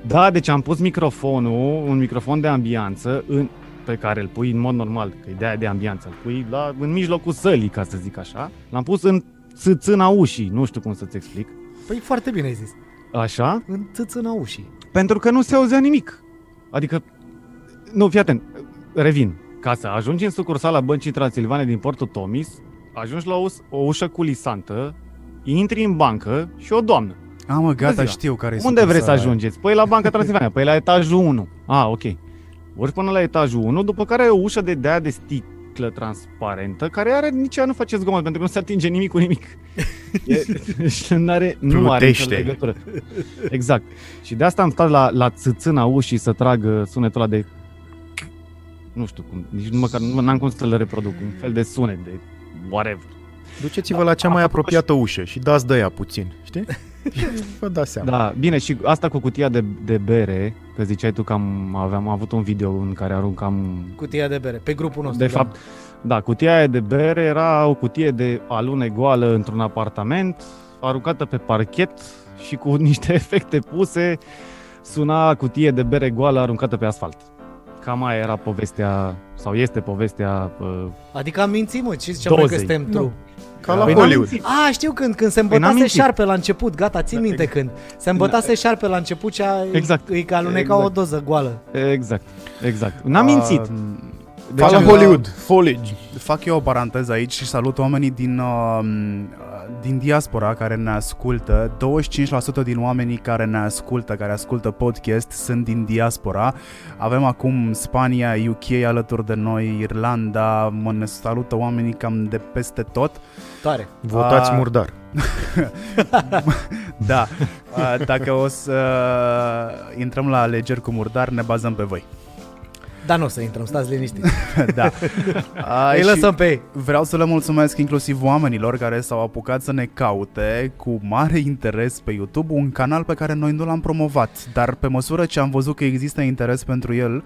Da, deci am pus microfonul, un microfon de ambianță în, pe care îl pui în mod normal, că e de aia de ambianță, îl pui la, în mijlocul sălii, ca să zic așa. L-am pus în țâțâna ușii, nu știu cum să-ți explic. Păi foarte bine ai zis. Așa, În țâțâna ușii. pentru că nu se auzea nimic. Adică, nu, fii atent, revin. Ca să ajungi în sucursala Băncii Transilvane din Portul Tomis, ajungi la o, o ușă culisantă, intri în bancă și o doamnă. A, mă, gata, ziua. știu care e Unde vreți să ajungeți? Păi la Banca Transilvania, păi la etajul 1. Ah, ok. Urci până la etajul 1, după care ai o ușă de de de sticlă transparentă, care are nici ea nu face zgomot, pentru că nu se atinge nimic cu nimic. [laughs] E, și nu are, nu are nicio Plutește. legătură. Exact. Și de asta am stat la, la țâțâna ușii să trag uh, sunetul ăla de nu știu cum, nici nu măcar nu n-am cum să le reproduc, un fel de sunet de whatever. Duceți-vă la cea mai apropiată ușă și dați de ea puțin, știi? [laughs] Și vă dați seama. Da, bine, și asta cu cutia de, de bere, că ziceai tu că am, aveam avut un video în care aruncam Cutia de bere, pe grupul nostru. De da. fapt, da, cutia aia de bere era o cutie de alune goală într-un apartament, aruncată pe parchet și cu [laughs] niște efecte puse, suna cutie de bere goală aruncată pe asfalt. Cam aia era povestea, sau este povestea... Uh, Adică am mințit, mă, ce ziceam noi că Dozei. suntem Nu. true. Ca la Păi n-am Hollywood. mințit. A, știu când, când se Păi n-am îmbătase mințit. șarpe la început, gata, țin minte când. Se îmbătase șarpe la început și a, Exact. îi, îi aluneca Exact. o doză goală. Exact, exact. N-am mințit. Uh, Deci Ca la am- Hollywood. Foliage. Fac eu o paranteză aici și salut oamenii din, uh, din diaspora care ne ascultă. 25% din oamenii care ne ascultă, care ascultă podcast, sunt din diaspora. Avem acum Spania, UK alături de noi, Irlanda, mă ne salută oamenii cam de peste tot. Tare. Votați A- murdar. [laughs] Da, uh, dacă o să uh, intrăm la alegeri cu murdar, ne bazăm pe voi. Dar nu o să intrăm, stați liniștiți. [laughs] da. Uh, [laughs] Îi și- lăsăm pe ei. Vreau să le mulțumesc inclusiv oamenilor care s-au apucat să ne caute cu mare interes pe YouTube un canal pe care noi nu l-am promovat, dar pe măsură ce am văzut că există interes pentru el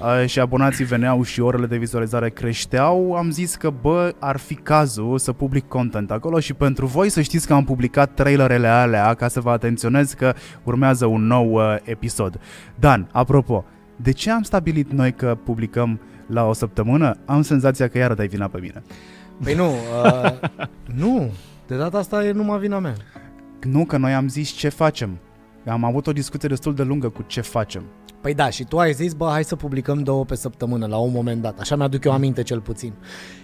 uh, și abonații veneau și orele de vizualizare creșteau, am zis că bă, ar fi cazul să public content acolo și pentru voi să știți că am publicat trailerele alea ca să vă atenționez că urmează un nou uh, episod. Dan, apropo, de ce am stabilit noi că publicăm la o săptămână? Am senzația că iară dai vina pe mine. Păi nu, [laughs] uh, nu, de data asta e numai vina mea. Nu, că noi am zis ce facem. Am avut o discuție destul de lungă cu ce facem. Păi da, și tu ai zis, bă, hai să publicăm două pe săptămână, la un moment dat. Așa mi-aduc eu aminte cel puțin.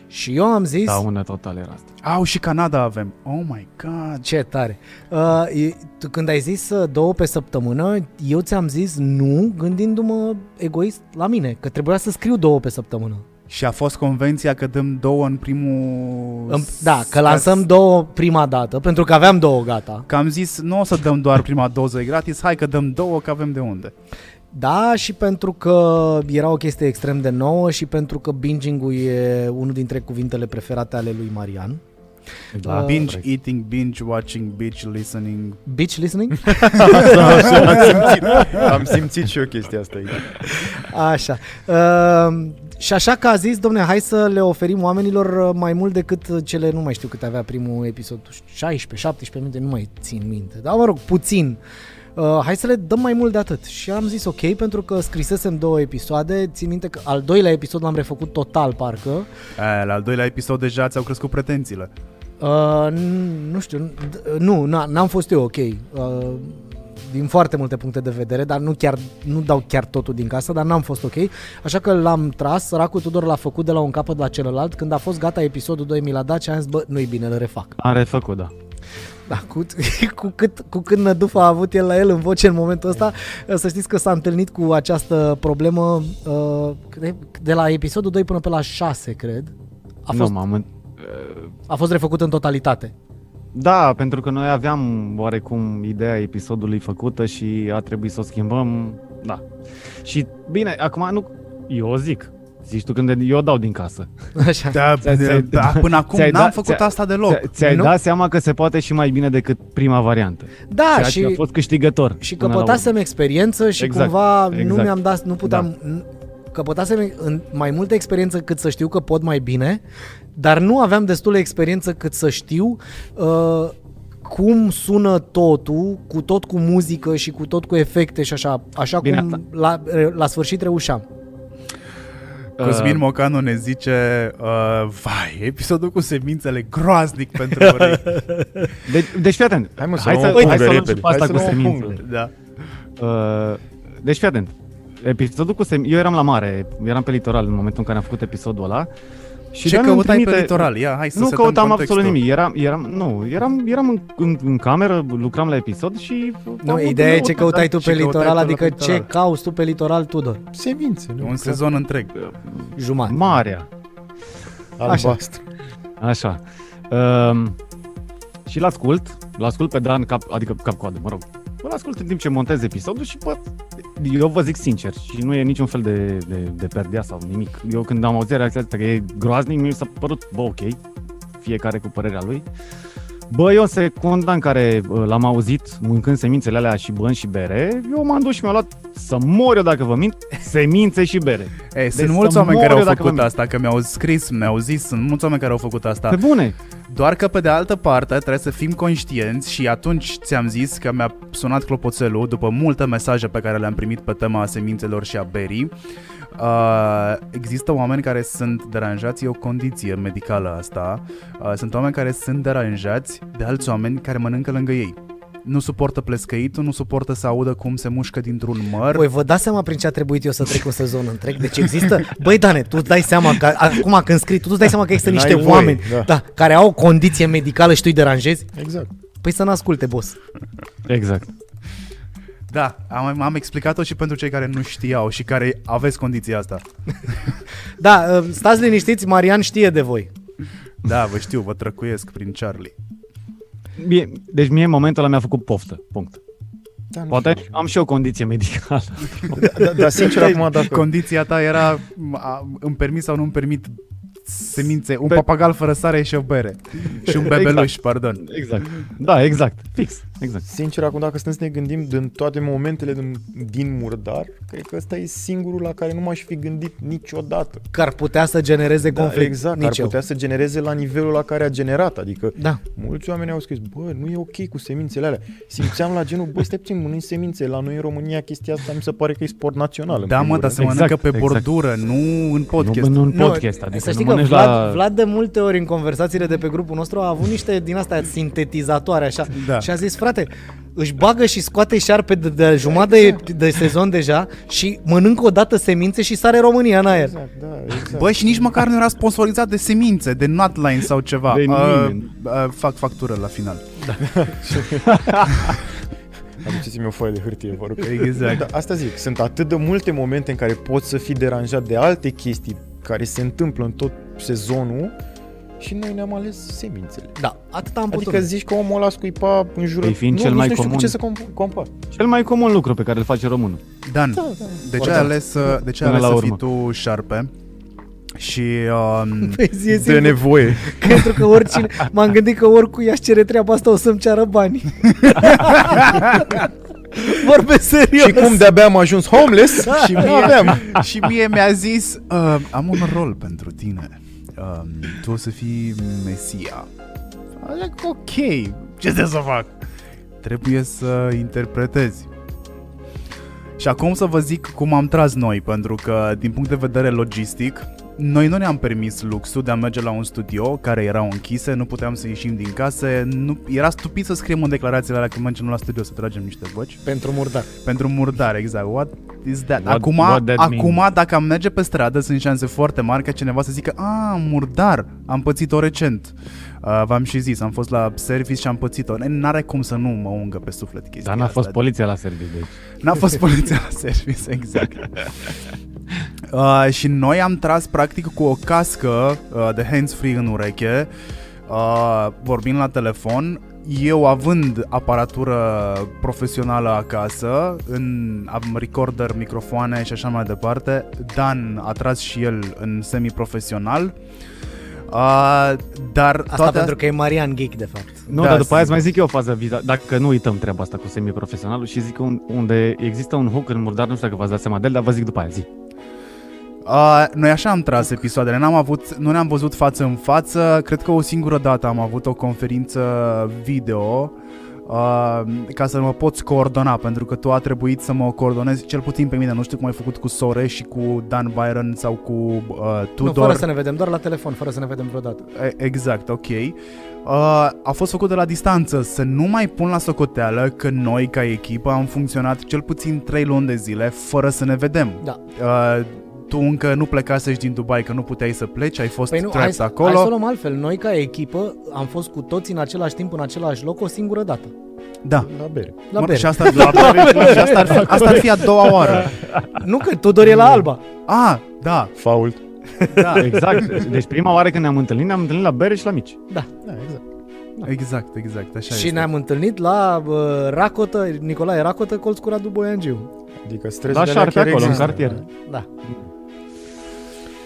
Și eu am zis... Da, una total era asta. Au, și Canada avem. Oh my god. Ce tare. Uh, e- tu, când ai zis uh, două pe săptămână, eu ți-am zis nu, gândindu-mă egoist la mine, că trebuia să scriu două pe săptămână. Și a fost convenția că dăm două în primul... În, da, că lansăm două prima dată, pentru că aveam două gata. Că am zis, nu o să dăm doar prima doză e gratis, hai că dăm două, că avem de unde. Da, și pentru că era o chestie extrem de nouă și pentru că binging-ul e unul dintre cuvintele preferate ale lui Marian. Da, binge corect. eating, binge watching, binge listening. Beach listening? [laughs] am, simțit, [laughs] am simțit și eu chestia asta aici. Așa. Uh, și așa că a zis, domne, hai să le oferim oamenilor uh, mai mult decât cele, nu mai știu cât avea primul episod, 16, 17 minute, nu mai țin minte. Dar mă rog, puțin. Uh, hai să le dăm mai mult de atât. Și am zis ok, pentru că scrisesem două episoade, țin minte că al doilea episod l-am refăcut total, parcă. Aia, la al doilea episod deja ți-au crescut pretențiile. Uh, n- nu știu, d- nu, n- n-am fost eu ok. Uh, din foarte multe puncte de vedere, dar nu chiar nu dau chiar totul din casă, dar n-am fost ok. Așa că l-am tras, săracul Tudor l-a făcut de la un capăt la celălalt. Când a fost gata episodul 2 mi l-a dat și am zis, bă, nu-i bine, îl refac. Am refăcut, da. Da, cu, [laughs] cu, cât, cu cât năduf a avut el la el în voce în momentul ăsta, să știți că s-a întâlnit cu această problemă uh, de, de la episodul 2 până pe la 6, cred. A fost, Nu, m-am... în- a fost refăcut în totalitate. Da, pentru că noi aveam oarecum ideea episodului făcută și a trebuit să o schimbăm. Da. Și bine, acum nu... Eu zic. Zici tu când eu dau din casă. [laughs] Așa. Da, Ți-ai- ți-ai- da, până acum ți-ai n-am dat- făcut ți-ai- asta deloc. Ți- Ți-ai Nu? dat seama că se poate și mai bine decât prima variantă. Da, Ceea și... ce a fost câștigător. Și până la căpătasem experiență și Exact, cumva nu exact. mi-am dat, nu puteam, da. căpătasem în mai multă experiență cât să știu că pot mai bine, dar nu aveam destulă experiență cât să știu uh, cum sună totul, cu tot cu muzică și cu tot cu efecte și așa, așa Bine, cum la, la sfârșit reușeam. Urmă. Cosmin Mocanu ne zice uh, Vai, episodul cu semințele groaznic pentru [laughs] urei. De, deci fii atent. Hai mă să hai luăm să, punct hai de să luăm repede. și pe asta Hai cu să luăm semințele. punct. da. Uh, deci fii atent. Episodul cu sem- Eu eram la mare, eram pe litoral în momentul în care am făcut episodul ăla Și Ce Dan îmi căutai trimite- pe litoral? Ia, hai să nu setăm căutam contextul. absolut nimic. Eram, eram, nu, eram, eram în, în, în cameră, lucram la episod și... Nu, am ideea e avut ce o- căutai tu ce pe căutai litoral, tu la adică litoral? ce cauți tu pe litoral, Tudor? Semințe, nu? Un sezon întreg. Jumătate. Marea. Albastru. Așa. Um, și l-ascult, l-ascult pe Dan, cap, adică cap-coadă, mă rog. Îl ascult în timp ce montez episodul și, bă, eu vă zic sincer, și nu e niciun fel de, de, de perdea sau nimic. Eu când am auzit reacția asta că e groaznic, mi s-a părut, bă, ok, fiecare cu părerea lui. Bă, eu în secunda în care uh, l-am auzit mâncând semințele alea și bănd și bere, eu m-am dus și mi-am luat să mor eu dacă vă mint, semințe și bere. Ei, sunt Deci mulți să oameni mor care au eu dacă făcut vă- asta, că mi-au scris, mi-au zis, sunt mulți oameni care au făcut asta. Pe bune! Doar că pe de altă parte trebuie să fim conștienți și atunci ți-am zis că mi-a sunat clopoțelul după multe mesaje pe care le-am primit pe tema semințelor și a berii. Uh, există oameni care sunt deranjați, e o condiție medicală asta. Uh, sunt oameni care sunt deranjați de alți oameni care mănâncă lângă ei. Nu suportă plescăitul, nu suportă să audă cum se mușcă dintr-un măr. Voi vă dați seama prin ce a trebuit eu să trec un sezon întreg? Deci există... Băi, Dane, tu îți dai seama că... Acum când scrii, tu îți dai seama că există N-ai niște voie, oameni da. da, care au o condiție medicală și tu îi deranjezi? Exact. Păi să n-asculte, boss. Exact. Da, am, am explicat-o și pentru cei care nu știau și care aveți condiția asta. Da, uh, stați liniștiți, Marian știe de voi. Da, vă știu, vă trăcuiesc prin Charlie. Mie, deci mie în momentul ăla mi-a făcut poftă. Punct. Da, nu Poate știu. am și eu o condiție medicală. [laughs] Da, dar sincer acum dacă... Condiția ta era a, îmi permit sau nu îmi permit semințe, un Pe- papagal fără sare și o bere. Și un bebeluș, pardon. Exact. Da, exact. Fix. Exact. Sincer, acum dacă stăm să ne gândim din toate momentele din, din murdar, cred că ăsta e singurul la care nu m-aș fi gândit niciodată. Că ar putea să genereze Da, conflict. exact, Nici ar eu. putea să genereze la nivelul la care a generat. Adică Da. mulți oameni au scris, bă, nu e ok cu semințele alea. Simțeam la genul, bă, stai puțin, mănânci semințe. La noi în România chestia asta mi se pare că e sport național. în Da, primul mă, dar rând. se Exact, mănâncă pe exact. bordură, nu în podcast. Nu, nu în Nu, podcast. Adică să nu știi că mănânci Vlad, la... Vlad de multe ori în conversațiile de pe grupul nostru a avut niște din astea sintetizatoare așa Da. și a zis, frate, își bagă și scoate șarpe de, de jumătate de, de sezon deja și mănâncă o dată semințe și sare România în aer. Exact, da, exact. Bă, și nici măcar nu era sponsorizat de semințe, de Nutline sau ceva. De Uh, nimeni. uh, fac factură la final. [laughs] Aduceți-mi o foaie de hârtie, vă rog. Exact. Da, asta zic, sunt atât de multe momente în care poți să fii deranjat de alte chestii care se întâmplă în tot sezonul și noi ne-am ales semințele. Da, atât am putut. Adică zici că omul ăla scuipa în jurul... Păi fiind nu, cel nici mai nu știu comun. cu ce să comp- compar. Cel mai comun lucru pe care îl face românul. Dan, Da, da. de ce Foarte. ai ales, uh, de ce ai Până ales la să fii urmă. tu șarpe? Și um, [laughs] Păi zi, e De simplu, nevoie. [laughs] pentru că oricine, m-am gândit că oricui aș cere treaba asta o să-mi ceară bani. [laughs] Vorbesc serios. și cum de-abia am ajuns homeless și mie, aveam. și mie mi-a zis uh, Am un rol pentru tine uh, Tu o să fii Mesia Zic, ok, ce trebuie să fac? Trebuie să interpretezi Și acum să vă zic cum am tras noi Pentru că din punct de vedere logistic noi nu ne-am permis luxul de a merge la un studio care erau închise, nu puteam să ieșim din case, nu, era stupid să scriem în declarațiile alea când mergem la studio să tragem niște voci. Pentru murdar. Pentru murdar, exact. What is that? What- acum, what that acum means? dacă am merge pe stradă, sunt șanse foarte mari ca cineva să zică A, murdar, am pățit-o recent. Uh, v-am și zis, am fost la service și am pățit-o. N-are cum să nu mă ungă pe suflet chestia Dar n-a fost asta. poliția la serviciu, deci. N-a fost poliția la service, exact. [laughs] Uh, și noi am tras practic cu o cască uh, de hands-free în ureche, uh, vorbind la telefon, eu având aparatură profesională acasă, în, am recorder, microfoane și așa mai departe, Dan a tras și el în semi-profesional, uh, dar Asta toate pentru că e Marian Geek, de fapt. Nu, Da, dar după aia îți sigur. mai zic eu o fază viza, dacă nu uităm treaba asta cu semi-profesionalul și zic un, unde există un hook în murdar, nu știu dacă v-ați dat seama de el, dar vă zic după aia, zi. Uh, noi așa am tras episoadele, n-am avut, nu ne-am văzut față în față, cred că o singură dată am avut o conferință video uh, ca să mă poți coordona, pentru că tu a trebuit să mă coordonezi, cel puțin pe mine, nu știu cum ai făcut cu Sore și cu Dan Byron sau cu uh, Nu, Tudor. fără să ne vedem, doar la telefon, fără să ne vedem vreodată. E- Exact, ok. Uh, a fost făcut de la distanță, să nu mai pun la socoteală că noi ca echipă am funcționat cel puțin 3 luni de zile fără să ne vedem. Da. Uh, tu încă nu plecasești din Dubai, că nu puteai să pleci, ai fost Păi nu, hai, trapped hai acolo. să o luăm altfel. Noi ca echipă am fost cu toți în același timp, în același loc, o singură dată. Da. La bere. La Mă, bere. Și asta, [laughs] și asta, ar fi, asta ar fi a doua oară. Nu că Tudor e la Alba. Ah, da, Fault. da, [laughs] Exact. Deci prima oară când ne-am întâlnit, ne-am întâlnit la bere și la mici. Da. Da, exact. exact, exact, așa și este. ne-am întâlnit la uh, Racotă, Nicolae Racotă, colț cu Radu Boiangiu. Adică La stresurile alea șarpe chiar acolo, în există. cartier. Da.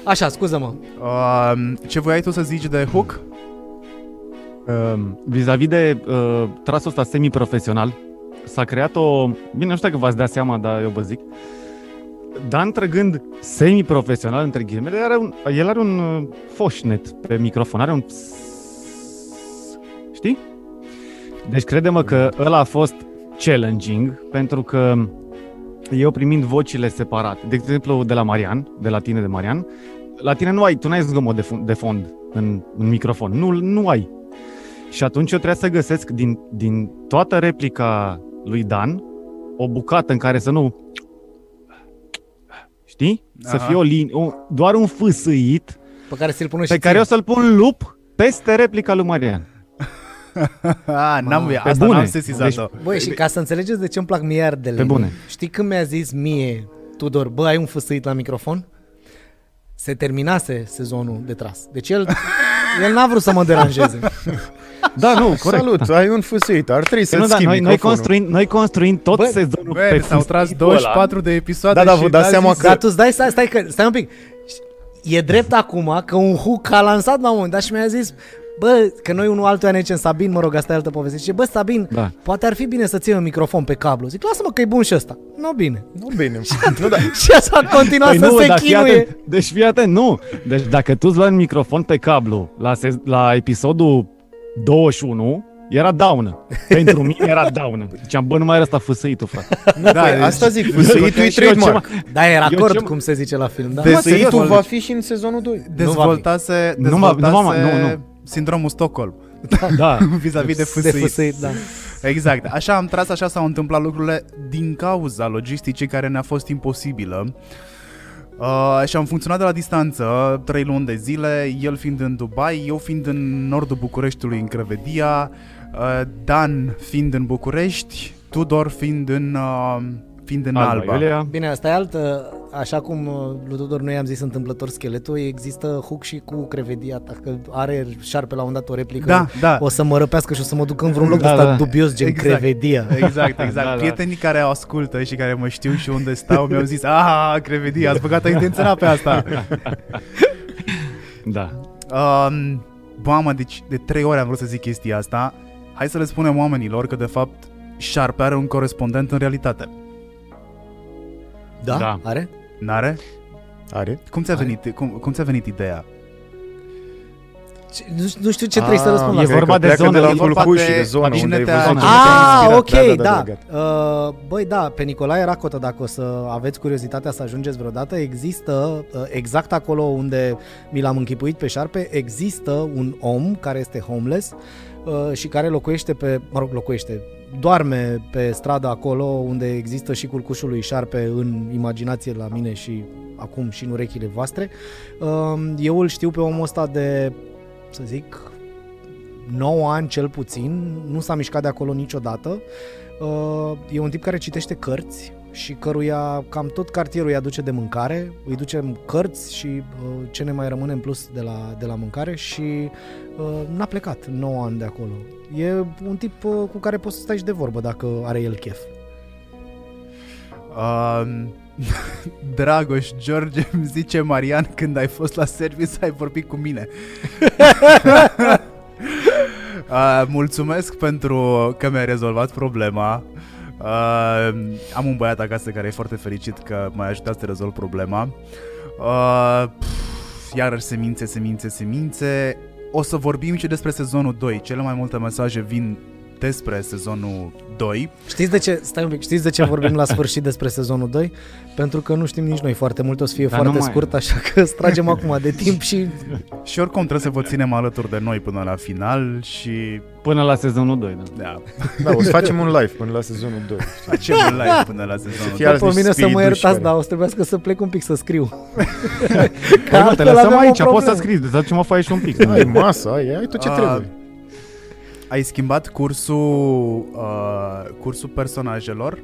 Așa, scuză-mă. Uh, ce voiai tu să zici de Hook? Uh, vis-a-vis de uh, trasul ăsta semi-profesional, s-a creat o... Bine, nu știu dacă v-ați dat seama, dar eu vă zic. Dan trăgând semi-profesional, între ghilimele, are un, el are un uh, foșnet pe microfon, are un... Știi? Deci crede-mă că ăla a fost challenging, pentru că eu primind vocile separate, de exemplu de la Marian, de la tine de Marian, la tine nu ai, tu n-ai zgomot de, fund, de fond în, în microfon, nu, nu ai. Și atunci eu trebuia să găsesc din, din toată replica lui Dan o bucată în care să nu... Știi? Să Aha. fie o linie, o, doar un fâsâit Pe care ți-l pune și pe care ție. o să-l pun lup peste replica lui Marian. [laughs] Ah, n-am, Pe asta bune. n-am sesizat-o. Băi, și ca să înțelegeți de ce îmi plac mie ardele. Pe bune. Știi când mi-a zis mie, Tudor, bă, ai un fâsâit la microfon? Se terminase sezonul de tras. Deci el, [laughs] el n-a vrut să mă deranjeze. [laughs] Da, nu, corect. Salut, Da. ai un fâsâit, ar trebui Că să-ți nu, da, schimbi noi, noi, microfonul. construim, noi construim tot Bă, sezonul Bă, pe s-au tras fâsâitul ăla. 24 de episoade Da, da, și vă dați n-a seama zis- că- Dar tu îți dai, stai, stai, că, stai un pic. E drept acum că un hook a lansat la un moment dat și mi-a zis Bă, că noi unul altuia ne zicem Sabin, mă rog, asta e altă poveste. Și bă, Sabin, Da. poate ar fi bine să ții un microfon pe cablu. Zic, lasă-mă că e bun și ăsta. Nu bine. Nu bine. [laughs] nu, [laughs] da. Și așa a continuat să se dar fii chinuie. atent, deci fii atent, nu. Deci dacă tu îți luai un microfon pe cablu la, se- la episodul 21, era daună. [laughs] Pentru mine era daună. Ziceam, bă, nu mai era asta fâsăitul, frate. Da, Da, păi, deci- asta zic, fâsâitul e Și eu trademark. ceva- Da, era Eu acord, ce- cum se zice la film. Da. Mă, Fâsâitul serios, va fi și în sezonul 2. Dezvoltase, Nu va- nu va- dezvoltase nu, nu. Sindromul Stockholm Da. [laughs] vis-a-vis de de fâsâit. fâsâit, da. Exact. Așa am tras, așa s-au întâmplat lucrurile din cauza logisticii care ne-a fost imposibilă. Uh, și am funcționat de la distanță, trei luni de zile, el fiind în Dubai, eu fiind în nordul Bucureștiului, în Crevedia, uh, Dan fiind în București, Tudor fiind în, uh, fiind în Alba. Alba. Iulia. Bine, asta e altă, așa cum uh, lui Tudor noi am zis întâmplător scheletul, există hook și cu crevedia, dacă are șarpe la un dat o replică, Da, da. o să mă răpească și o să mă duc în vreun loc Da, da, ăsta da. dubios gen Exact. crevedia. [laughs] Exact, exact. Da, da. Prietenii care au ascultă și care mă știu și unde stau mi-au zis Ah, Crevedia, ați băgat intenționat pe asta. [laughs] Da. Um, mamă, deci de trei ori am vrut să zic chestia asta. Hai să le spunem oamenilor că de fapt Sharpe are un corespondent în realitate. Da? Da. Are? N-are? Are? Cum ți-a venit, cum, cum ți-a venit ideea? Ce, nu, nu știu ce trebuie să răspund la e asta. vorba că de pleacă zonă, de la e vorba Vulcuș de și de zonă cine unde ai te-a- văzut. cine Ah, te-a ok, inspirat. da. gata. Uh, băi, da, pe Nicolae Racotă, dacă o să aveți curiozitatea să ajungeți vreodată, există, uh, exact acolo unde mi l-am închipuit pe șarpe, există un om care este homeless uh, și care locuiește pe, mă rog, locuiește, doarme pe stradă acolo unde există și culcușul lui șarpe în imaginație la mine și acum și în urechile voastre. Uh, eu îl știu pe omul ăsta de, să zic, 9 ani cel puțin, nu s-a mișcat de acolo niciodată. Uh, E un tip care citește cărți și căruia cam tot cartierul îi aduce de mâncare, îi ducem cărți și uh, ce ne mai rămâne în plus de la, de la mâncare și uh, n-a plecat 9 ani de acolo. E un tip uh, cu care poți să stai și de vorbă dacă are el chef. Um, [laughs] Dragoș, George îmi zice Marian când ai fost la service ai vorbit cu mine. [laughs] uh, mulțumesc pentru că mi-ai rezolvat problema. Uh, am un băiat acasă care e foarte fericit că m-a ajutat să rezolv problema. Uh, pf, iarăși semințe, semințe, semințe. O să vorbim și despre sezonul 2. Cele mai multe mesaje vin despre sezonul 2. Știți de ce, stai un pic, știți de ce vorbim la sfârșit despre sezonul 2? Pentru că nu știm nici noi foarte mult, o să fie Dar foarte nu mai- scurt, așa că îți tragem [laughs] acum de timp și Și oricum trebuie să vă ținem alături de noi până la final și Până la sezonul 2, da. da, Da, o să facem un live până la sezonul 2. facem un live până la sezonul fie 2. alți pe mine să spiriduși mă iertați, care- dar o să trebuiască să plec un pic să scriu. Păi [laughs] nu, te altfel lăsăm avem o aici, poți să problemă. scrii, să ducem o foaie și un pic. Ai masă, ai, ai tot ce A, trebuie. Ai schimbat cursul, uh, cursul personajelor?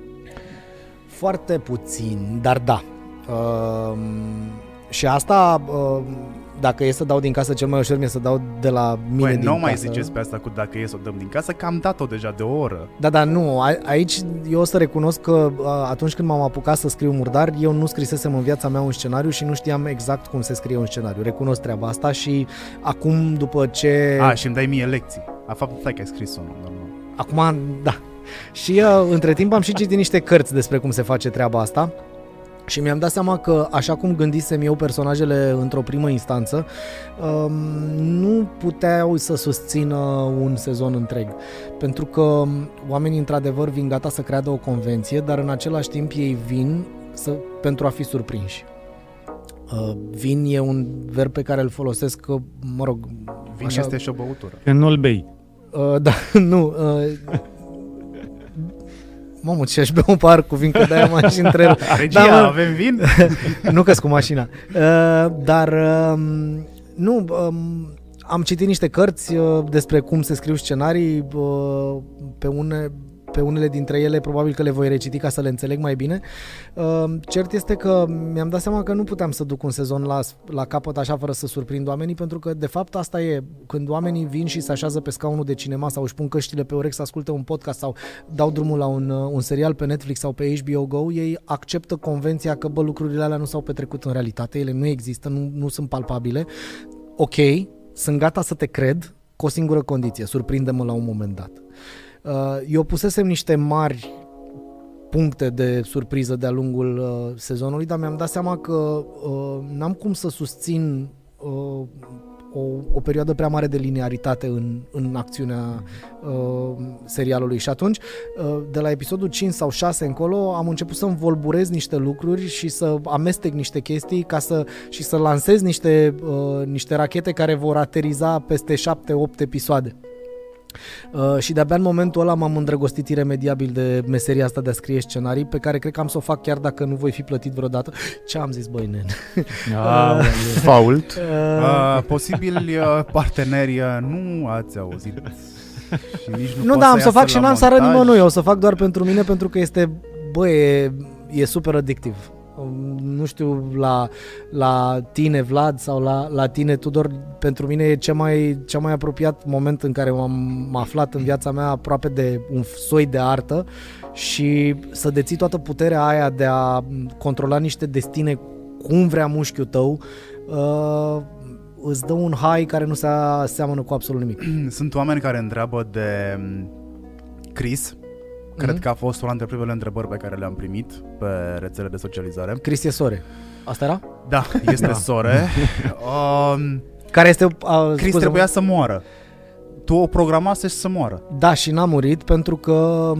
Foarte puțin, dar da. Uh, și asta, uh, dacă e să dau din casă, cel mai ușor mi-e să dau de la mine Băi, din nu mai casă. ziceți pe asta cu dacă e să o dăm din casă, că am dat-o deja de o oră. Da, da, nu. A- Aici eu o să recunosc că a, atunci când m-am apucat să scriu murdar, eu nu scrisesem în viața mea un scenariu și nu știam exact cum se scrie un scenariu. Recunosc treaba asta și acum, după ce... A, și îmi dai mie lecții. A, fapt, stai că ai scris-o, nu, nu, nu. Acum, da. Și uh, între timp am și citit niște cărți despre cum se face treaba asta și mi-am dat seama că, așa cum gândisem eu personajele într-o primă instanță, um, nu puteau să susțină un sezon întreg. Pentru că um, oamenii, într-adevăr, vin gata să creadă o convenție, dar în același timp ei vin să, pentru a fi surprinși. Uh, vin e un verb pe care îl folosesc, că, mă rog... Vin așa- este și o băutură. Că nu-l bei. Uh, da, [laughs] nu. Uh, Mamă, ce aș bea un par cu vin, că de-aia m-am și întreb. [laughs] Regia, Da, mă. avem vin? [laughs] nu că cu mașina. Uh, dar um, nu, um, am citit niște cărți uh, despre cum se scriu scenarii, uh, pe, une, pe unele dintre ele probabil că le voi reciti ca să le înțeleg mai bine. Uh, cert este că mi-am dat seama că nu puteam să duc un sezon la, la capăt așa fără să surprind oamenii, pentru că de fapt asta e, când oamenii vin și se așează pe scaunul de cinema sau își pun căștile pe urechi să asculte un podcast sau dau drumul la un, uh, un serial pe Netflix sau pe HBO Go, ei acceptă convenția că bă, lucrurile alea nu s-au petrecut în realitate, ele nu există, nu, nu sunt palpabile. Ok, sunt gata să te cred cu o singură condiție, surprinde-mă la un moment dat. Uh, Eu pusesem niște mari puncte de surpriză de-a lungul uh, sezonului, dar mi-am dat seama că uh, n-am cum să susțin uh, o, o perioadă prea mare de linearitate în, în acțiunea uh, serialului și atunci uh, de la episodul 5 sau 6 încolo am început să învolburez niște lucruri și să amestec niște chestii ca să, și să lansez niște, uh, niște rachete care vor ateriza peste 7-8 episoade. Uh, și de-abia în momentul ăla m-am îndrăgostit iremediabil de meseria asta de a scrie scenarii pe care cred că am să o fac chiar dacă nu voi fi plătit vreodată. Ce am zis, băi, nen? Ah, [laughs] Fault. Uh, Uh, posibili uh, parteneri uh, nu ați auzit și nici nu, nu, pot da, am să iasă fac și la n-am să arăt montaj. nimănui, o să fac doar pentru mine pentru că este, bă, e, e super adictiv. Um, Nu știu la, la tine, Vlad, sau la, la tine, Tudor, pentru mine e cea mai, cea mai apropiat moment în care m-am aflat în viața mea aproape de un soi de artă și să deții toată puterea aia de a controla niște destine cum vrea mușchiul tău, uh, îți dă un high care nu se seamănă cu absolut nimic. [clears throat] Sunt oameni care întreabă de mm, Chris. Cred Mhm. că a fost una dintre primele întrebări pe care le-am primit pe rețele de socializare. Cristi Sore. Asta era? Da, este [laughs] Da. sore. Um, Care este... A, Chris scuze-mă. trebuia să moară. Tu o programase și să moară. Da, și n-a murit pentru că...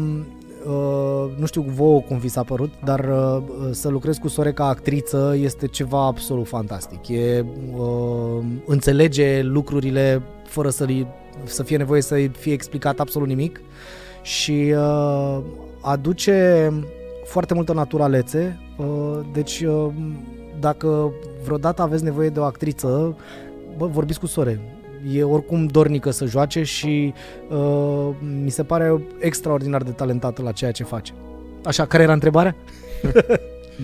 Uh, nu știu vouă cum vi s-a părut, dar uh, să lucrez cu Sore ca actriță este ceva absolut fantastic. E, uh, înțelege lucrurile fără să, li, să fie nevoie să fie explicat absolut nimic și uh, aduce foarte multă naturalețe. Uh, deci, uh, dacă vreodată aveți nevoie de o actriță, bă, vorbiți cu Sore. E oricum dornică să joace și uh, mi se pare extraordinar de talentată la ceea ce face. Așa, care era întrebarea?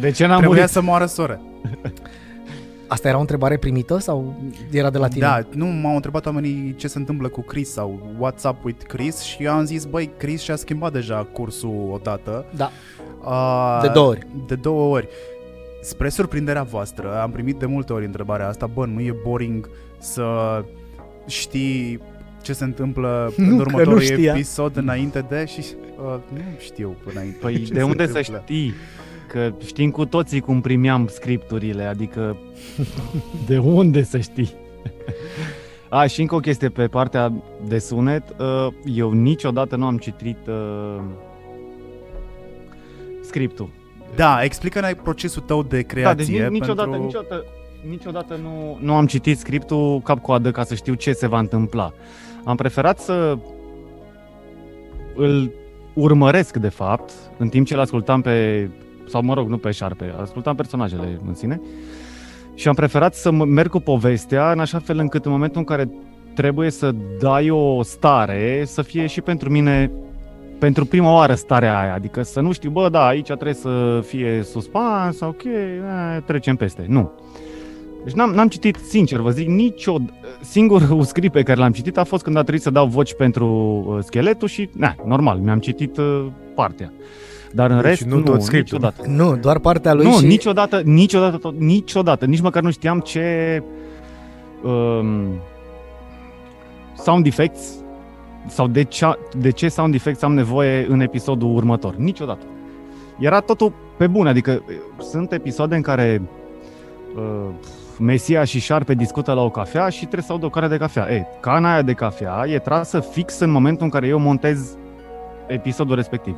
de ce n-am Trebuia murit? să moară sore. [laughs] Asta era o întrebare primită sau era de la tine? Da, nu, m-au întrebat oamenii ce se întâmplă cu Chris sau What's up with Chris și eu am zis, băi, Chris și-a schimbat deja cursul odată. Da. Uh, De două ori. De două ori. Spre surprinderea voastră, am primit de multe ori întrebarea asta, bă, nu e boring să știi ce se întâmplă [laughs] Nu, în că nu următorul știa. episod înainte de și uh, nu știu înainte. Păi ce de se unde să întâmplă. știi? Că știm cu toții cum primeam scripturile, adică [laughs] de unde să știi? [laughs] A, și încă o chestie pe partea de sunet. Uh, eu niciodată nu am citit uh, scriptul. Da, explică-ne procesul tău de Da, creație. deci ni- niciodată, pentru... niciodată, niciodată nu, nu am citit scriptul cap-coadă ca să știu ce se va întâmpla. Am preferat să îl urmăresc, de fapt, în timp ce îl ascultam pe, sau mă rog, nu pe șarpe, ascultam personajele în sine și am preferat să mă- merg cu povestea în așa fel încât în momentul în care trebuie să dai o stare, să fie și pentru mine pentru prima oară starea aia, adică să nu știu, bă, da, aici trebuie să fie suspans sau ok, eh, trecem peste. Nu. Deci n-am, n-am citit, sincer, vă zic, nicio... Singurul [laughs] script pe care l-am citit a fost când a trebuit să dau voci pentru uh, scheletul și, na, normal, mi-am citit uh, partea. Dar în Deci rest, nu nu, tot scriptul. niciodată. Nu, doar partea lui Nu, și... niciodată, niciodată, tot, niciodată, nici măcar nu știam ce um, sound effects sau de ce, de ce sound effects am nevoie în episodul următor. Niciodată. Era totul pe bune, adică uh, sunt episoade în care uh, Mesia și Șarpe discută la o cafea și trebuie să aud o care de cafea. E, cana aia de cafea e trasă fix în momentul în care eu montez episodul respectiv.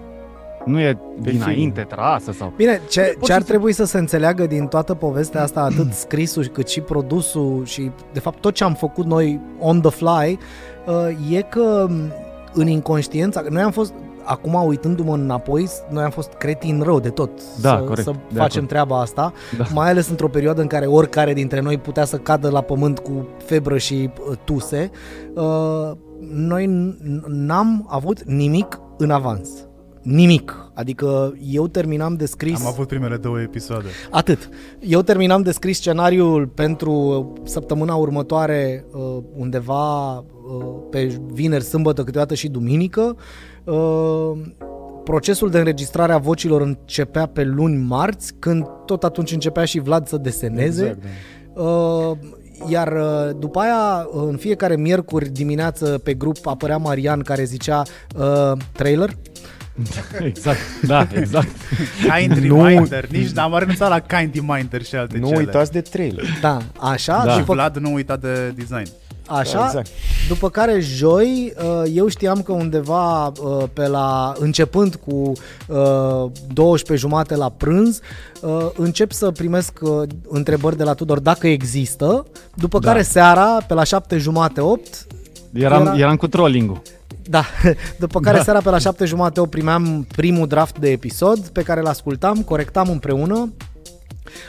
Nu e dinainte trasă sau... Bine, ce, Pur ce și ar simplu. trebui să se înțeleagă din toată povestea asta, atât [clears throat] scrisul cât și produsul și, de fapt, tot ce am făcut noi on the fly, uh, e că m, în inconștiența, noi am fost, acum uitându-mă înapoi, noi am fost cretin rău de tot Da, să, corect, să de facem acord. treaba asta, Da. mai ales într-o perioadă în care oricare dintre noi putea să cadă la pământ cu febră și uh, tuse. Uh, noi n- n-am avut nimic în avans. Nimic. Adică eu terminam de scris... Am avut primele două episoade. Atât. Eu terminam de scris scenariul pentru săptămâna următoare uh, undeva uh, pe vineri, sâmbătă, câteodată și duminică. Uh, Procesul de înregistrare a vocilor începea pe luni marți, când tot atunci începea și Vlad să deseneze. Exact, da. Uh, iar uh, după aia, uh, în fiecare miercuri dimineață pe grup apărea Marian care zicea uh, trailer. [laughs] Exact, da, exact. Kind Nu. Reminder. Nici n-am renunțat la Kind Reminder și alte Nu cele. uitați de trailer. Da, așa. Da. Și După, Vlad nu uita de design. așa Exact. După care joi, uh, eu știam că undeva uh, pe la, începând cu uh, 12 jumate la prânz, uh, încep să primesc uh, întrebări de la Tudor dacă există, după Da. care seara, pe la 7 jumate 8, Eram, Era- eram cu trolling-ul. Da, [laughs] după care Da. seara pe la 7 jumate 8 primeam primul draft de episod pe care îl ascultam, corectam împreună,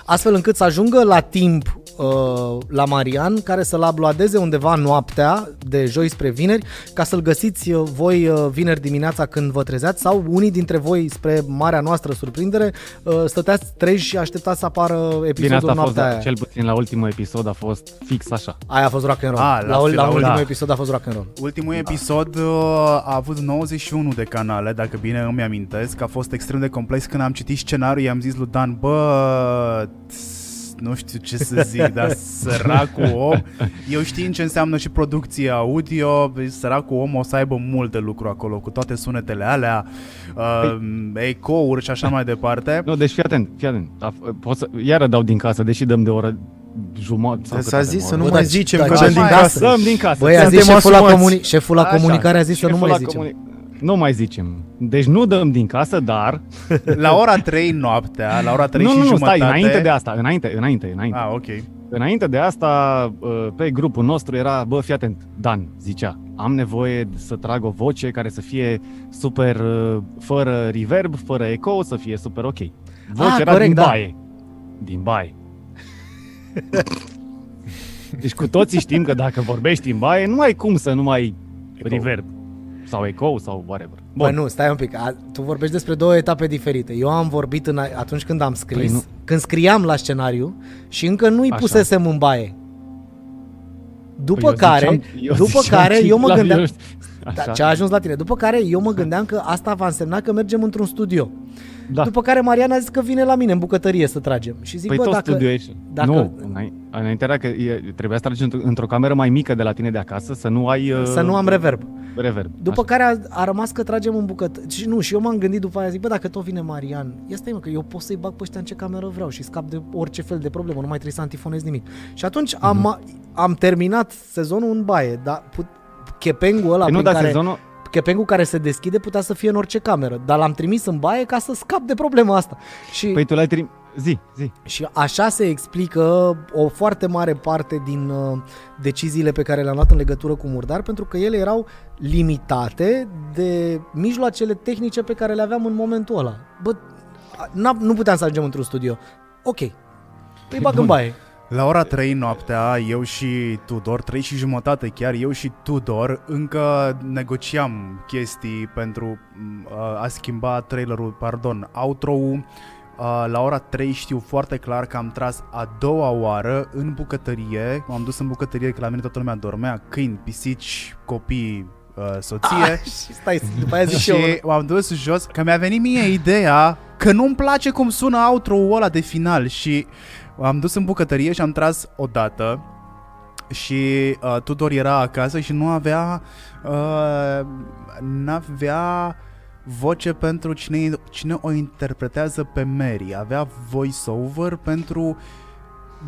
astfel încât să ajungă la timp uh, la Marian, care să-l uploadeze undeva noaptea, de joi spre vineri, ca să-l găsiți uh, voi uh, vineri dimineața când vă trezeați sau unii dintre voi, spre marea noastră surprindere, uh, stăteați treji și așteptați să apară episodul Bine, asta a fost, noaptea aia. cel puțin la ultimul episod a fost fix așa. Aia a fost rock and roll. Ah, la, la la, fel, la, la ultimul da. episod a fost rock and roll. Ultimul episod uh, a avut 91 de canale, dacă bine îmi amintesc. A fost extrem de complex. Când am citit scenariul, i-am zis lui Dan, bă, tss, nu știu ce să zic, dar săracul om, eu știind ce înseamnă și producție audio, săracul om o să aibă multe lucruri acolo, cu toate sunetele alea, uh, ecouri și așa mai departe. [laughs] Nu, deci fii atent, fii atent. A, pot să, iară dau din casă, deși dăm de o oră jumătate. sau cât S-a avem, zis o să oră. nu Bă, mai dar- zicem dar că ce dăm din faci? casă. Dăm din casă. Băi, a Suntem zis șeful la, asumați. comuni- șeful la Așa. comunicare, a zis să nu Șeful mai la zicem. Comuni- Nu mai zicem. Deci nu dăm din casă, dar... [laughs] La ora 3 noaptea, la ora 3 nu, și nu, nu, jumătate... stai, înainte de asta, înainte, înainte, înainte. Ah, ok. Înainte de asta, uh, pe grupul nostru era, bă, fii atent, Dan zicea, am nevoie să trag o voce care să fie super, uh, fără reverb, fără eco, să fie super ok. Vocea Ah, era corect, din da. baie. Din baie. Deci cu toții știm că dacă vorbești în baie, nu ai cum să nu mai Eco. reverb sau eco sau whatever. Bă, nu, stai un pic. A, tu vorbești despre două etape diferite. Eu am vorbit în, atunci când am scris, Păi nu. când scriam la scenariu și încă nu-i Așa. pusesem în baie. După Păi eu care, ziceam- eu după ziceam care eu mă la- gândeam... eu- Da, Așa. ce a ajuns la tine. După care eu mă gândeam că asta va însemna că mergem într-un studio. Da. După care Mariana a zis că vine la mine în bucătărie să tragem. Și zic, Păi bă, tot dacă... studio ești. dacă- Nu, înainte, înainte era că e, trebuia să tragi într- într-o cameră mai mică de la tine de acasă, să nu ai... uh, Să nu am reverb. reverb. După Așa. care a, a rămas că tragem în bucătărie. Și nu, și eu m-am gândit după aia, zic, bă, dacă tot vine Marian, ia stai mă, că eu pot să-i bag pe ăștia în ce cameră vreau și scap de orice fel de problemă, nu mai trebuie să antifonez nimic. Și atunci am, Mhm. am terminat sezonul în baie, dar put, chepengul ăla Păi nu, prin dar care, sezonul... chepengul care se deschide putea să fie în orice cameră, dar l-am trimis în baie ca să scap de problema asta. Și, Păi tu l-ai trim... Zi, zi. și așa se explică o foarte mare parte din uh, deciziile pe care le-am luat în legătură cu Murdar, pentru că ele erau limitate de mijloacele tehnice pe care le aveam în momentul ăla. Bă, n- nu puteam să ajungem într-un studio. Ok, îi bag în Bun. baie. La ora 3 noaptea, eu și Tudor, 3 și jumătate chiar, eu și Tudor încă negociam chestii pentru m, uh, a schimba trailerul, pardon, outro-ul. Uh, la ora 3 știu foarte clar că am tras a doua oară în bucătărie. M-am dus în bucătărie că la mine toată lumea dormea, câini, pisici, copii, uh, soție. Ah, și stai, după aia zic și eu. Și m-am dus jos, că mi-a venit mie ideea că nu-mi place cum sună outro-ul ăla de final și am dus în bucătărie și am tras o dată și uh, Tudor era acasă și nu avea uh, n-avea voce pentru cine, cine o interpretează pe Mary. Avea voice-over pentru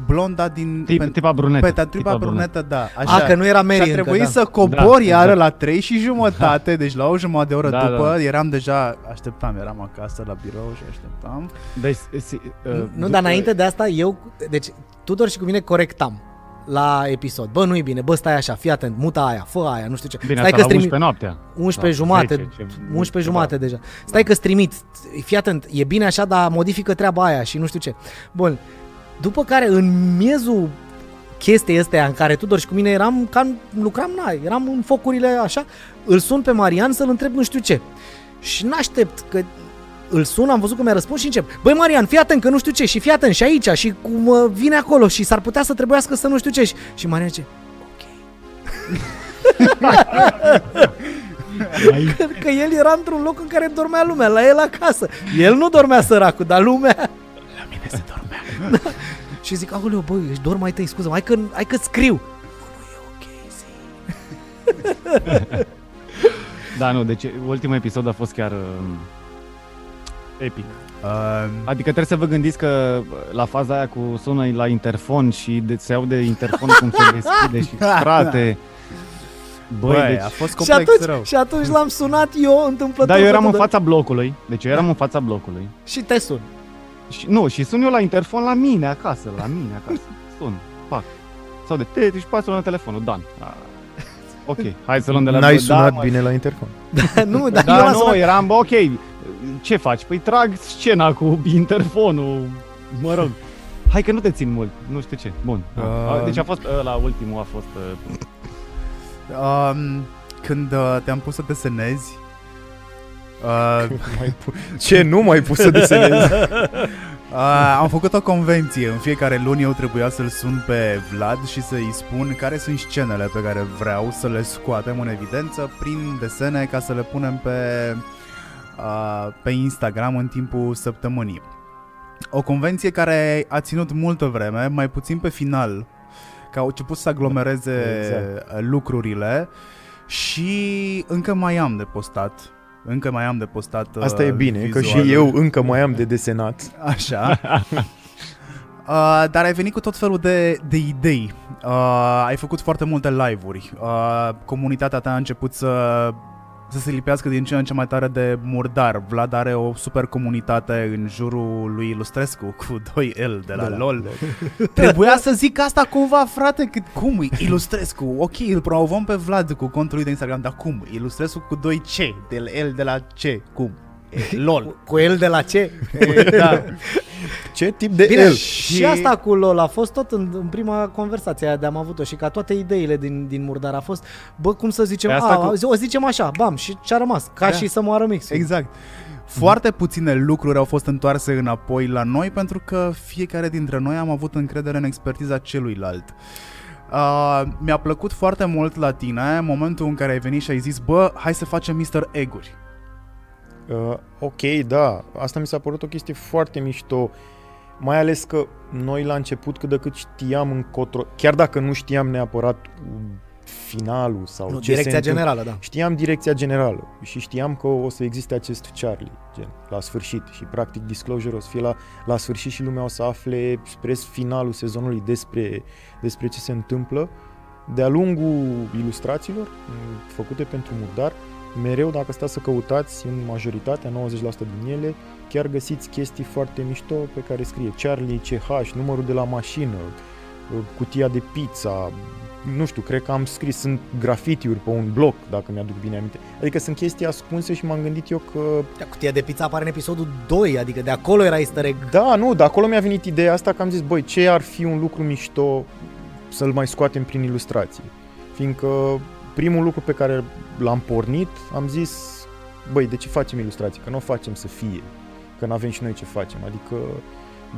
blonda din... Tip, pen- tipa brunetă. pe ta, tripa brunetă, da. A, că nu era Mary și a încă, trebuit da. să cobor Da, iară exact. la 3 și jumătate, deci la o jumătate de oră Da, după, da. eram deja, așteptam, eram acasă la birou și așteptam. Deci, si, uh, Nu, după- dar înainte de asta, eu, deci Tudor și cu mine corectam la episod. Bă, nu-i bine, bă, stai așa, fii atent, muta aia, fă aia, nu știu ce. Bine, stai asta la că 11 noaptea. 11 La jumate, 10, ce- 11 ceva. jumate deja. Stai că trimit, fii atent, e bine așa, dar modifică treaba aia și nu știu ce. Bun, după care în miezul chestia astea în care Tudor și cu mine eram, ca lucram, na, eram în focurile așa, îl sun pe Marian să-l întreb nu știu ce. Și n-aștept că îl sun, am văzut că mi-a răspuns și încep. Băi Marian, fii atent că nu știu ce și fii atent și aici și cum uh, vine acolo și s-ar putea să trebuiască să nu știu ce. Și- Și Marian zice, ok. [laughs] că, că el era într-un loc în care dormea lumea, la el acasă. El nu dormea săracul, dar lumea... La mine se dormea. da. [laughs] Și zic, aoleu, băi, își dorm mai tăi, scuză hai că, hai că scriu. Nu, nu e ok, zi. Da, nu, deci ultimul episod a fost chiar uh, epic. Uh, Adică trebuie să vă gândiți că la faza aia cu sună la interfon și de, se aude interfon cum se deschide și [laughs] frate. Băi, băi, deci... a fost Și complex atunci, rău. și atunci l-am sunat eu întâmplător. Da, eu pe eram în Tudor. fața blocului, deci eu eram în fața blocului. Și te sun. Și, nu, și sun eu la interfon la mine acasă, la mine acasă. [laughs] Sun, fac. Sau de te, și pasă la telefonul, Dan. Ah. Ok, hai să luăm de la N-ai da, sunat mă. bine la interfon. [laughs] nu, dar eu Da, l-am nu, sunat. eram, bă, ok, ce faci? Păi trag scena cu interfonul, mă rog. Hai că nu te țin mult, nu știu ce. Bun. Uh. Deci a fost, la ultimul a fost... uh, Um, când uh, te-am pus să desenezi, uh, [laughs] Mai pu- Ce nu mai pus să desenezi? [laughs] Uh, am făcut o convenție. În fiecare luni eu trebuia să-l sun pe Vlad și să-i spun care sunt scenele pe care vreau să le scoatem în evidență prin desene ca să le punem pe, uh, pe Instagram în timpul săptămânii. O convenție care a ținut multă vreme, mai puțin pe final, că au început să aglomereze Exact. lucrurile și încă mai am de postat. Încă mai am de postat Asta uh, e bine, că și vizualuri. eu încă mai am de desenat. [laughs] Așa. [laughs] Uh, dar ai venit cu tot felul de, de idei. Uh, ai făcut foarte multe live-uri. Uh, comunitatea ta a început să, să se lipească din ce în ce mai tare de murdar. Vlad are o super comunitate în jurul lui Ilustrescu cu [laughs] 2L de la, De la LOL. [laughs] Trebuia să zic asta cumva, frate, că cum? Ilustrescu. Ok, îl promovăm pe Vlad cu contul lui de Instagram, dar cum? Ilustrescu cu 2C, de la L de la C, cum? E, LOL. Cu, cu el de la ce? E, da. [laughs] Ce tip de Bine, el? și... și asta cu LOL a fost tot în, în prima conversație aia de am avut-o și ca toate ideile din, din Murdar a fost, bă, cum să zicem, Pe a, asta cu... cu- o zicem așa, bam, și ce-a rămas, ca Da. și să moară mixul. Exact. Foarte puține lucruri au fost întoarse înapoi la noi pentru că fiecare dintre noi am avut încredere în expertiza celuilalt. Uh, mi-a plăcut foarte mult la tine momentul în care ai venit și ai zis Bă, hai să facem Mr. Eguri Uh, ok, da, asta mi s-a părut o chestie foarte mișto, mai ales că noi la început cât de cât știam încotro, chiar dacă nu știam neapărat finalul sau Nu, ce direcția se întâmplă. generală, da. Știam direcția generală și știam că o să existe acest Charlie, gen, la sfârșit și practic Disclosure o să fie la, la sfârșit și lumea o să afle spre finalul sezonului despre, despre ce se întâmplă. De-a lungul ilustrațiilor m, făcute pentru Murdar, mereu dacă stați să căutați în majoritatea, 90% din ele, chiar găsiți chestii foarte mișto pe care scrie Charlie CH, numărul de la mașină, cutia de pizza, nu știu, cred că am scris, sunt grafitiuri pe un bloc, dacă mi-aduc bine aminte. Adică sunt chestii ascunse și m-am gândit eu că Da, cutia de pizza apare în episodul 2, adică de acolo era easter egg. Da, nu, de acolo mi-a venit ideea asta că am zis, băi, ce ar fi un lucru mișto să-l mai scoatem prin ilustrație. Fiindcă primul lucru pe care l-am pornit, am zis, băi, de ce facem ilustrație? Că nu o facem să fie, că nu avem și noi ce facem. Adică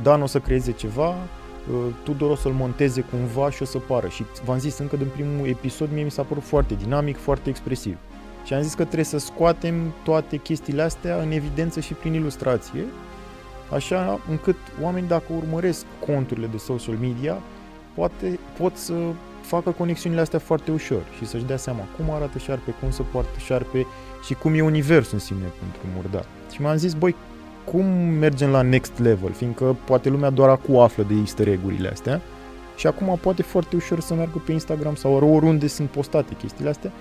Dan o să creeze ceva, uh, Tudor o să-l monteze cumva și o să pară. Și v-am zis încă din primul episod, mie mi s-a părut foarte dinamic, foarte expresiv. Și am zis că trebuie să scoatem toate chestiile astea în evidență și prin ilustrație, așa încât oamenii dacă urmăresc conturile de social media, poate, pot să facă conexiunile astea foarte ușor și să-și dea seama cum arată șarpe, cum se poartă șarpe și cum e universul în sine pentru murdar. Și mi-am zis, băi, cum mergem la next level, fiindcă poate lumea doar acum află de easter egg-urile astea și acum poate foarte ușor să meargă pe Instagram sau oriunde sunt postate chestiile astea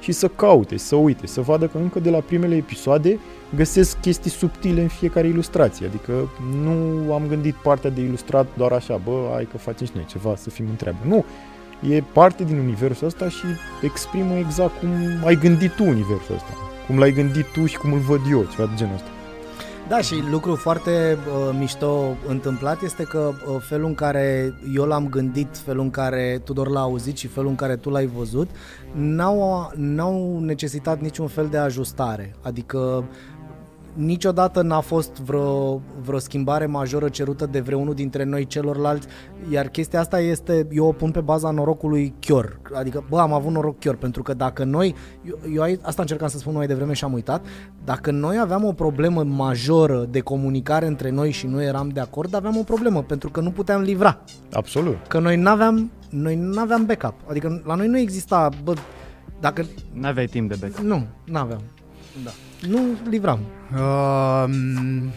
și să caute, să uite, să vadă că încă de la primele episoade găsesc chestii subtile în fiecare ilustrație. Adică nu am gândit partea de ilustrat doar așa, bă, hai că facem și noi ceva, să fim în treabă. Nu, e parte din universul ăsta și exprimă exact cum ai gândit tu universul ăsta. Cum l-ai gândit tu și cum îl văd eu, ceva de genul ăsta. Da, și lucru foarte uh, mișto întâmplat este că uh, felul în care eu l-am gândit, felul în care Tudor l-a auzit și felul în care tu l-ai văzut, n-au, n-au necesitat niciun fel de ajustare. Adică niciodată n-a fost vreo, vreo schimbare majoră cerută de vreunul dintre noi celorlalți, iar chestia asta este, eu o pun pe baza norocului chior. Adică, bă, am avut noroc chior, pentru că dacă noi, eu, eu ai- asta încercam să spun mai devreme și am uitat, dacă noi aveam o problemă majoră de comunicare între noi și nu eram de acord, aveam o problemă, pentru că nu puteam livra. Absolut. Că noi n-aveam, noi n-aveam backup. Adică la noi nu exista, bă, dacă, N-aveai timp de bec. nu, n-aveam. Da. Nu livram. Um,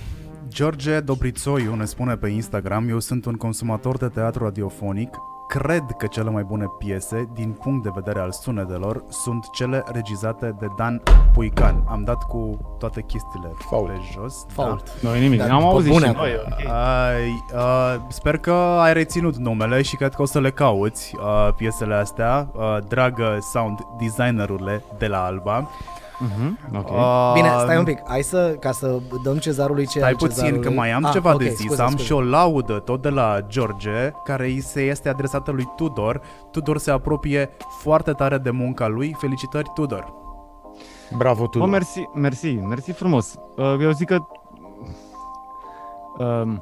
George Dobrițoiu ne spune pe Instagram Eu sunt un consumator de teatru radiofonic Cred că cele mai bune piese, din punct de vedere al sunetelor, sunt cele regizate de Dan Puican. Am dat cu toate chestiile Fault. pe jos. Fault. Da. Noi nimic, Dar am după auzit bune și acum. noi. ok. Ai, uh, sper că ai reținut numele și cred că o să le cauți uh, piesele astea, uh, dragă sound designerurile de la Alba. Mhm, ok. Uh, Bine, stai un pic. Hai să, ca să dăm cezarului ce Stai al puțin cezarului. că mai am Ah, ceva ok, de zis. scuze, am scuze. și o laudă tot de la George, care îi se este adresată lui Tudor. Tudor se apropie foarte tare de munca lui. Felicitări, Tudor! Bravo, Bă, Tudor. mersi, mersi, mersi frumos. Uh, Eu zic că uh,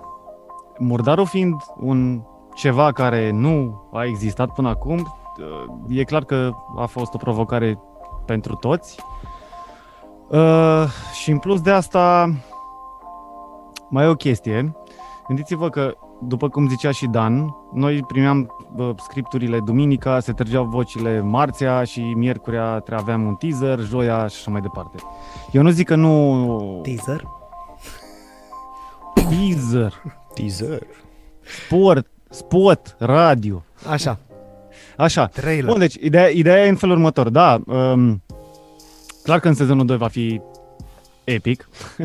murdarul fiind un ceva care nu a existat până acum, uh, e clar că a fost o provocare pentru toți. Uh, și în plus de asta, mai e o chestie. Gândiți-vă că, după cum zicea și Dan, noi primeam uh, scripturile duminica, se trăgeau vocile marțea și miercurea tre- aveam un teaser, joia și așa mai departe. Eu nu zic că nu... Teaser? Teaser, Teaser. sport, spot, radio. Așa. Așa. Trailer. Bun, deci ideea, ideea e în felul următor. Da, um, clar că în sezonul 2 va fi epic. [laughs]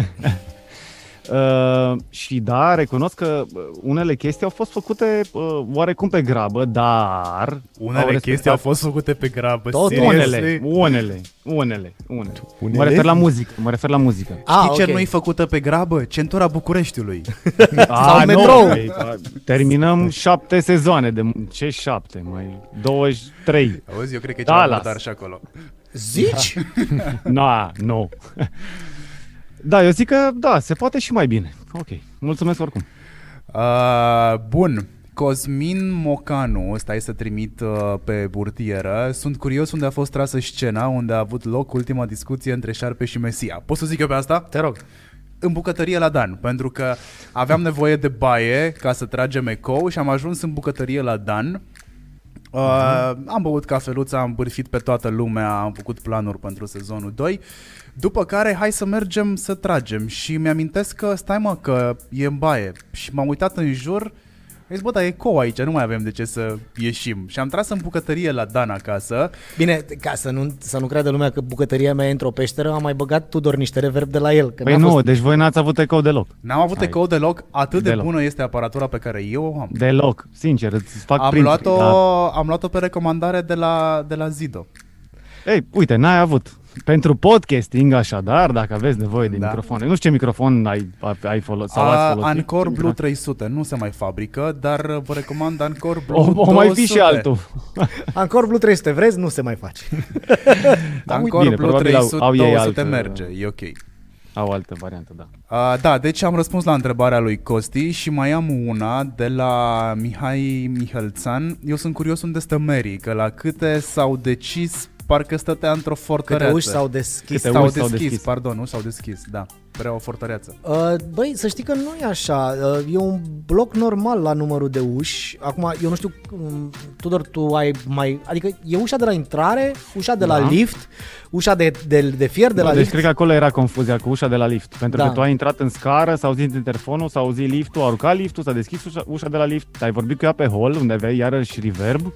Uh, și da, recunosc că uh, unele chestii au fost făcute uh, oarecum pe grabă, dar... Unele respectat- chestii au fost făcute pe grabă. Tot seriously? Unele, unele, unele, unele. Unele? Mă refer la muzică, mă refer la muzică. Ah, Știi ce ok. nu-i făcută pe grabă? Centura Bucureștiului. [laughs] A, metrou. nu, păi, a, terminăm șapte sezoane de... Ce șapte, mai 23. Auzi, eu cred că e Da, ceva las. murdar și acolo. Zici? [laughs] Na, nu. Da, eu zic că da, se poate și mai bine. Ok, mulțumesc oricum. Uh, bun. Cosmin Mocanu, stai să trimit uh, pe burtieră. Sunt curios unde a fost trasă scena, unde a avut loc ultima discuție între Șarpe și Mesia. Poți să zic eu pe asta? Te rog. în bucătărie la Dan, pentru că aveam nevoie de baie ca să tragem ecou și am ajuns în bucătărie la Dan. Uh, am băut cafeluța, am bârfit pe toată lumea, am făcut planuri pentru sezonul 2. După care, hai să mergem să tragem. Și mi-amintesc că, stai mă, că e în baie. Și m-am uitat în jur am zis, bă, dar e co aici, nu mai avem de ce să ieșim. Și am tras în bucătărie la Dan acasă. Bine, ca să nu, să nu creadă lumea că bucătăria mea e într-o peșteră, am mai băgat Tudor niște reverb de la el. Că Păi n-a nu, fost... deci voi n-ați avut ecou deloc. N-am avut Hai. ecou deloc, atât de Deloc. bună este aparatura pe care eu o am. Deloc, sincer, îți fac Am print. luat-o, Da. am luat-o pe recomandare de la, de la Zido. Ei, uite, n-ai avut. Pentru podcasting, așadar, dacă aveți nevoie de Da. microfoane, nu știu ce microfon ai, ai folosit sau ați A, folosit. Ancore Blue 300 nu se mai fabrică, dar vă recomand Ancore Blue O, 200. o mai fi și altul. [laughs] Ancore Blue 300, vrezi? Nu se mai face. [laughs] Ancore Bine, Blue probabil au- 300 au ei 200 altă- merge, e ok. Au altă variantă, da. Uh, da, deci am răspuns la întrebarea lui Costi și mai am una de la Mihai Mihalțan. Eu sunt curios unde stă Mary, că la câte s-au decis parcă stătea într-o fortăreață. Câte uși s-au deschis. Câte s-au uși deschis, s-au deschis. pardon, nu s-au deschis, da. Prea o fortăreață. Uh, băi, să știi că nu e așa. Uh, e un bloc normal la numărul de uși. Acum, eu nu știu, um, Tudor, tu ai mai... Adică e ușa de la intrare, ușa de la Da. lift, ușa de, de, de fier de la deci lift. cred că acolo era confuzia cu ușa de la lift. Pentru Da. că tu ai intrat în scară, s-a auzit interfonul, s-a auzit liftul, a urcat liftul, s-a deschis ușa, ușa de la lift, ai vorbit cu ea pe hol, unde aveai iarăși reverb,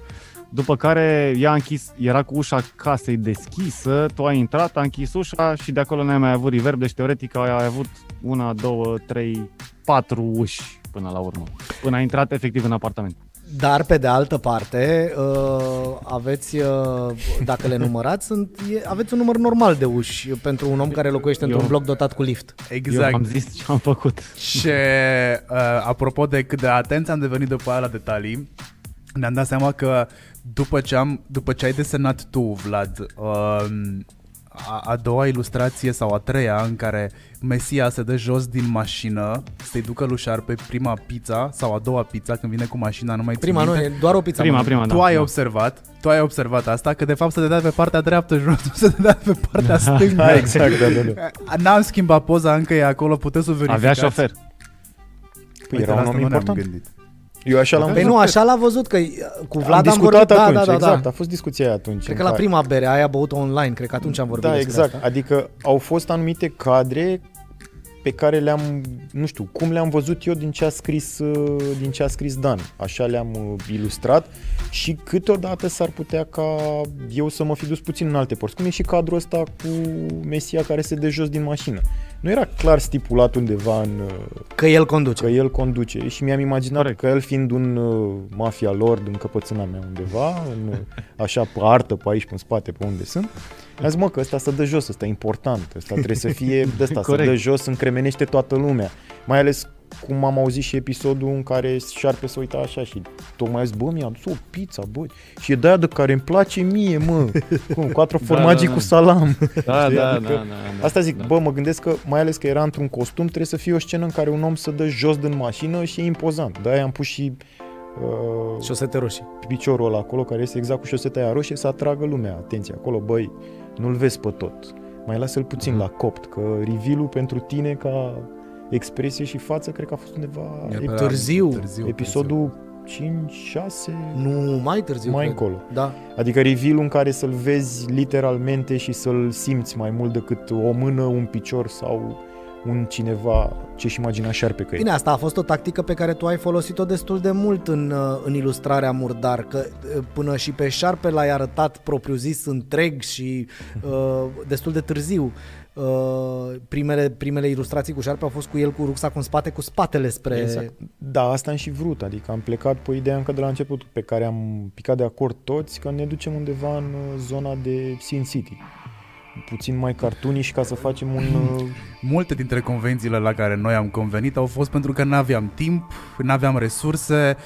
după care ea a închis, era cu ușa casei deschisă, tu ai intrat, a închis ușa și de acolo n-ai mai avut reverb, deci teoretic ai avut una, două, trei, patru uși până la urmă, până ai intrat efectiv în apartament. Dar, pe de altă parte, uh, aveți, uh, dacă le numărați, sunt, e, aveți un număr normal de uși pentru un om care locuiește Eu- într-un bloc dotat cu lift. Exact. Eu am zis ce am făcut. Și uh, apropo de cât de atenți am devenit după aia la detalii, ne-am dat seama că după ce, am, după ce ai desenat tu, Vlad, uh, a, a doua ilustrație sau a treia în care Mesia se dă jos din mașină să-i ducă lui Șarpe prima pizza sau a doua pizza când vine cu mașina, nu mai țin Prima nu, minte. e doar o pizza. Prima, mă. prima, Tu da. ai da. observat, tu ai observat asta, că de fapt se dădea pe partea dreaptă jos, nu se dădea pe partea [laughs] stângă. Da, exact, da, da, da. N-am schimbat poza, încă e acolo, puteți să o verificați. Avea șofer. Păi Uite, era la un asta om nu ne-am important. gândit. Eu așa l-am Păi văzut. nu, așa l-a văzut, că uh, cu Vlad am am, discutat vorbit. atunci, da, da, da, exact, da. a fost discuția aia atunci. Cred în că la care- prima bere aia a băut-o online, cred că atunci am vorbit Da, despre exact. asta. Adică au fost anumite cadre pe care le-am, nu știu, cum le-am văzut eu din ce a scris, uh, din ce a scris Dan. Așa le-am uh, ilustrat și câteodată s-ar putea ca eu să mă fi dus puțin în alte părți. Cum e și cadrul ăsta cu Mesia care se dă jos din mașină. Nu era clar stipulat undeva în, uh, Că el conduce. că el conduce și mi-am imaginat Corect. că el fiind un uh, mafia lord în căpățâna mea undeva, în, uh, așa pe artă, pe aici, pe în spate, pe unde sunt, am zis, mă, că ăsta să dă jos, ăsta e important, ăsta trebuie să fie de ăsta, să Corect. dă jos, încremenește toată lumea. Mai ales cum am auzit și episodul în care șarpe se uita așa și tocmai a zis, bă, mi-a adus o pizza, bă, și e de aia de care îmi place mie, mă, [laughs] cum, quattro Da, formaggi da, da. cu salam. Da, [laughs] Știi? da, Adică da, da, da. Asta zic, da. bă, mă gândesc că mai ales că era într-un costum, trebuie să fie o scenă în care un om să dă jos din mașină și e impozant. De-aia am pus și uh, Șosete roșii. piciorul ăla acolo, care este exact cu șoseta aia roșie, să atragă lumea. Atenție, acolo, băi, nu-l vezi pe tot. Mai lasă-l puțin Mhm. la copt, că reveal tine tine ca expresie și față, cred că a fost undeva E e, pe la- târziu. târziu episodul 5-6, Nu, mai târziu. mai cred. încolo. Da. Adică reveal în care să-l vezi literalmente și să-l simți mai mult decât o mână, un picior sau un cineva ce-și imagina șarpe că e. Bine, asta a fost o tactică pe care tu ai folosit-o destul de mult în, uh, în ilustrarea Murdar, că uh, până și pe șarpe l-ai arătat propriu-zis întreg și uh, destul de târziu. Uh, primele, primele ilustrații cu șarpe au fost cu el cu rucsac în spate, cu spatele spre... Exact. Da, asta am și vrut, adică am plecat pe ideea încă de la început, pe care am picat de acord toți, că ne ducem undeva în uh, zona de Sin City. Puțin mai cartuniș ca să facem un... uh, [laughs] Multe dintre convențiile la care noi am convenit au fost pentru că nu aveam timp, nu aveam resurse,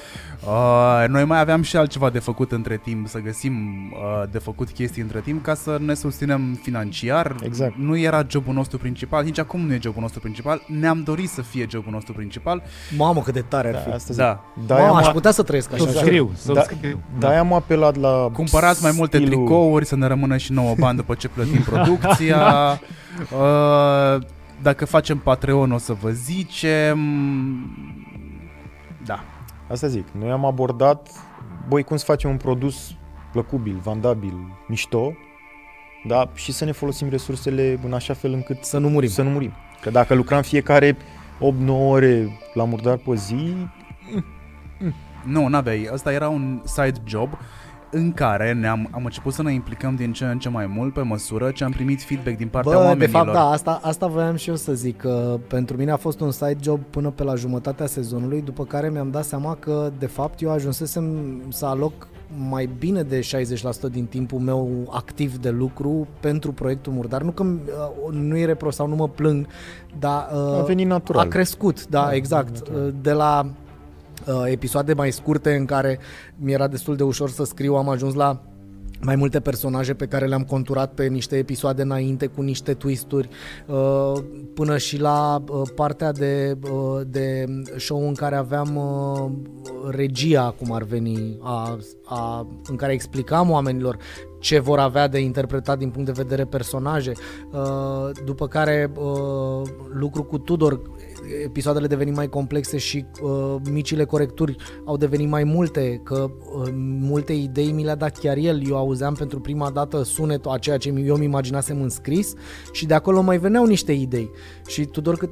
uh, noi mai aveam și altceva de făcut între timp, să găsim uh, de făcut chestii între timp ca să ne susținem financiar. Exact. Nu era jobul nostru principal, nici acum nu e jobul nostru principal, ne-am dorit să fie jobul nostru principal. Mamă, cât de tare ar Da, fi. asta zic. Da. De-aia Mamă, am, aș putea să trăiesc așa. Să jur. scriu, să da, scriu. de-aia am apelat la Cumpărați mai multe stilul- tricouri să ne rămână și nouă bani după ce plătim [laughs] producția. Uh, dacă facem Patreon o să vă zicem. Da. Asta zic, noi am abordat băi, cum să facem un produs plăcubil, vandabil, mișto, da, și să ne folosim resursele în așa fel încât Să nu murim. să nu murim. Că dacă lucram fiecare 8-9 ore la murdar pe zi, Nu, n-aveai. Asta era un side job în care ne-am am început să ne implicăm din ce în ce mai mult pe măsură ce am primit feedback din partea Bă, de oamenilor. fapt, da, asta, asta voiam și eu să zic, că pentru mine a fost un side job până pe la jumătatea sezonului, după care mi-am dat seama că, de fapt, eu ajunsesem să aloc mai bine de 60% din timpul meu activ de lucru pentru proiectul Murdar. Nu că uh, nu-i repro sau nu mă plâng, dar uh, a venit natural. a crescut, da, Da, exact. Uh, De la uh, episoade mai scurte în care mi-era destul de ușor să scriu, am ajuns la mai multe personaje pe care le-am conturat pe niște episoade înainte cu niște twisturi uh, până și la uh, partea de, uh, de show în care aveam uh, regia, cum ar veni, a, a, în care explicam oamenilor ce vor avea de interpretat din punct de vedere personaje. Uh, după care uh, lucru cu Tudor, episoadele deveni mai complexe și uh, micile corecturi au devenit mai multe, că uh, multe idei mi le-a dat chiar el. Eu auzeam pentru prima dată sunetul a ceea ce eu mi imaginasem în scris și de acolo mai veneau niște idei. Și Tudor cât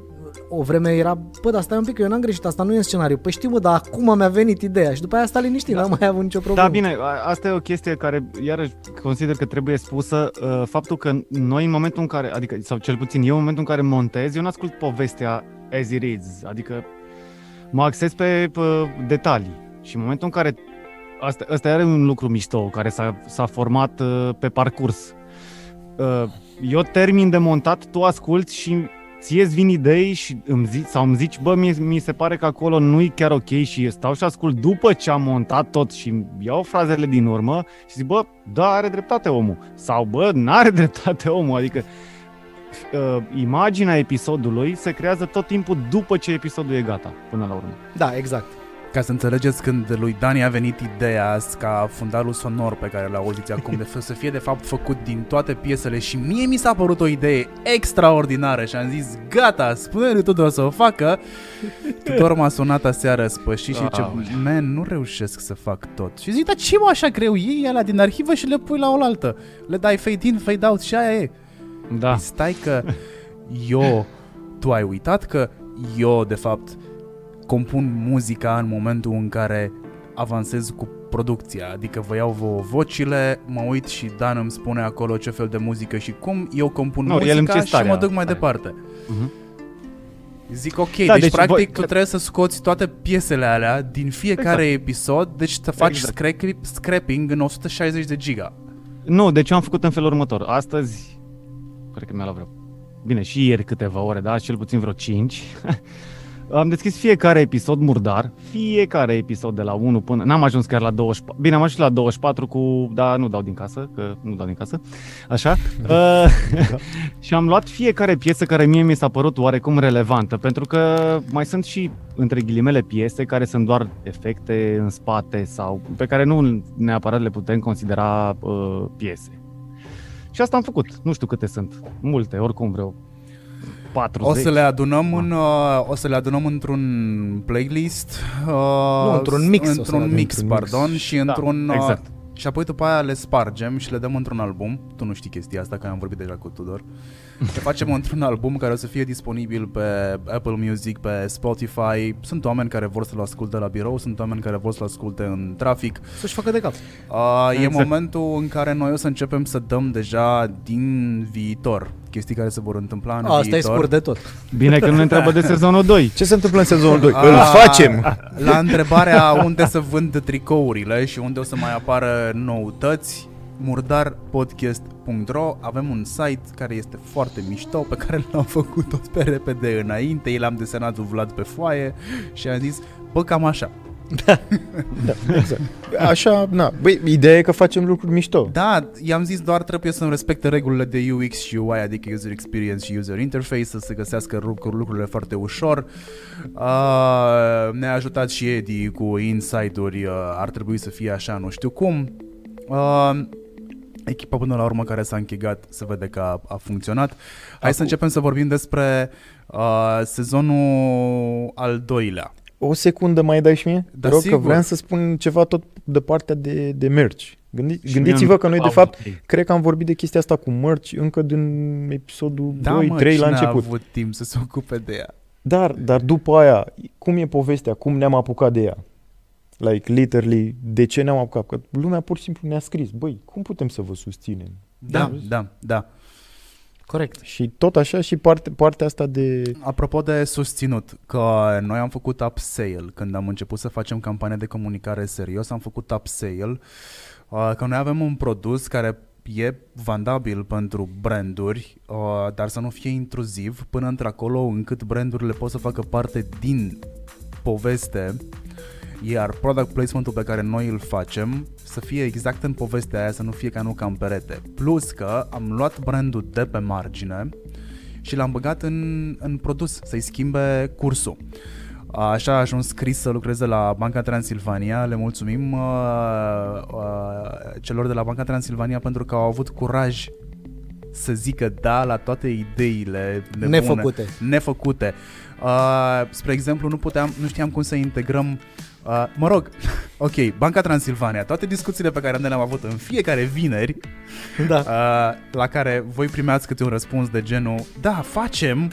o vreme era, bă, dar stai un pic, eu n-am greșit, asta nu e în scenariu. Păi știu, bă, dar acum mi-a venit ideea și după aia asta liniștit, n-am mai avut nicio problemă. Da, bine, a- asta e o chestie care, iarăși, consider că trebuie spusă, uh, faptul că noi în momentul în care, adică, sau cel puțin eu în momentul în care montez, eu nu ascult povestea as it is, adică mă acces pe, pe detalii și în momentul în care, asta, asta era un lucru mișto, care s-a, s-a format uh, pe parcurs. Uh, eu termin de montat, tu asculti și ție îți vin idei și îmi zici, sau îmi zici, bă, mi, mi se pare că acolo nu-i chiar ok și stau și ascult după ce am montat tot și îmi iau frazele din urmă și zic, bă, da, are dreptate omul. Sau, bă, n-are [laughs] dreptate omul. Adică uh, imaginea episodului se creează tot timpul după ce episodul e gata, până la urmă. Da, exact. Ca să înțelegeți când lui Dani a venit ideea ca fundalul sonor pe care l auziți acum de f- să fie de fapt făcut din toate piesele și mie mi s-a părut o idee extraordinară și am zis gata, spune lui Tudor să o facă. [laughs] Tudor m-a sunat aseară spășit și zice, man, nu reușesc să fac tot. Și zic, dar ce mă așa greu? Iei alea din arhivă și le pui la oaltă. Le dai fade in, fade out și aia e. Da. Păi stai că [laughs] eu, tu ai uitat că eu, de fapt, compun muzica în momentul în care avansez cu producția, adică vă iau vouă vocile, mă uit și Dan îmi spune acolo ce fel de muzică și cum, eu compun Nu, el în muzica ce și stare mă a- duc mai stare. departe. Mhm. Zic ok, Da, deci, deci practic voi- tu trebuie să scoți toate piesele alea din fiecare episod, deci să faci Exact. scra- scrapping în 160 de giga. Nu, deci eu am făcut în felul următor. Astăzi, cred că mi-a luat vreo... Bine, și ieri câteva ore, da? Cel puțin vreo 5. [laughs] am deschis fiecare episod murdar, fiecare episod de la 1 până... N-am ajuns chiar la 24. Bine, am ajuns la 24 cu... Da, nu dau din casă, că nu dau din casă. Așa. Uh, [laughs] [laughs] și am luat fiecare piesă care mie mi s-a părut oarecum relevantă, pentru că mai sunt și, între ghilimele, piese care sunt doar efecte în spate sau pe care nu neapărat le putem considera uh, piese. Și asta am făcut. Nu știu câte sunt. Multe, oricum vreo 40. O să le adunăm în uh, o să le adunăm într-un playlist, uh, Nu, într-un mix o să le într-un adunăm, mix, într-un mix. pardon, și Da, într-un uh, exact. și apoi după aia le spargem și le dăm într-un album. Tu nu știi chestia asta, că am vorbit deja cu Tudor. Le facem într-un album care o să fie disponibil pe Apple Music, pe Spotify. Sunt oameni care vor să-l asculte la birou, sunt oameni care vor să-l asculte în trafic. Să-și facă de cap. Uh, E Exact. momentul în care noi o să începem să dăm deja din viitor chestii care se vor întâmpla în Asta e viitor. scurt de tot. Bine că nu ne întreabă de sezonul 2. Ce se întâmplă în sezonul 2? A, Îl facem! La întrebarea unde să vând tricourile și unde o să mai apară noutăți, murdarpodcast.ro avem un site care este foarte mișto pe care l-am făcut tot pe repede înainte, l-am desenat lui Vlad pe foaie și am zis, bă, cam așa. Da, exact. Așa, na. Băi, ideea e că facem lucruri mișto. Da, i-am zis doar trebuie să respecte regulile de UX și UI, adică User Experience și User Interface, să se găsească lucr- lucrurile foarte ușor. Uh, ne-a ajutat și Edi cu insight-uri, uh, ar trebui să fie așa, nu știu cum. Uh, echipa până la urmă care s-a închegat se vede că a, a funcționat. Hai să începem să vorbim despre uh, sezonul al doilea. o secundă mai dai și mie? Da, Te rog, sigur. că vreau să spun ceva tot de partea de, de merch. Gândi, Și gândiți-vă mie că noi, de îmi fapt, plac. cred că am vorbit de chestia asta cu merch încă din episodul Da, 2, mă, 3 la cine a început. avut timp să se ocupe de ea? Dar, dar după aia, cum e povestea? Cum ne-am apucat de ea? Like, literally, de ce ne-am apucat? Că lumea pur și simplu ne-a scris, băi, cum putem să vă susținem? Da, da, da. Corect. Și tot așa și parte, partea asta de... Apropo de susținut, că noi am făcut upsale când am început să facem campanie de comunicare serios, am făcut upsale, uh, că noi avem un produs care e vandabil pentru branduri, uh, dar să nu fie intruziv până într-acolo încât brandurile pot să facă parte din poveste iar product placement-ul pe care noi îl facem să fie exact în povestea aia, să nu fie ca nu ca în perete. Plus că am luat brandul de pe margine și l-am băgat în, în produs, să-i schimbe cursul. Așa a ajuns Chris să lucreze la Banca Transilvania. Le mulțumim uh, uh, celor de la Banca Transilvania pentru că au avut curaj să zică da la toate ideile nebune, Nefăcute. nefăcute. Uh, spre exemplu, nu puteam, nu știam cum să integrăm Uh, mă rog, [laughs] ok, Banca Transilvania, toate discuțiile pe care noi le-am avut în fiecare vineri, Da. uh, la care voi primeați câte un răspuns de genul, da, facem,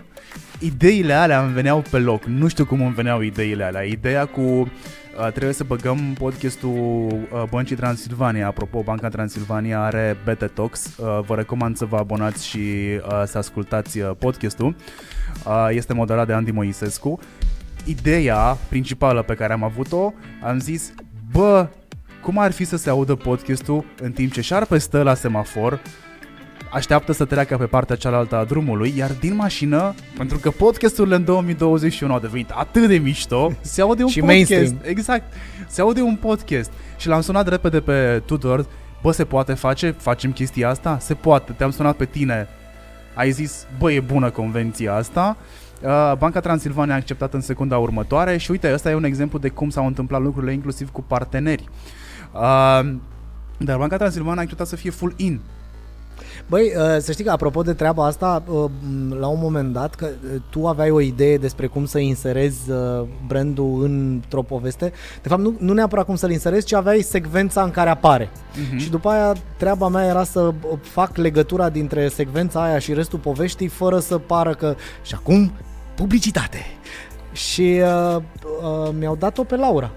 ideile alea îmi veneau pe loc, nu știu cum îmi veneau ideile alea. Ideea cu uh, trebuie să băgăm podcastul uh, Băncii Transilvania, apropo, Banca Transilvania are Beta Talks, uh, vă recomand să vă abonați și uh, să ascultați uh, podcastul, uh, este moderat de Andy Moisescu. Ideea principală pe care am avut-o, am zis, bă, cum ar fi să se audă podcastul în timp ce șarpe stă la semafor, așteaptă să treacă pe partea cealaltă a drumului, iar din mașină, pentru că podcasturile în 2021 au devenit atât de mișto, [laughs] se aude un Și podcast. mainstream. Exact. Se aude un podcast. Și l-am sunat repede pe Tudor, bă, se poate face? Facem chestia asta? Se poate. Te-am sunat pe tine. Ai zis, bă, e bună convenția asta. Uh, Banca Transilvania a acceptat în secunda următoare și uite, ăsta e un exemplu de cum s-au întâmplat lucrurile inclusiv cu parteneri. Uh, dar Banca Transilvania a acceptat să fie full in. Băi, uh, să știi că apropo de treaba asta, uh, m, la un moment dat, că uh, tu aveai o idee despre cum să inserezi uh, brandul într-o poveste, de fapt nu, nu neapărat cum să-l inserezi, ci aveai secvența în care apare. Mhm. Și după aia treaba mea era să uh, fac legătura dintre secvența aia și restul poveștii fără să pară că... Și acum, publicitate! Și uh, uh, mi-au dat-o pe Laura.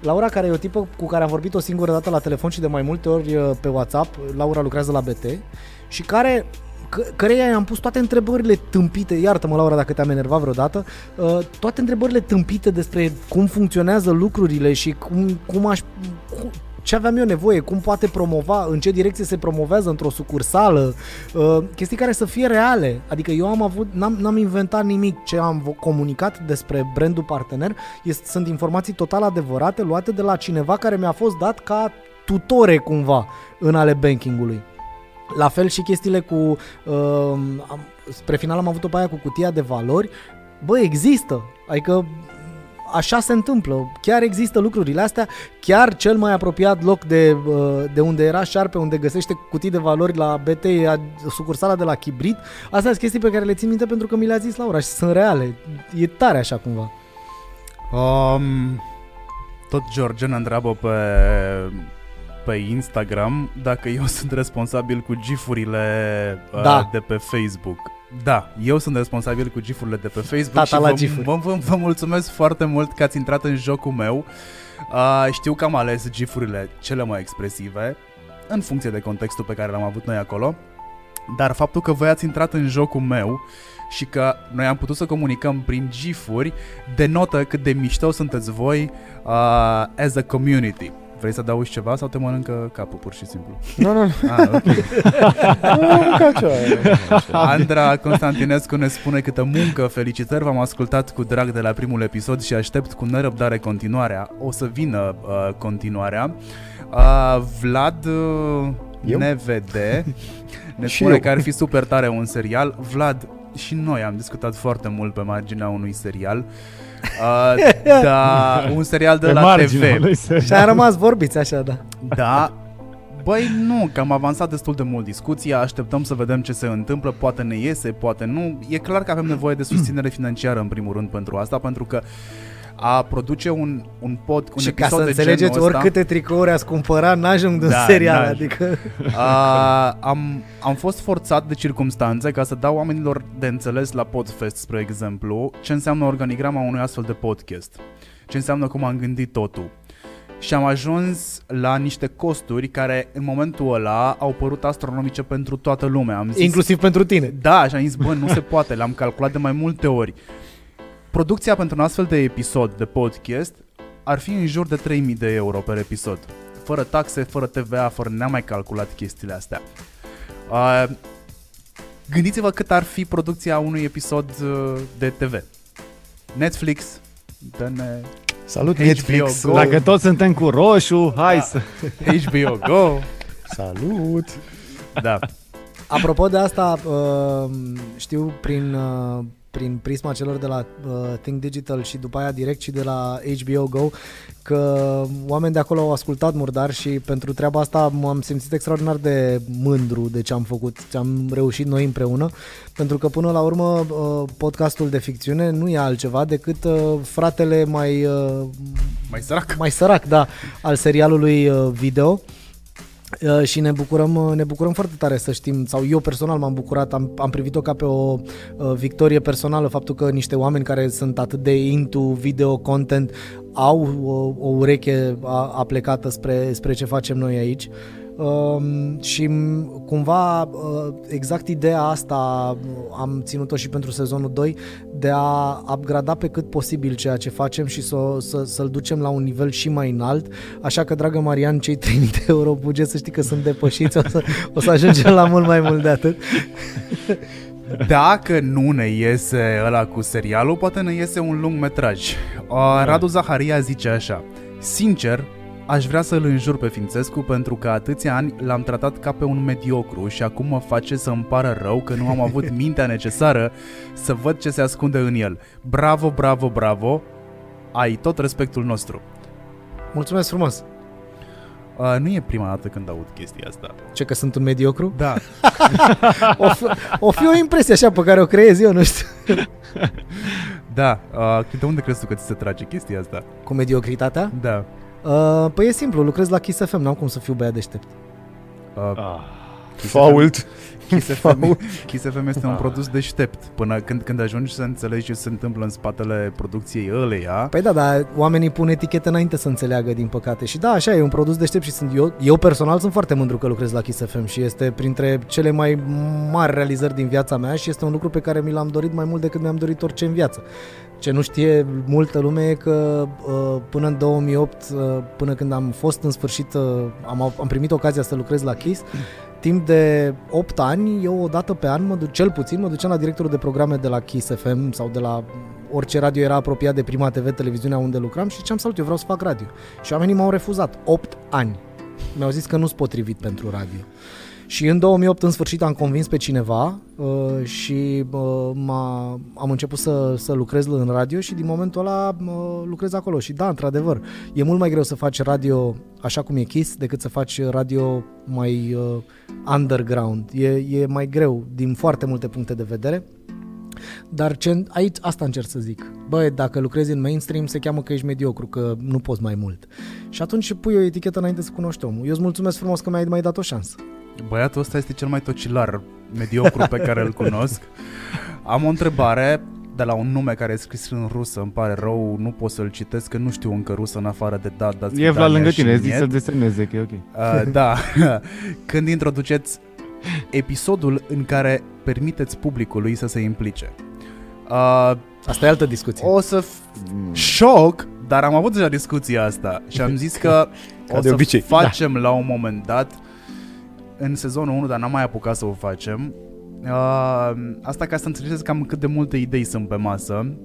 Laura, care e o tipă cu care am vorbit o singură dată la telefon și de mai multe ori uh, pe WhatsApp, Laura lucrează la BT, și care că- căreia i-am pus toate întrebările tâmpite, iartă-mă Laura dacă te-am enervat vreodată, uh, toate întrebările tâmpite despre cum funcționează lucrurile și cum, cum aș... Cum, ce aveam eu nevoie, cum poate promova, în ce direcție se promovează într-o sucursală, uh, chestii care să fie reale. Adică eu am avut, n-am, n-am inventat nimic ce am vo- comunicat despre brandul partener, este, sunt informații total adevărate, luate de la cineva care mi-a fost dat ca tutore cumva în ale bankingului. La fel și chestiile cu, uh, am, spre final am avut-o pe aia cu cutia de valori, bă, există, adică așa se întâmplă, chiar există lucrurile astea, chiar cel mai apropiat loc de, uh, de unde era șarpe, unde găsește cutii de valori la BT, a- sucursala de la Chibrit, astea sunt chestii pe care le țin minte pentru că mi le-a zis Laura și sunt reale, e tare așa cumva. Um, tot George ne întreabă pe, pe Instagram dacă eu [laughs] sunt responsabil cu gifurile uh, Da. de pe Facebook. Da, eu sunt responsabil cu gifurile de pe Facebook Tata și la vă, gifuri. vă, vă, vă mulțumesc foarte mult că ați intrat în jocul meu. Uh, știu că am ales gifurile cele mai expresive în funcție de contextul pe care l-am avut noi acolo. Dar faptul că voi ați intrat în jocul meu și că noi am putut să comunicăm prin gifuri denotă cât de mișto sunteți voi uh, as a community. Vrei să adaugi ceva sau te mănâncă capul pur și simplu? Nu, nu, nu. Ah, ok. Nu, ca ceva. Andra Constantinescu ne spune câtă muncă, felicitări, v-am ascultat cu drag de la primul episod și aștept cu nerăbdare continuarea. O să vină uh, continuarea. Uh, Vlad uh, Eu? NVD ne Și spune eu. că ar fi super tare un serial. Vlad, și noi am discutat foarte mult pe marginea unui serial. Uh, da, un serial de Pe la marginea TV. lui Și serial. a rămas vorbiți așa, da. Da, Băi, nu, că am avansat destul de mult discuția, așteptăm să vedem ce se întâmplă, poate ne iese, poate nu. E clar că avem nevoie de susținere financiară în primul rând pentru asta, pentru că a produce un, un pod, un și ca episod să de înțelegeți, genul ăsta, oricâte tricouri ați cumpăra, n-ajung de un Da, serial, n-ajung. adică... a, am, am fost forțat de circumstanțe ca să dau oamenilor de înțeles la Podfest, spre exemplu, ce înseamnă organigrama unui astfel de podcast. Ce înseamnă cum am gândit totul. Și am ajuns la niște costuri care în momentul ăla au părut astronomice pentru toată lumea. Am zis, Inclusiv pentru tine. Da, și am zis, bă, nu se poate, l-am calculat de mai multe ori. Producția pentru un astfel de episod de podcast ar fi în jur de 3000 de euro per episod. Fără taxe, fără TVA, fără n-am mai calculat chestiile astea. Uh, gândiți-vă cât ar fi producția unui episod uh, de TV. Netflix, dă-ne Salut HBO Netflix! Go. Dacă toți suntem cu roșu, hai Da. să... [laughs] HBO Go. Salut! Da. Apropo de asta, uh, știu prin, uh, prin prisma celor de la uh, Think Digital și după aia direct și de la HBO Go că oameni de acolo au ascultat Murdar și pentru treaba asta m-am simțit extraordinar de mândru de ce am făcut, ce am reușit noi împreună, pentru că până la urmă uh, podcastul de ficțiune nu e altceva decât uh, fratele mai, uh, Mai sărac. mai sărac, da, al serialului uh, video. Uh, și ne bucurăm, uh, ne bucurăm foarte tare să știm, sau eu personal m-am bucurat, am, am privit-o ca pe o uh, victorie personală, faptul că niște oameni care sunt atât de into video content au o, o ureche a- aplecată spre, spre ce facem noi aici. Um, și m- cumva uh, exact ideea asta uh, am ținut-o și pentru sezonul 2 de a upgrada pe cât posibil ceea ce facem și să, să, să-l ducem la un nivel și mai înalt. Așa că, dragă Marian, cei 3000 de euro buget să știi că sunt depășiți, o să, o să ajungem la mult mai mult de atât. Dacă nu ne iese ăla cu serialul, poate ne iese un lung metraj. Uh, Radu Zaharia zice așa Sincer, aș vrea să-l înjur pe Fințescu pentru că atâția ani l-am tratat ca pe un mediocru și acum mă face să îmi pară rău că nu am avut [laughs] mintea necesară să văd ce se ascunde în el. Bravo, bravo, bravo, ai tot respectul nostru. Mulțumesc frumos! Uh, nu e prima dată când aud chestia asta. Ce că sunt un mediocru? Da, [laughs] O fi, o, fi o impresie așa pe care o creez eu, nu știu. da. Uh, de unde crezi tu că ți se trage chestia asta? Cu mediocritatea? Da. Uh, păi e simplu, lucrez la Kiss FM, n-am cum să fiu băiat deștept. Uh, Ah. Fault! Kiss FM, Kiss FM este un produs deștept până când, când ajungi să înțelegi ce se întâmplă în spatele producției ăleia. Păi da, dar oamenii pun etichete înainte să înțeleagă, din păcate. Și da, așa, e un produs deștept și sunt eu, eu personal sunt foarte mândru că lucrez la Kiss FM și este printre cele mai mari realizări din viața mea și este un lucru pe care mi l-am dorit mai mult decât mi-am dorit orice în viață. Ce nu știe multă lume e că uh, până în 2008, uh, până când am fost în sfârșit, uh, am, am primit ocazia să lucrez la Kiss, [clears throat] timp de 8 ani, eu o dată pe an, mă duc, cel puțin, mă duceam la directorul de programe de la Kiss FM sau de la orice radio era apropiat de Prima TV, televiziunea unde lucram și ziceam, salut, eu vreau să fac radio. Și oamenii m-au refuzat. 8 ani. Mi-au zis că nu sunt potrivit pentru radio. Și în 2008, în sfârșit, am convins pe cineva uh, și uh, m-a, am început să, să lucrez în radio și din momentul ăla uh, lucrez acolo. Și da, într-adevăr, e mult mai greu să faci radio așa cum e Kiss decât să faci radio mai uh, underground. E, e mai greu din foarte multe puncte de vedere. Dar ce, aici asta încerc să zic. Băi, dacă lucrezi în mainstream, se cheamă că ești mediocru, că nu poți mai mult. Și atunci pui o etichetă înainte să cunoști omul. Eu îți mulțumesc frumos că mi-ai mai dat o șansă. Băiatul ăsta este cel mai tocilar mediocru pe care îl cunosc. Am o întrebare de la un nume care e scris în rusă, îmi pare rău, nu pot să-l citesc, că nu știu încă rusă în afară de da, da, E la lângă tine, zici zic să deseneze, că e ok. Uh, da, [laughs] când introduceți episodul în care permiteți publicului să se implice. Uh, Asta e altă discuție. o să f- șoc, dar am avut deja discuția asta și am zis că Ca o de să obicei, facem la un moment dat în sezonul 1, dar n-am mai apucat să o facem. Uh, asta ca să înțelegeți cam cât de multe idei sunt pe masă.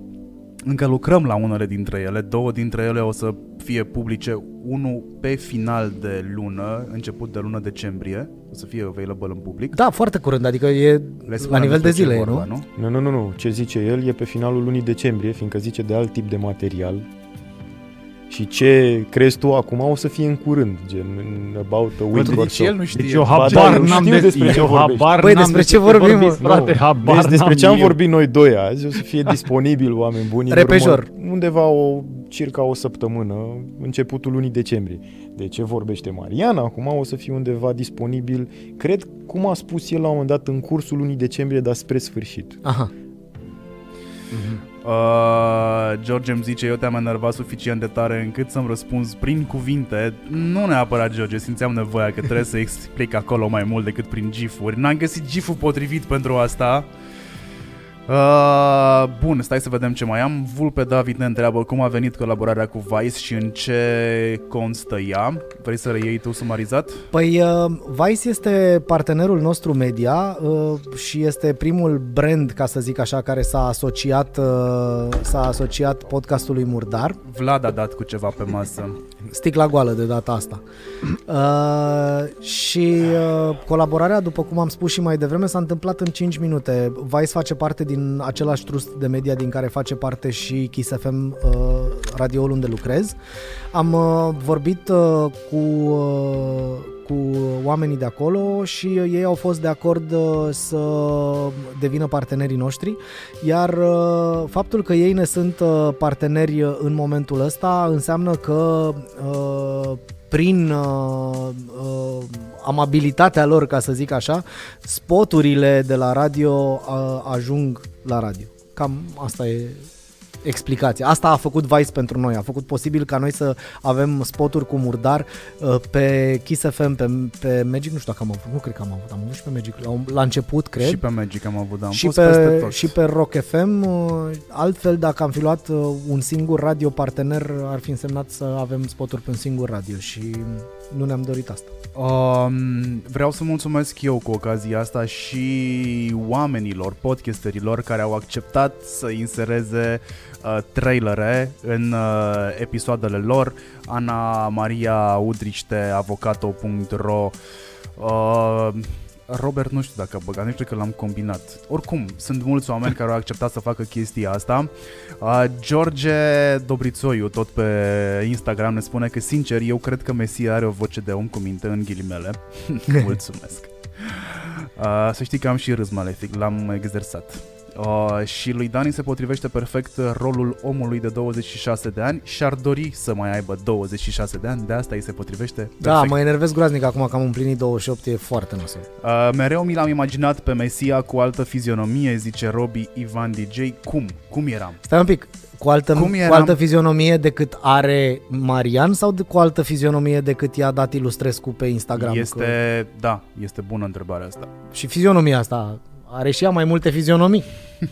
Încă lucrăm la unele dintre ele, două dintre ele o să fie publice, unul pe final de lună, început de lună decembrie, o să fie available în public. Da, foarte curând, adică e Le la spunem nivel de despre ce zile, e vorba, nu? nu? Nu, nu, nu, nu. Ce zice el e pe finalul lunii decembrie, fiindcă zice de alt tip de material. Și ce crezi tu acum o să fie în curând, gen în about a week Pentru or nici so. el nu știe. Deci eu Ba da, habar eu n-am știu de, despre ce eu vorbești. habar Băi, n-am despre de ce vorbim, mă? frate, habar Deci despre n-am ce am eu. vorbit noi doi azi o să fie [laughs] disponibil, oameni buni, în Repejor. urmă, undeva o circa o săptămână, începutul lunii decembrie. De ce vorbește Mariana? Acum o să fie undeva disponibil, cred, cum a spus el la un moment dat, în cursul lunii decembrie, dar spre sfârșit. Aha. Uh, George îmi zice, eu te-am enervat suficient de tare încât să-mi răspunzi prin cuvinte. Nu neapărat, George, simțeam nevoia că trebuie să explic acolo mai mult decât prin gifuri. N-am găsit giful potrivit pentru asta. Uh, bun, stai să vedem ce mai am. Vulpe David ne întreabă cum a venit colaborarea cu Vice și în ce constă ea. Vrei să reiei tu sumarizat? Păi uh, Vice este partenerul nostru media uh, și este primul brand, ca să zic așa, care s-a asociat, uh, s-a asociat podcastului Murdar. Vlad a dat cu ceva pe masă. Sticla goală de data asta. Uh, și uh, colaborarea, după cum am spus și mai devreme, s-a întâmplat în 5 minute. Vice face parte din același trust de media din care face parte și Kiss FM, uh, radioul unde lucrez. Am uh, vorbit uh, cu uh, cu oamenii de acolo și ei au fost de acord uh, să devină partenerii noștri, iar uh, faptul că ei ne sunt uh, parteneri în momentul ăsta înseamnă că prin uh, uh, amabilitatea lor, ca să zic așa, spoturile de la radio uh, ajung la radio. Cam asta e explicație. Asta a făcut Vice pentru noi, a făcut posibil ca noi să avem spoturi cu murdar uh, pe Kiss FM, pe, pe Magic, nu știu dacă am avut, nu cred că am avut, am avut și pe Magic, la, la început, cred. Și pe Magic am avut, da, am și fost pe, peste tot. Și pe Rock FM, uh, altfel dacă am fi luat uh, un singur radio partener, ar fi însemnat să avem spoturi pe un singur radio și nu ne-am dorit asta. Um, vreau să mulțumesc eu cu ocazia asta și oamenilor, podcasterilor care au acceptat să insereze uh, trailere în uh, episoadele lor. Ana Maria Udriște, avocato.ro uh, Robert nu știu dacă a băgat, nu știu că l-am combinat. Oricum, sunt mulți oameni care au acceptat să facă chestia asta. Uh, George Dobrițoiu, tot pe Instagram, ne spune că, sincer, eu cred că Mesia are o voce de om cu minte în ghilimele. [laughs] Mulțumesc. Uh, să știi că am și râs malefic, l-am exersat. Uh, și lui Dani se potrivește perfect rolul omului de 26 de ani și ar dori să mai aibă 26 de ani, de asta îi se potrivește perfect. Da, mă enervez groaznic acum că am împlinit 28, e foarte nasol. Uh, mereu mi l-am imaginat pe Mesia cu altă fizionomie, zice Robi Ivan DJ. Cum? Cum eram? Stai un pic, cu altă, Cum cu eram? altă fizionomie decât are Marian sau de, cu altă fizionomie decât i-a dat Ilustrescu pe Instagram? Este, da, este bună întrebarea asta. Că... Și fizionomia asta are și ea mai multe fizionomii. [laughs]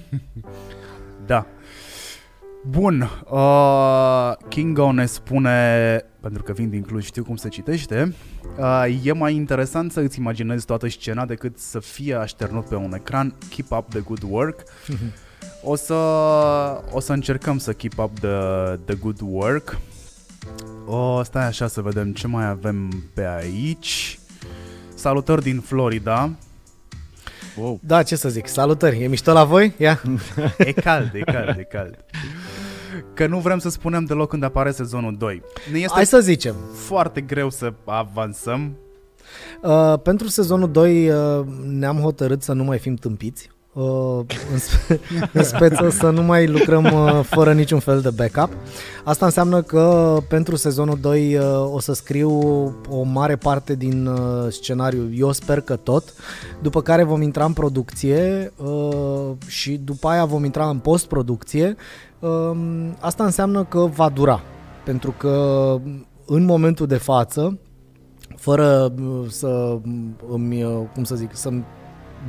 Da. Bun, uh, Kingo ne spune, pentru că vin din Cluj, știu cum se citește, uh, e mai interesant să îți imaginezi toată scena decât să fie așternut pe un ecran. Keep up the good work. [laughs] O să, o să încercăm să keep up the, the good work. O, stai așa să vedem ce mai avem pe aici. Salutări din Florida. Wow. Da, ce să zic, salutări, e mișto la voi? Ia. [laughs] E cald, e cald, e cald. Că nu vrem să spunem deloc când apare sezonul 2. Ne este Hai să zicem, foarte greu să avansăm. uh, pentru sezonul 2 uh, ne-am hotărât să nu mai fim tâmpiți. Uh, în, spe- în speță să nu mai lucrăm uh, fără niciun fel de backup. Asta înseamnă că pentru sezonul 2 uh, o să scriu o mare parte din uh, scenariu, eu sper că tot, după care vom intra în producție uh, și după aia vom intra în post-producție. Uh, asta înseamnă că va dura, pentru că în momentul de față, fără uh, să îmi, uh, cum să zic, să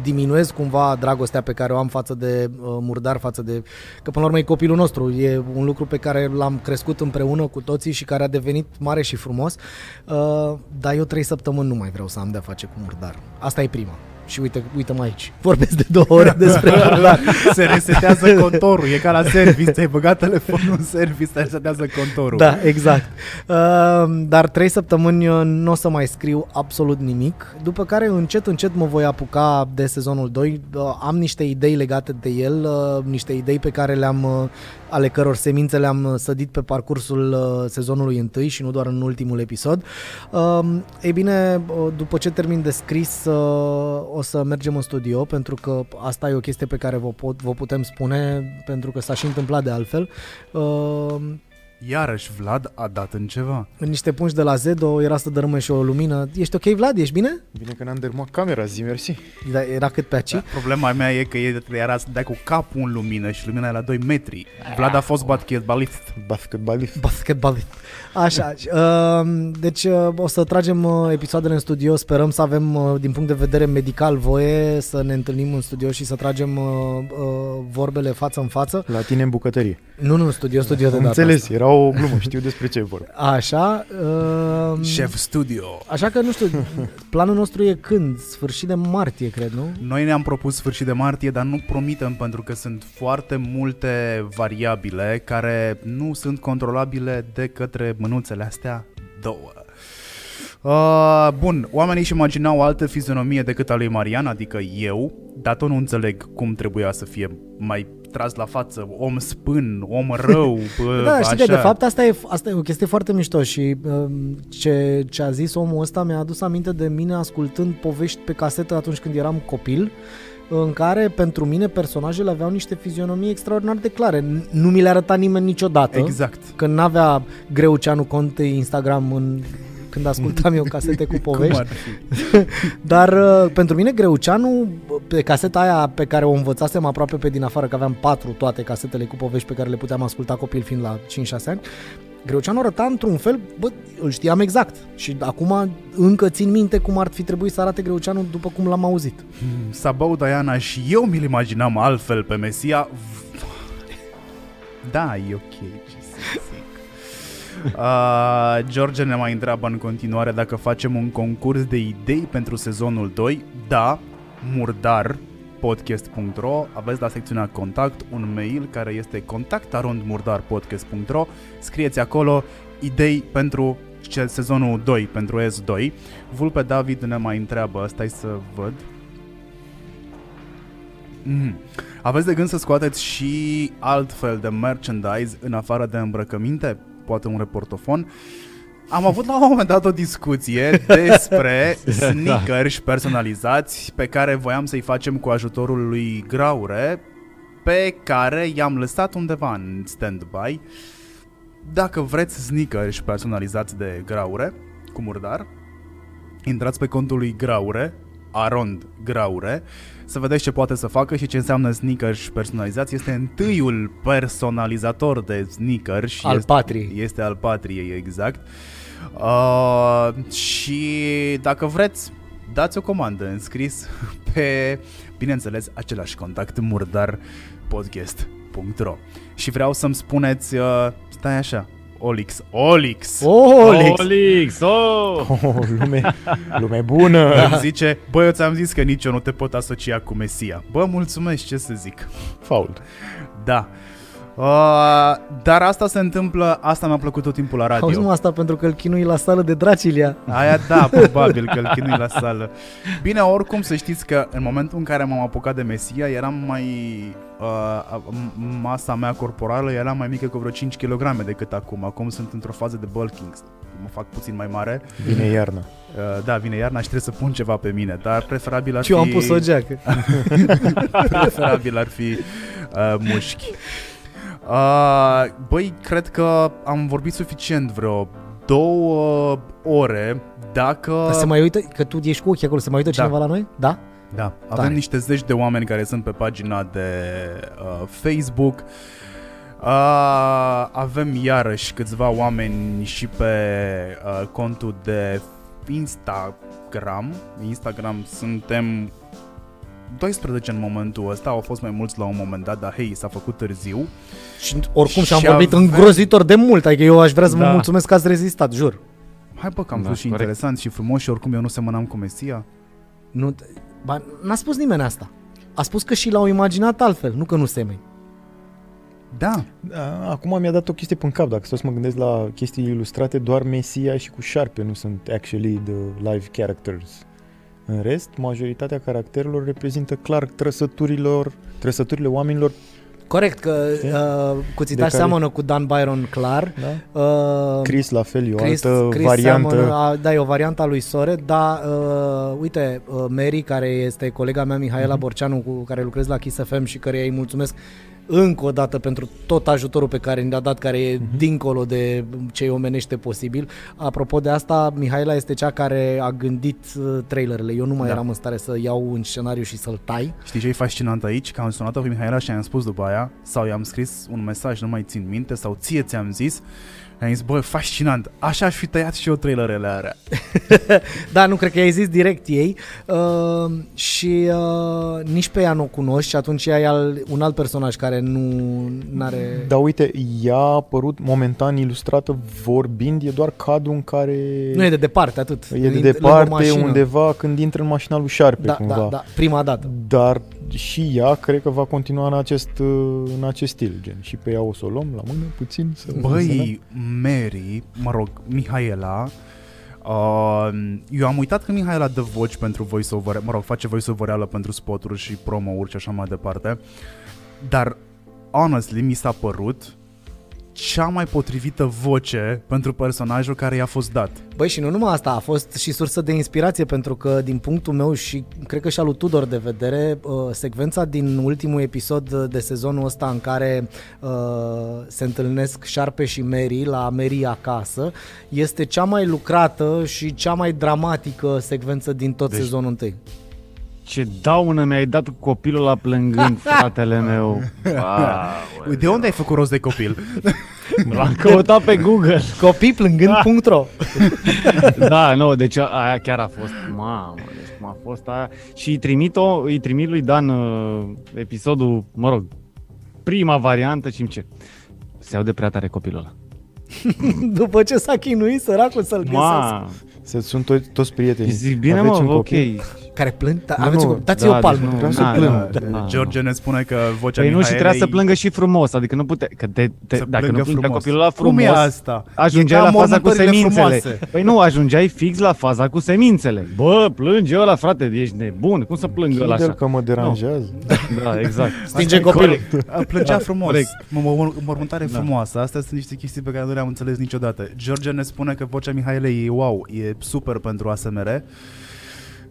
diminuez cumva dragostea pe care o am față de uh, murdar, față de... Că până la urmă e copilul nostru, e un lucru pe care l-am crescut împreună cu toții și care a devenit mare și frumos, uh, dar eu trei săptămâni nu mai vreau să am de-a face cu murdar. Asta e prima. Și uite, uite-mă aici, vorbesc de două ore [laughs] despre murdar. Se resetează contorul, e ca la service, ți-ai băgat telefonul în service, se resetează contorul. Da, exact. Uh, dar trei săptămâni uh, nu o să mai scriu absolut nimic, după care încet, încet mă voi apuca de sezonul 2. Uh, am niște idei legate de el, uh, niște idei pe care le-am, uh, ale căror semințe le-am uh, sădit pe parcursul uh, sezonului întâi și nu doar în ultimul episod. Uh, ei bine, uh, după ce termin de scris, uh, o să mergem în studio, pentru că asta e o chestie pe care vă, pot, vă putem spune, pentru că s-a și întâmplat de altfel. Uh, Iarăși Vlad a dat în ceva. În niște pungi de la Zedo era să dărâme și o lumină. Ești ok, Vlad? Ești bine? Bine că n-am dărmat camera, zi mersi. Da, era cât pe aici? Da, problema mea e că e- era să dea cu capul în lumină și lumina e la 2 metri. Vlad a fost basketbalist. Basketbalist. Basketbalist. Așa, uh, deci uh, o să tragem uh, episoadele în studio, sperăm să avem uh, din punct de vedere medical voie să ne întâlnim în studio și să tragem uh, uh, vorbele față în față. La tine în bucătărie. Nu, nu, în studio, studio de Am data înțeles, asta. era o glumă, știu despre ce e vorba. Așa, uh, Chef studio. așa că nu știu, planul nostru e când? Sfârșit de martie, cred, nu? Noi ne-am propus sfârșit de martie, dar nu promitem pentru că sunt foarte multe variabile care nu sunt controlabile de către mânuțele astea două. Uh, bun, oamenii își imaginau o altă fizionomie decât a lui Marian, adică eu, dar tot nu înțeleg cum trebuia să fie mai tras la față, om spân, om rău, [laughs] bă, Da, știi așa. că de fapt asta e, asta e o chestie foarte mișto și um, ce, ce a zis omul ăsta mi-a adus aminte de mine ascultând povești pe casetă atunci când eram copil în care pentru mine personajele aveau niște fizionomii extraordinar de clare. N- Nu mi le arăta nimeni niciodată. Exact. Că n-avea Greuceanu cont Instagram în, când ascultam eu casete cu [laughs] Cum povești. ar fi? [laughs] Dar uh, pentru mine Greuceanu, pe caseta aia pe care o învățasem aproape pe din afară, că aveam patru toate casetele cu povești pe care le puteam asculta copil fiind la 5-6 ani, Greuceanu arăta într-un fel, bă, îl știam exact. Și acum încă țin minte cum ar fi trebuit să arate Greuceanu după cum l-am auzit. Sabau Diana și eu mi-l imaginam altfel pe Mesia. Da, e ok, ce să zic. [laughs] Uh, George ne mai întreabă în continuare dacă facem un concurs de idei pentru sezonul 2. Da, murdar podcast.ro aveți la secțiunea contact un mail care este contactarondmurdarpodcast.ro scrieți acolo idei pentru ce- sezonul 2, pentru S2 Vulpe David ne mai întreabă, stai să văd Mm. Aveți de gând să scoateți și altfel de merchandise în afară de îmbrăcăminte? Poate un reportofon? Am avut la un moment dat o discuție [laughs] despre sneakers personalizați pe care voiam să-i facem cu ajutorul lui Graure pe care i-am lăsat undeva în stand-by. Dacă vreți sneakers personalizați de Graure cu murdar, intrați pe contul lui Graure, Arond Graure, să vedeți ce poate să facă și ce înseamnă sneakers personalizați. Este întâiul personalizator de sneakers. Al este, patriei. Este al patriei, exact. Uh, și dacă vreți, dați o comandă în scris [laughs] pe, bineînțeles, același contact murdar podcast.ro Și vreau să-mi spuneți, uh, stai așa, Olix, Olix! Olix! Olix! Oh! Oh, lume, lume bună! [laughs] Îmi zice, bă, eu ți-am zis că nici eu nu te pot asocia cu Mesia. Bă, mulțumesc, ce să zic. Faul. Da. Uh, dar asta se întâmplă, asta mi-a plăcut tot timpul la Auzi radio. mă asta pentru că îl chinui la sală de Dracilia. Aia da, [laughs] probabil că îl chinui la sală. Bine, oricum să știți că în momentul în care m-am apucat de Mesia, eram mai... Uh, m- masa mea corporală era mai mică cu vreo 5 kg decât acum. Acum sunt într-o fază de bulking. Mă fac puțin mai mare. Vine iarna. Uh, da, vine iarna și trebuie să pun ceva pe mine, dar preferabil ar Și eu fi... am pus o geacă. [laughs] preferabil ar fi uh, mușchi. Uh, băi, cred că am vorbit suficient vreo două ore dacă... Dar se mai uită, că tu ești cu ochii acolo, se mai uită Da. cineva la noi? Da? Da, avem Tare. niște zeci de oameni care sunt pe pagina de uh, Facebook. Uh, avem iarăși câțiva oameni și pe uh, contul de Instagram. Instagram suntem 12 în momentul ăsta, au fost mai mulți la un moment dat, dar hei, s-a făcut târziu. Și oricum și-am Și vorbit avem- îngrozitor de mult, adică eu aș vrea să vă Da. mulțumesc că ați rezistat, jur. Hai bă că am Da, fost și corect. interesant și frumos și oricum eu nu semănam cu Mesia. Nu, ba, n-a spus nimeni asta. A spus că și l-au imaginat altfel, nu că nu semeni. Da, Da, Acum mi-a dat o chestie pe cap, dacă stau să mă gândesc la chestii ilustrate, doar Mesia și cu șarpe nu sunt actually the live characters. În rest, majoritatea caracterelor reprezintă clar trăsăturilor, trăsăturile oamenilor, Corect, că Știi? uh, cuțitaș care- seamănă cu Dan Byron clar. da? Uh, Chris la fel, e o Chris, altă Chris variantă. Seamănă, a, da, e o variantă a lui Sore, dar uh, uite, uh, Mary, care este colega mea Mihaela Mhm. Borceanu, cu care lucrez la Kiss FM și care îi mulțumesc încă o dată pentru tot ajutorul pe care ne-a dat, care e Mhm. dincolo de ce îi omenește posibil. Apropo de asta, Mihaela este cea care a gândit uh, trailerele. Eu nu mai Da. eram în stare să iau un scenariu și să-l tai. Știi ce e fascinant aici? Că am sunat-o pe Mihaela și i-am spus după aia, sau i-am scris un mesaj, nu mai țin minte, sau ție ți-am zis, am zis, bă, fascinant, așa aș fi tăiat și eu trailerele alea. [laughs] Da, nu cred că i-ai zis direct ei uh, și uh, nici pe ea nu o cunoști și atunci ea e al, un alt personaj care nu are Dar uite, ea a apărut momentan ilustrată vorbind, e doar cadrul în care Nu e de departe, atât. e de lângă departe mașină. undeva când intră în mașina lui Șarpe Da, cumva. da, da, prima dată. Dar și ea cred că va continua în acest, uh, în acest stil, gen. Și pe ea o să o luăm la mână puțin să Băi, Mary, mă rog, Mihaela, uh, eu am uitat că Mihaela dă voci pentru voiceover, mă rog, face voiceover pentru spoturi și promo-uri și așa mai departe, dar, honestly, mi s-a părut cea mai potrivită voce pentru personajul care i-a fost dat. Băi, și nu numai asta, a fost și sursă de inspirație pentru că din punctul meu și cred că și al lui Tudor de vedere, uh, secvența din ultimul episod de sezonul ăsta în care uh, se întâlnesc Șarpe și Mary la Mary acasă, este cea mai lucrată și cea mai dramatică secvență din tot Deci- sezonul întâi. Ce daună mi-ai dat cu copilul la plângând, [laughs] fratele meu. Wow, De unde ai făcut rost de copil? [laughs] L-am căutat pe Google. Copii plângând.ro [laughs] Da, nu, deci a- aia chiar a fost, mamă, deci cum a fost aia. Și îi trimit-o, îi trimit lui Dan uh, episodul, mă rog, prima variantă și ce? Se aude prea tare copilul ăla. După ce s-a chinuit săracul să-l găsească. Ma, Se sunt to- toți prietenii. și zic, bine Aveți mă, un ok. copil? Care plâng? Da, Nu, aveți nu, o, dați-i o da, palmă. deci nu, Vreau să na, plâng. da, Da, da, George ne spune că vocea Păi nu, și trebuia să Mihaelei- plângă și frumos, adică nu putea, că te, te, Să dacă nu plângă plângea frumos. copilul ăla Cum e frumos, asta? ajungeai E ca la faza cu mormântările semințele. frumoase. Păi nu, ajungeai fix la faza cu semințele. Bă, plânge ăla, frate, ești nebun, cum să plângă ăla Închide-l așa? că mă deranjează. Da, exact. [laughs] Stinge Asta e copilul. corect. A, Plângea frumos. corect. M- m- m- mormântare Da. frumoasă. Astea sunt niște chestii pe care nu le-am înțeles niciodată. George ne spune că vocea Mihaelei e wow, e super pentru ASMR.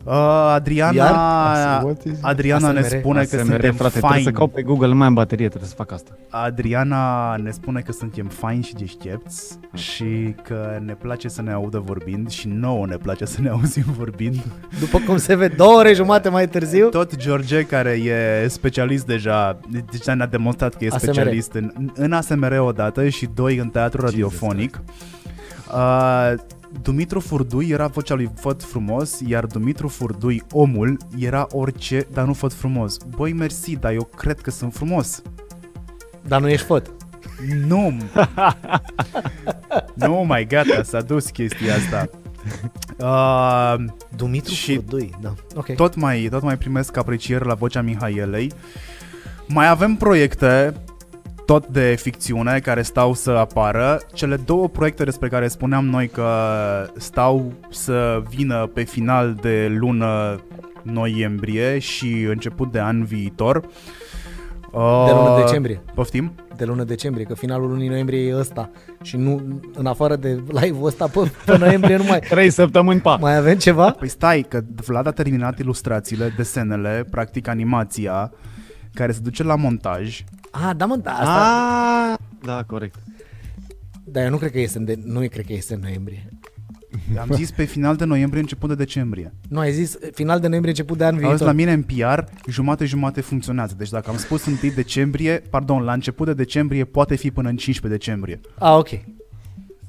Uh, Adriana, Iar? What is- Adriana ne ASMR? spune că ASMR, suntem frate, trebuie să fine. caut pe Google, nu mai am baterie, trebuie să fac asta. Adriana ne spune că suntem faini și deștepți și că ne place să ne audă vorbind și nouă ne place să ne auzim vorbind. După cum se vede, două ore jumate mai târziu, Tot George, care e specialist deja, deja ne-a demonstrat că e ASMR. specialist în, în ASMR odată și doi în teatru radiofonic. Uh, Dumitru Furdui era vocea lui Făt Frumos, iar Dumitru Furdui, omul, era orice, dar nu Făt Frumos. Băi, mersi, dar eu cred că sunt frumos. dar nu ești făt. Nu! [laughs] nu mai gata, s-a dus chestia asta. Uh, Dumitru Și- și... Furdui, da. Ok. tot mai, tot mai primesc aprecieri la vocea Mihaelei. Mai avem proiecte tot de ficțiune care stau să apară. Cele două proiecte despre care spuneam noi că stau să vină pe final de lună noiembrie și început de an viitor. De lună Uh, decembrie. Poftim? De lună decembrie, că finalul lunii noiembrie e ăsta. Și nu, în afară de live-ul ăsta, pe, pe noiembrie nu mai... [laughs] Trei săptămâni, pa! Mai avem ceva? Păi stai, că Vlad a terminat ilustrațiile, desenele, practic animația, care se duce la montaj. Ah, da mă, da, asta... Ah, da, corect. Dar eu nu cred că iese în, de, nu cred că iese în noiembrie. [laughs] Am zis pe final de noiembrie, început de decembrie. Nu, ai zis final de noiembrie, început de an Auzi, viitor. la mine în PR, jumate-jumate funcționează. Deci dacă am spus 1 decembrie, pardon, la început de decembrie, poate fi până în 15 decembrie. Ah, ok.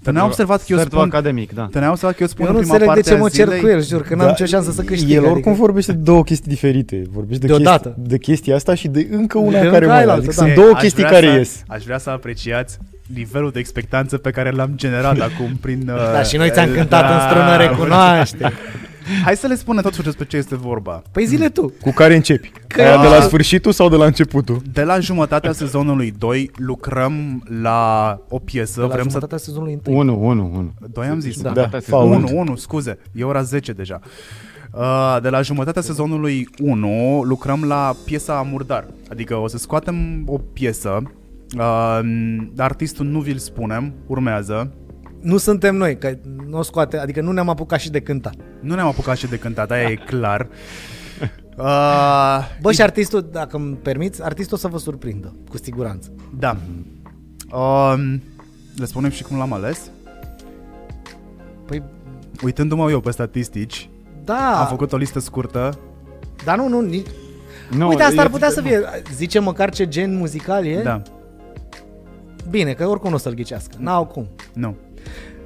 Te ne-ai observat că eu Sfertul spun... academic, da. Te ne-ai observat că eu spun Eu nu în prima înțeleg de parte ce a mă cer zilei? cu el, jur, că n-am nicio șansă să câștig. El oricum adică... vorbește de două chestii diferite. Vorbește de, Deodată. chestii, de chestia asta și de încă una De care încă mai ailaltă, adică da. Sunt Ei, două aș chestii vrea care să, ies. Aș vrea să apreciați nivelul de expectanță pe care l-am generat [laughs] acum prin... Da, uh, și noi ți-am [laughs] cântat da. în strună recunoaște. [laughs] Hai să le spunem totuși despre ce este vorba. Păi zile tu. Cu care începi? Că- Aia de la sfârșitul sau de la începutul? De la jumătatea sezonului 2 lucrăm la o piesă. De la Vrem să... jumătatea sezonului întâi. 1, 1, 1. Doi am zis. Da. Da, Da, fault. 1, 1, scuze. E ora 10 deja. Uh, de la jumătatea sezonului 1 lucrăm la piesa Murdar. Adică o să scoatem o piesă. Uh, artistul nu vi-l spunem, urmează. Nu suntem noi, că nu o scoate, adică nu ne-am apucat și de cântat. Nu ne-am apucat și de cântat, aia e [laughs] clar. Uh, Bă, și artistul, dacă îmi permiți, artistul o să vă surprindă, cu siguranță. Da. Um, le spunem și cum l-am ales. Păi, Uitându-mă eu pe statistici, da, am făcut o listă scurtă. dar nu, nu, nici... Nu, Uite, asta ar e- putea să fie, zice măcar ce gen muzical e? Da, Bine, că oricum nu o să-l ghicească, n-au cum. nu.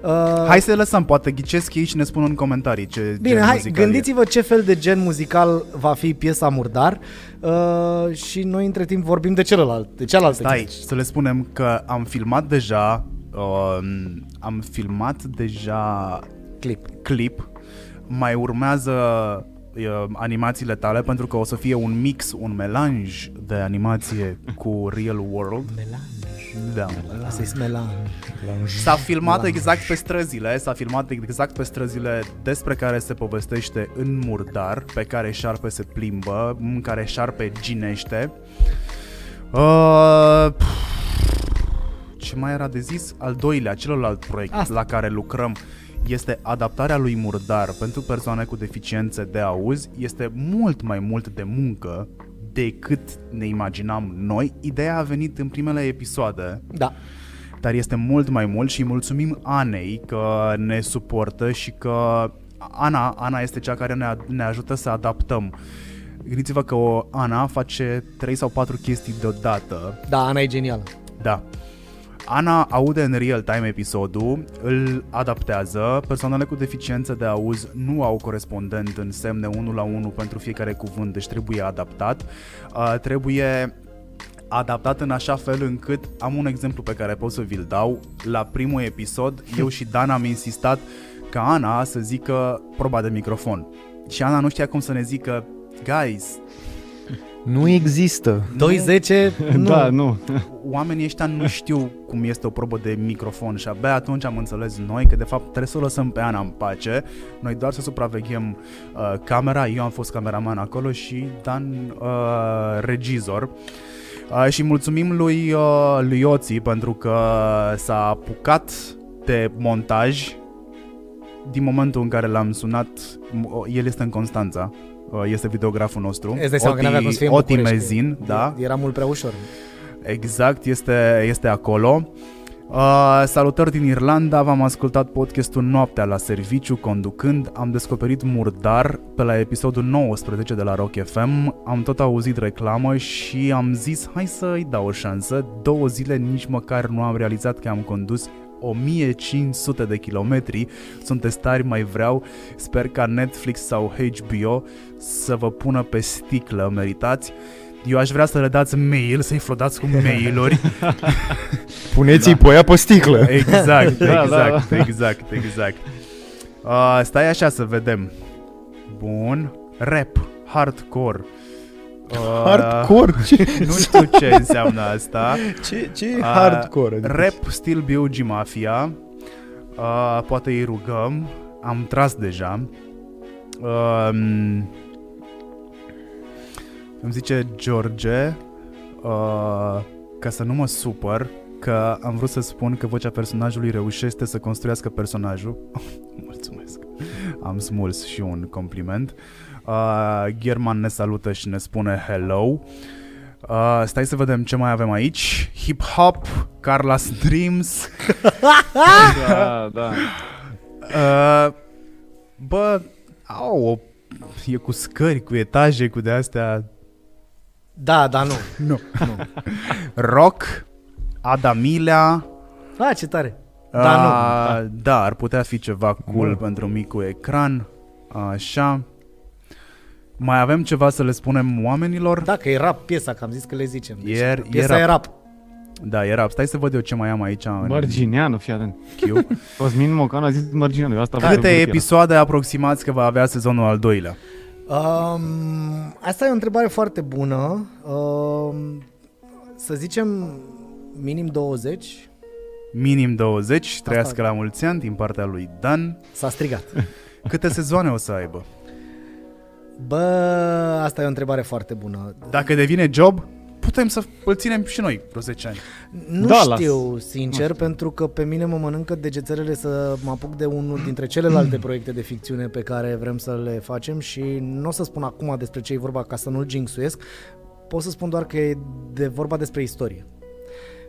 Uh, Hai să lăsăm, poate ghicesc ei și ne spun în comentarii ce Bine, gen hai, muzical gândiți-vă ce fel de gen muzical va fi piesa Murdar uh, și noi între timp vorbim de celălalt, de cealaltă e. Stai, chestie. să le spunem că am filmat deja, um, am filmat deja clip. clip, mai urmează uh, animațiile tale pentru că o să fie un mix, un melanj de animație cu real world. Melanj. Da. Asta e melanj. S-a filmat exact pe străzile, s-a filmat exact pe străzile despre care se povestește în Murdar, pe care șarpe se plimbă, în care șarpe ginește. Uh, ce mai era de zis? Al doilea, celălalt proiect Asta. la care lucrăm este adaptarea lui Murdar pentru persoane cu deficiențe de auz. Este mult mai mult de muncă decât ne imaginam noi. Ideea a venit în primele episoade Da. dar este mult mai mult și îi mulțumim Anei că ne suportă și că Ana, Ana este cea care ne, ne ajută să adaptăm. Gândiți-vă că o Ana face 3 sau 4 chestii deodată. Da, Ana e genială. Da. Ana aude în real time episodul, îl adaptează, persoanele cu deficiențe de auz nu au corespondent în semne 1 la 1 pentru fiecare cuvânt, deci trebuie adaptat. Uh, trebuie adaptat în așa fel încât am un exemplu pe care pot să vi-l dau. La primul episod, [laughs] eu și Dan am insistat ca Ana să zică proba de microfon. Și Ana nu știa cum să ne zică Guys, Nu există. 2-10, nu. [laughs] Da, nu. oamenii ăștia nu știu cum este o probă de microfon și abia atunci am înțeles noi că de fapt trebuie să o lăsăm pe Ana în pace, noi doar să supraveghem uh, camera, eu am fost cameraman acolo și Dan uh, regizor. Uh, și mulțumim lui, uh, lui Ioții pentru că s-a apucat de montaj din momentul în care l-am sunat, m- el este în Constanța, uh, este videograful nostru. Îți dai seama că n-avea cum să fie în Oti București, Mezin, că da. Era mult prea ușor. Exact, este, este acolo. Uh, salutări din Irlanda, v-am ascultat podcastul Noaptea la serviciu conducând, am descoperit Murdar pe la episodul 19 de la Rock FM, am tot auzit reclamă și am zis hai să îi dau o șansă, două zile nici măcar nu am realizat că am condus 1500 de kilometri, sunt testari, mai vreau, sper ca Netflix sau HBO să vă pună pe sticlă, meritați. Eu aș vrea să le dați mail, să-i flodați cu mail-uri. [laughs] Puneți-i da. pe ea pe sticlă. Exact, [laughs] Da, da, exact, da. exact, exact. Uh, stai așa să vedem. Bun. Rap, hardcore. Uh, Hardcore? [laughs] Ce, Nu știu ce înseamnă asta. ce, ce e Uh, hardcore? Adică Rap, stil BOG Mafia. Uh, poate îi rugăm. Am tras deja. Uh, îmi zice George uh, ca să nu mă supăr că am vrut să spun că vocea personajului reușește să construiască personajul. [laughs] Mulțumesc. Am smuls și un compliment. Uh, German ne salută și ne spune hello. Uh, stai să vedem ce mai avem aici. Hip Hop, Carla's Dreams. [laughs] Da, da. Uh, bă, au o... E cu scări, cu etaje, cu de-astea. Da, da, nu. [laughs] Nu. Rock, Adamilea. Ah, ce tare. Da, nu. Uh, da, ar putea fi ceva cool Bun. pentru micul ecran. Așa. Mai avem ceva să le spunem oamenilor? Da, că e rap piesa, că am zis că le zicem. Deci, E- e piesa rap. e rap. Da, era. Stai să văd eu ce mai am aici în Mărgineanu, fii atent. queue. [laughs] Cosmin Mocan a zis Mărgineanu. eu Asta Câte vreau să episoade aproximați că va avea sezonul al doilea? Um, asta e o întrebare foarte bună. Um, să zicem minim 20. Minim 20, trăiască la mulți ani din partea lui Dan. S-a strigat. Câte sezoane o să aibă? Bă, asta e o întrebare foarte bună. Dacă devine job, putem să îl ținem și noi vreo 10 ani. Nu Dallas. știu, sincer, pentru că pe mine mă mănâncă degețelele să mă apuc de unul dintre celelalte [clears throat] proiecte de ficțiune pe care vrem să le facem și nu o să spun acum despre ce e vorba ca să nu-l jinxuiesc, pot să spun doar că e de vorba despre istorie.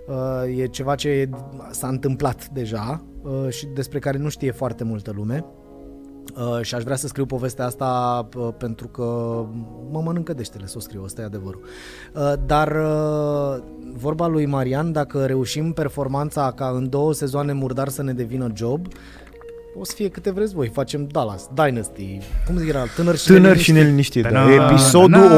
Uh, E ceva ce s-a întâmplat deja uh, și despre care nu știe foarte multă lume. Uh, și aș vrea să scriu povestea asta uh, pentru că mă mănâncă deștele să o scriu, ăsta e adevărul. Uh, dar uh, vorba lui Marian, dacă reușim performanța ca în două sezoane murdar să ne devină job, o să fie câte vreți voi. Facem Dallas, Dynasty, cum zic era, tânăr și Tânăr și neliniștit. neliniștit, Da, da. Episodul na, na, na,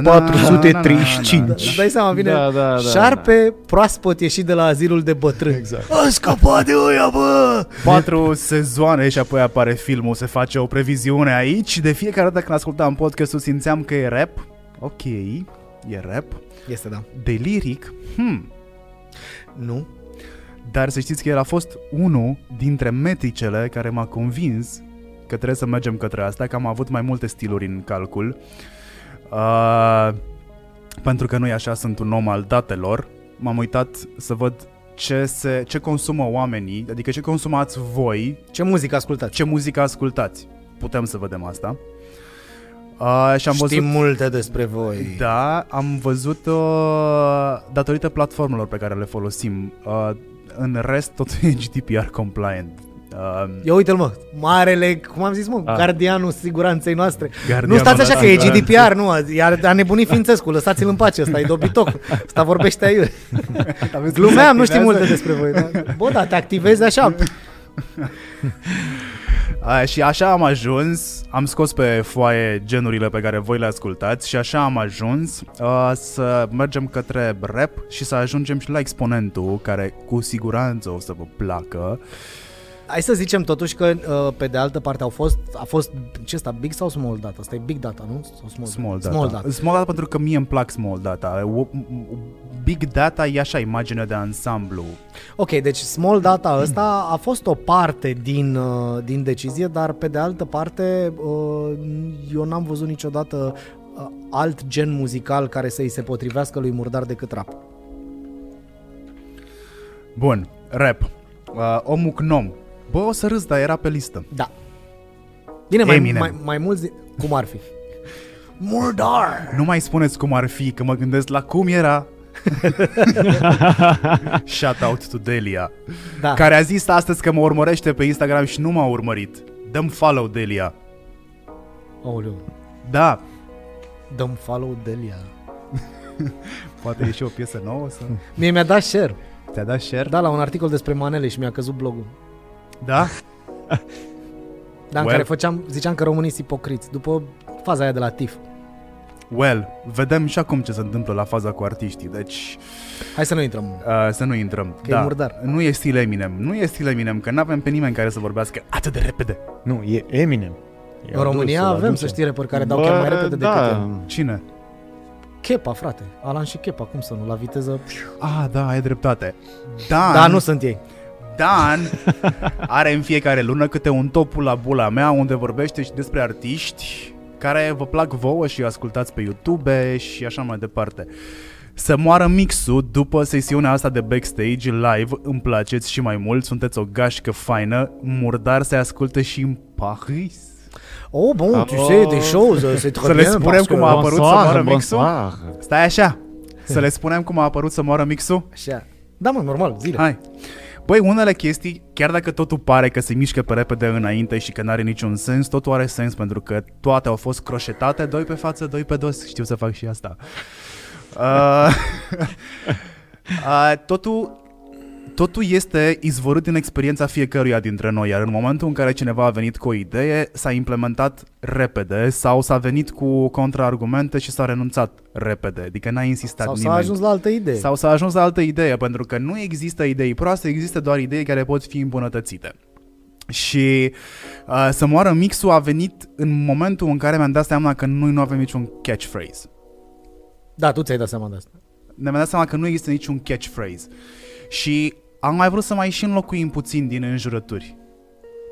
na, 1435. Îți dai seama, vine Da, da, da, șarpe proaspăt ieșit de la azilul de bătrâni. Exact. A scăpat de ăia, bă! Patru sezoane și apoi apare filmul, se face o previziune aici și de fiecare dată când ascultam podcastul simțeam că e rap. Ok, e rap. Este, da. De liric, hmm, Nu? Dar să știți că el a fost unul dintre metricele care m-a convins că trebuie să mergem către asta, că am avut mai multe stiluri în calcul. Uh, pentru că nu e așa, sunt un om al datelor. M-am uitat să văd ce, se, ce consumă oamenii, adică ce consumați voi, Ce muzică ascultați? ce muzică ascultați. Putem să vedem asta. Uh, și am Știm văzut... multe despre voi. Da, am văzut uh, datorită platformelor pe care le folosim. Uh, în rest, totul [laughs] e GDPR compliant. Uh, Ia uite-l mă, marele, cum am zis mă, Ah. gardianul siguranței noastre. Gardianul nu stați așa că e național. GDPR, nu, a, a nebunit Fințescu, lăsați-l în pace, ăsta e dobitoc, ăsta vorbește aiure. [laughs] Glumeam, nu știu multe despre voi. Da? Bă, da, te activezi așa. [laughs] A, și așa am ajuns, am scos pe foaie genurile pe care voi le ascultați și așa am ajuns uh, să mergem către rap și să ajungem și la exponentul care cu siguranță o să vă placă. Hai să zicem totuși că uh, pe de altă parte au fost, a fost, ce ăsta, big sau small data? Asta e big data, nu? Sau small, Small data. Small data. Small data pentru că mie îmi plac small data. O- Big data e așa, imagine de ansamblu. Ok, deci small data [clears throat] ăsta a fost o parte din, uh, din decizie, dar pe de altă parte uh, eu n-am văzut niciodată uh, alt gen muzical care să-i se potrivească lui Murdar decât rap. Bun, rap. Uh, omul Gnom. Bă, o să râs, dar era pe listă. Da. Bine, mai, Eminem. mai, mai mulți, zi- cum ar fi? Murdar! Nu mai spuneți cum ar fi, că mă gândesc la cum era. [laughs] Shout out to Delia. Da. Care a zis astăzi că mă urmărește pe Instagram și nu m-a urmărit. Dăm follow, Delia. Aoleu. Da, Dăm follow Delia. [laughs] poate e și o piesă nouă să... Mie mi-a dat share. Ți-a dat share? Da, la un articol despre manele și mi-a căzut blogul. Da? [laughs] Da, în Well. care făceam, ziceam că românii sunt ipocriți. După faza aia de la TIF. Well, vedem și acum ce se întâmplă la faza cu artiștii, deci Hai să nu intrăm. uh, să nu intrăm. Că e murdar. Nu e stil Eminem, nu e stil Eminem, că nu avem pe nimeni care să vorbească atât de repede. Nu, e Eminem. E În România adus, îl avem, aduce. să știi, reperi care dau chiar mai repede decât da. el. Cine? Chepa, frate. Alan și Chepa, cum să nu? La viteză... Ah, da, ai dreptate. Dan, Da, nu sunt ei. Dan are în fiecare lună câte un topul la bula mea unde vorbește și despre artiști care vă plac vouă și ascultați pe YouTube și așa mai departe. Să moară mixul după sesiunea asta de backstage live, îmi placeți și mai mult, sunteți o gașcă faină, murdar se ascultă și în Paris. Oh, bon, Ah, tu sais, des choses, c'est très Să le bien, spunem parce cum que- a apărut să Bonsoir, moară mixul? bonsoir. Stai așa, să le spunem cum a apărut să moară mixul? Așa. Da, mă, normal, zile. Hai. Băi, unele chestii, chiar dacă totul pare că se mișcă pe repede înainte și că n-are niciun sens, totul are sens pentru că toate au fost croșetate, doi pe față, doi pe dos. Știu să fac și asta. [laughs] Uh, [laughs] uh, totul, totul este izvorât din experiența fiecăruia dintre noi, iar în momentul în care cineva a venit cu o idee, s-a implementat repede sau s-a venit cu contraargumente și s-a renunțat repede. Adică n-a insistat Sau s-a nimeni. ajuns la altă idee. Sau s-a ajuns la altă idee, pentru că nu există idei proaste, există doar idei care pot fi îmbunătățite. Și uh, să moară mixul a venit în momentul în care mi-am dat seama că noi nu avem niciun catchphrase. Da, tu ți-ai dat seama de asta. Ne-am dat seama că nu există niciun catchphrase. Și am mai vrut să mai și înlocuim puțin din înjurături.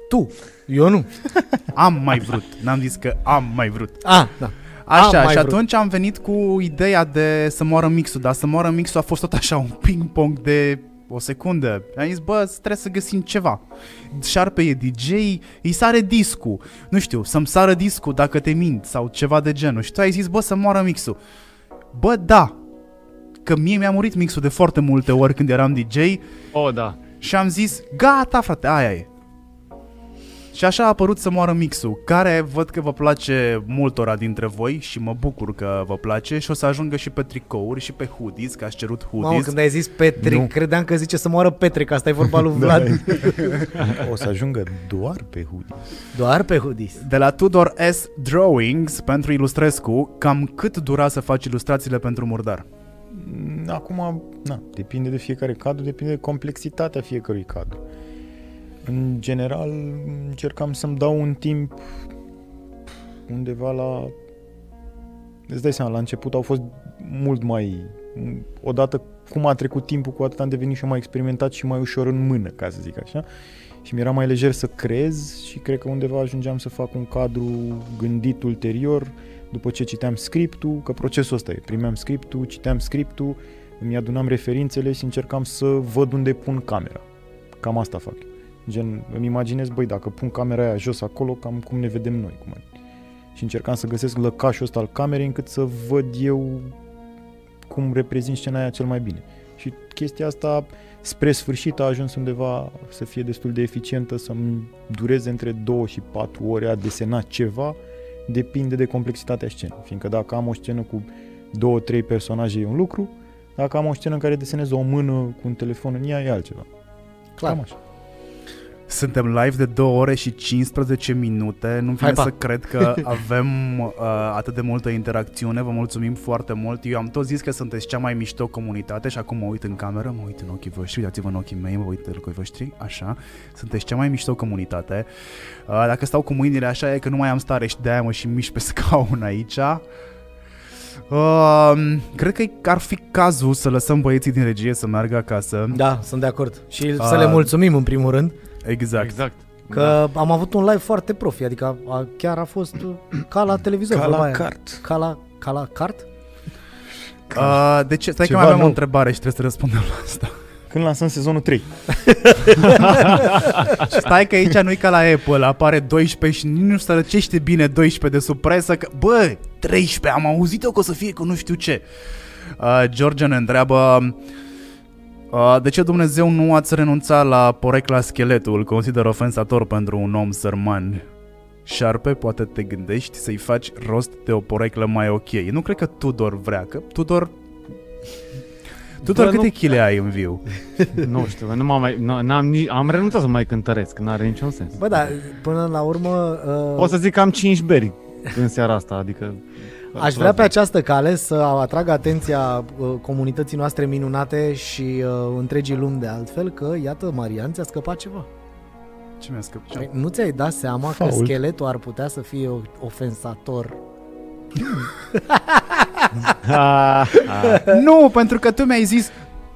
Tu. Eu nu. [laughs] Am mai vrut, n-am zis că am mai vrut. Ah, da. Așa, mai și vrut. atunci am venit cu ideea de să moară mixul, dar să moară mixul a fost tot așa un ping-pong de o secundă. Am zis, bă, trebuie să găsim ceva. Șarpe e DJ, îi sare discul. Nu știu, să-mi sară discul dacă te mint sau ceva de genul. Și tu ai zis, bă, să moară mixul. Bă, da, că mie mi-a murit mixul de foarte multe ori când eram DJ Oh, da. și am zis, gata frate, aia e. Și așa a apărut să moară mixul, care văd că vă place multora dintre voi și mă bucur că vă place și o să ajungă și pe tricouri și pe hoodies, că ați cerut hoodies. Mamă, când ai zis Petric, Nu. credeam că zice să moară Petric, asta e vorba lui [laughs] Vlad. O să ajungă doar pe hoodie. Doar pe hoodies. De la Tudor S. Drawings pentru Ilustrescu, cam cât dura să faci ilustrațiile pentru murdar? Mm, Acum, na, depinde de fiecare cadru, depinde de complexitatea fiecărui cadru. În general, încercam să-mi dau un timp undeva la... Îți dai seama, la început au fost mult mai... Odată cum a trecut timpul, cu atât am devenit și eu mai experimentat și mai ușor în mână, ca să zic așa. Și mi-era mai lejer să crez și cred că undeva ajungeam să fac un cadru gândit ulterior, după ce citeam scriptul, că procesul ăsta e, primeam scriptul, citeam scriptul, îmi adunam referințele și încercam să văd unde pun camera. Cam asta fac. Gen, îmi imaginez, băi, dacă pun camera aia jos acolo, cam cum ne vedem noi. Cum ar. Și încercam să găsesc lăcașul ăsta al camerei încât să văd eu cum reprezint scena aia cel mai bine. Și chestia asta, spre sfârșit, a ajuns undeva să fie destul de eficientă, să-mi dureze între 2 și 4 ore a desena ceva, depinde de complexitatea scenei. Fiindcă dacă am o scenă cu două, trei personaje e un lucru, dacă am o scenă în care desenez o mână cu un telefon în ea, e altceva. Clar. Cam așa. Suntem live de 2 ore și 15 minute. Nu vine Hai, pa. să cred că [laughs] avem uh, atât de multă interacțiune. Vă mulțumim foarte mult. Eu am tot zis că sunteți cea mai mișto comunitate și acum mă uit în cameră, mă uit în ochii voștri, uitați-vă în ochii mei, mă uit în ochii voștri, așa. Sunteți cea mai mișto comunitate. Uh, dacă stau cu mâinile așa e că nu mai am stare și de-aia mă și mișc pe [laughs] scaun aici. Uh, cred că ar fi cazul să lăsăm băieții din regie să meargă acasă. Da, sunt de acord. Și A- să le mulțumim în primul rând, Exact. Exact. că am avut un live foarte profi, adică a, chiar a fost uh, ca la televizor. Ca vorba la aia. cart. Ca la, ca la cart? Uh, de ce? Stai Ceva că mai aveam o nou. întrebare și trebuie să răspundem la asta. Când lansăm sezonul 3. [laughs] Stai că aici nu-i ca la Apple, apare 12 și nici nu se răcește bine 12 de sub presă, că, bă, 13, am auzit eu că o să fie cu nu știu ce. Uh, George ne întreabă, uh, de ce Dumnezeu nu ați renunțat la porecla scheletul, îl consider ofensator pentru un om sărman? Șarpe, poate te gândești să-i faci rost de o poreclă mai ok. Eu nu cred că Tudor vrea, că Tudor... Tudor, Bă, câte nu- chile ai în viu? [laughs] Nu știu, nu m-am mai, n- n-am, ni- am renunțat să mai cântăresc, n-are niciun sens. Bă, da, până la urmă... Uh, O să zic că am 5 beri în seara asta, adică... Aș vrea pe această cale să atrag atenția uh, comunității noastre minunate și uh, întregii lumi de altfel că, iată, Marian ți-a scăpat ceva. Ce mi-a scăpat? Păi, Nu ți-ai dat seama Fault. că scheletul ar putea să fie o- ofensator? Ah, [laughs] ah. Nu, pentru că tu mi-ai zis,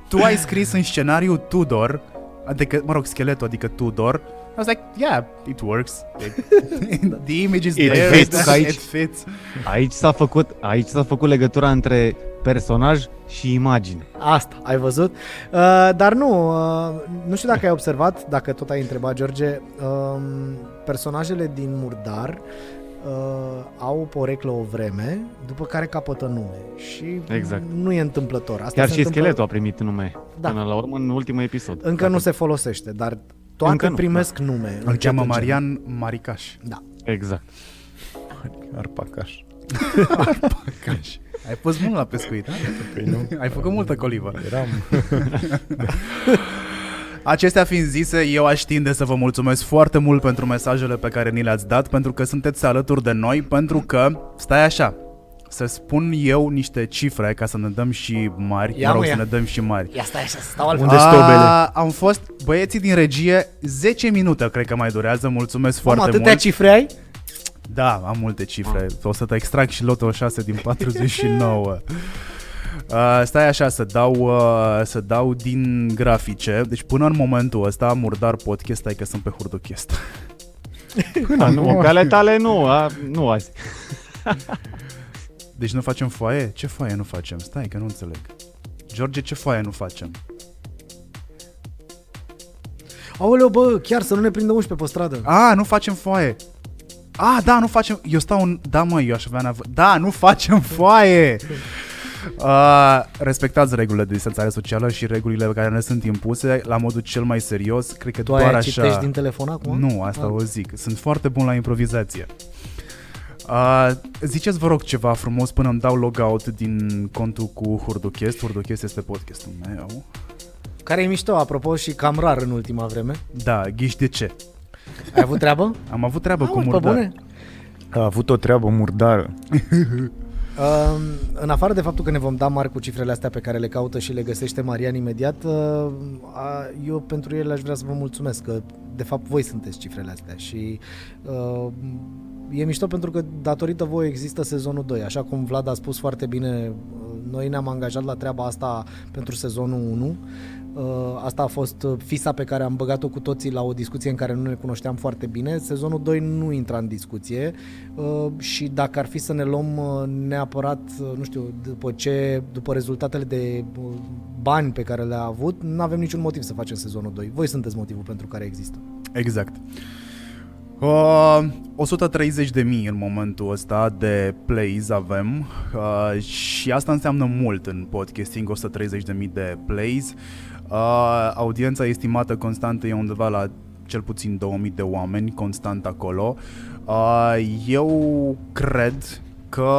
tu ai scris în scenariu Tudor, adică, mă rog, scheletul, adică Tudor. I was like, yeah, it works. It, [laughs] the image is It there. fits. It, it fits. Aici s-a făcut, aici s-a făcut legătura între personaj și imagine. Asta, ai văzut? Uh, dar nu, uh, nu știu dacă ai observat, dacă tot ai întrebat, George, uh, personajele din Murdar uh, au o poreclă o vreme, după care capătă nume și Exact. nu e întâmplător. Asta Chiar se și întâmplă- scheletul a primit nume Da. până la urmă în ultimul episod. Încă Dacă- nu se folosește, dar toate Încă nu, primesc nume. Îl încet, cheamă încet. Marian Maricaș. Da. Exact. Arpacaș. Maricaș. [laughs] Ai pus mult la pescuit, da? Păi nu. Ai făcut multă colivă. Eram... [laughs] Acestea fiind zise, eu aș tinde să vă mulțumesc foarte mult pentru mesajele pe care ni le-ați dat, pentru că sunteți alături de noi, pentru că, stai așa, să spun eu niște cifre ca să ne dăm și mari, Ia, mă rog, mă, să ia. ne dăm și mari. Ia stai așa, stau altfel. Unde stobele? A, Am fost băieții din regie 10 minute, cred că mai durează. Mulțumesc Mamă, foarte atâtea mult. cifre ai? Da, am multe cifre. O să te extrag și lotul 6 din 49. Uh, [laughs] stai așa să dau, uh, să dau din grafice. Deci până în momentul ăsta, Murdar Podcast, stai că sunt pe Hurduchest. A, nu, pe ale tale nu, a, nu azi. [laughs] Deci nu facem foaie? Ce foaie nu facem? Stai că nu înțeleg. George, ce foaie nu facem? Aoleu, bă, chiar să nu ne prindă 11 pe stradă. A, nu facem foaie. A, da, nu facem... Eu stau în... Da, mă, eu aș avea nevoie... Da, nu facem foaie! Uh, respectați regulile de distanțare socială și regulile care ne sunt impuse la modul cel mai serios. Cred că Tu doar aia așa... citești din telefon acum? Nu, asta Ah. o zic. Sunt foarte bun la improvizație. Uh, ziceți, vă rog, ceva frumos până îmi dau logout din contul cu Hurduchest. Hurduchest este podcastul meu. Care e mișto, apropo, și cam rar în ultima vreme. Da, ghiși de ce? Ai avut treabă? Am avut treabă cu Auzi, pe murdar. bune? A avut o treabă murdară. [laughs] Uh, în afară de faptul că ne vom da mari cu cifrele astea pe care le caută și le găsește Marian imediat, uh, a, eu pentru ele aș vrea să vă mulțumesc că de fapt voi sunteți cifrele astea și uh, e mișto pentru că datorită voi există sezonul 2, așa cum Vlad a spus foarte bine, uh, noi ne-am angajat la treaba asta pentru sezonul 1. Uh, Asta a fost uh, fisa pe care am băgat-o cu toții la o discuție în care nu ne cunoșteam foarte bine. Sezonul 2 nu intra în discuție uh, și dacă ar fi să ne luăm uh, neapărat, uh, nu știu, după ce, după rezultatele de uh, bani pe care le-a avut, nu avem niciun motiv să facem sezonul 2. Voi sunteți motivul pentru care există. Exact. Uh, 130 de mii în momentul ăsta de plays avem uh, și asta înseamnă mult în podcasting, 130 de mii de plays. Uh, audiența estimată constantă e undeva la cel puțin 2000 de oameni constant acolo. Uh, eu cred că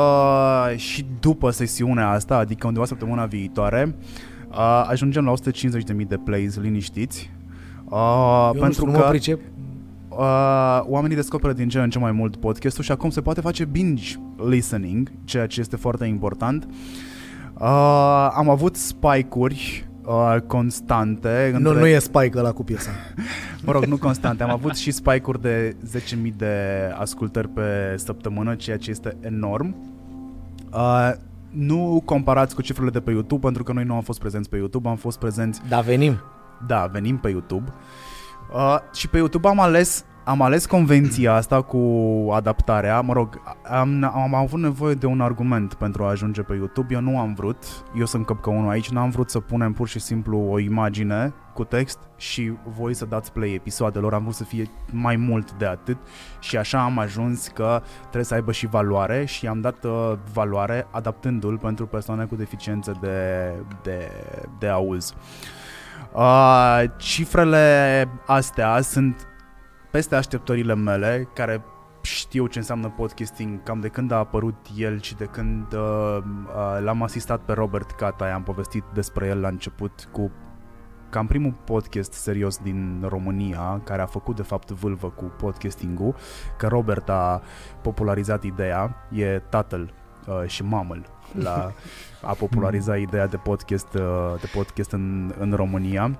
și după sesiunea asta, adică undeva săptămâna viitoare, uh, ajungem la 150.000 de plays liniștiți. Uh, Eu nu pentru știu, nu că mă pricep. uh, oamenii descoperă din ce în ce mai mult podcastul și acum se poate face binge listening, ceea ce este foarte important. Uh, am avut spike-uri uh, constante. Nu, nu e Spike ăla cu piesa. [laughs] Mă rog, nu constante. Am avut și spike-uri de 10.000 de ascultări pe săptămână, ceea ce este enorm. Uh, nu comparați cu cifrele de pe YouTube, pentru că noi nu am fost prezenți pe YouTube, am fost prezenți Da, venim. da, venim pe YouTube. Uh, și pe YouTube am ales am ales convenția asta cu adaptarea, mă rog, am, am avut nevoie de un argument pentru a ajunge pe YouTube, eu nu am vrut, eu sunt căpcăunul aici, n-am vrut să punem pur și simplu o imagine cu text și voi să dați play episoadelor, am vrut să fie mai mult de atât. Și așa am ajuns că trebuie să aibă și valoare și am dat uh, valoare adaptându-l pentru persoane cu deficiențe de, de, de auz. Uh, cifrele astea sunt peste așteptările mele, care știu ce înseamnă podcasting cam de când a apărut el și de când uh, uh, l-am asistat pe Robert Cata, am povestit despre el la început cu cam primul podcast serios din România, care a făcut de fapt vâlvă cu podcasting-ul, că Robert a popularizat ideea, e tatăl uh, și mamăl la a populariza [laughs] ideea de podcast, uh, de podcast în, în România.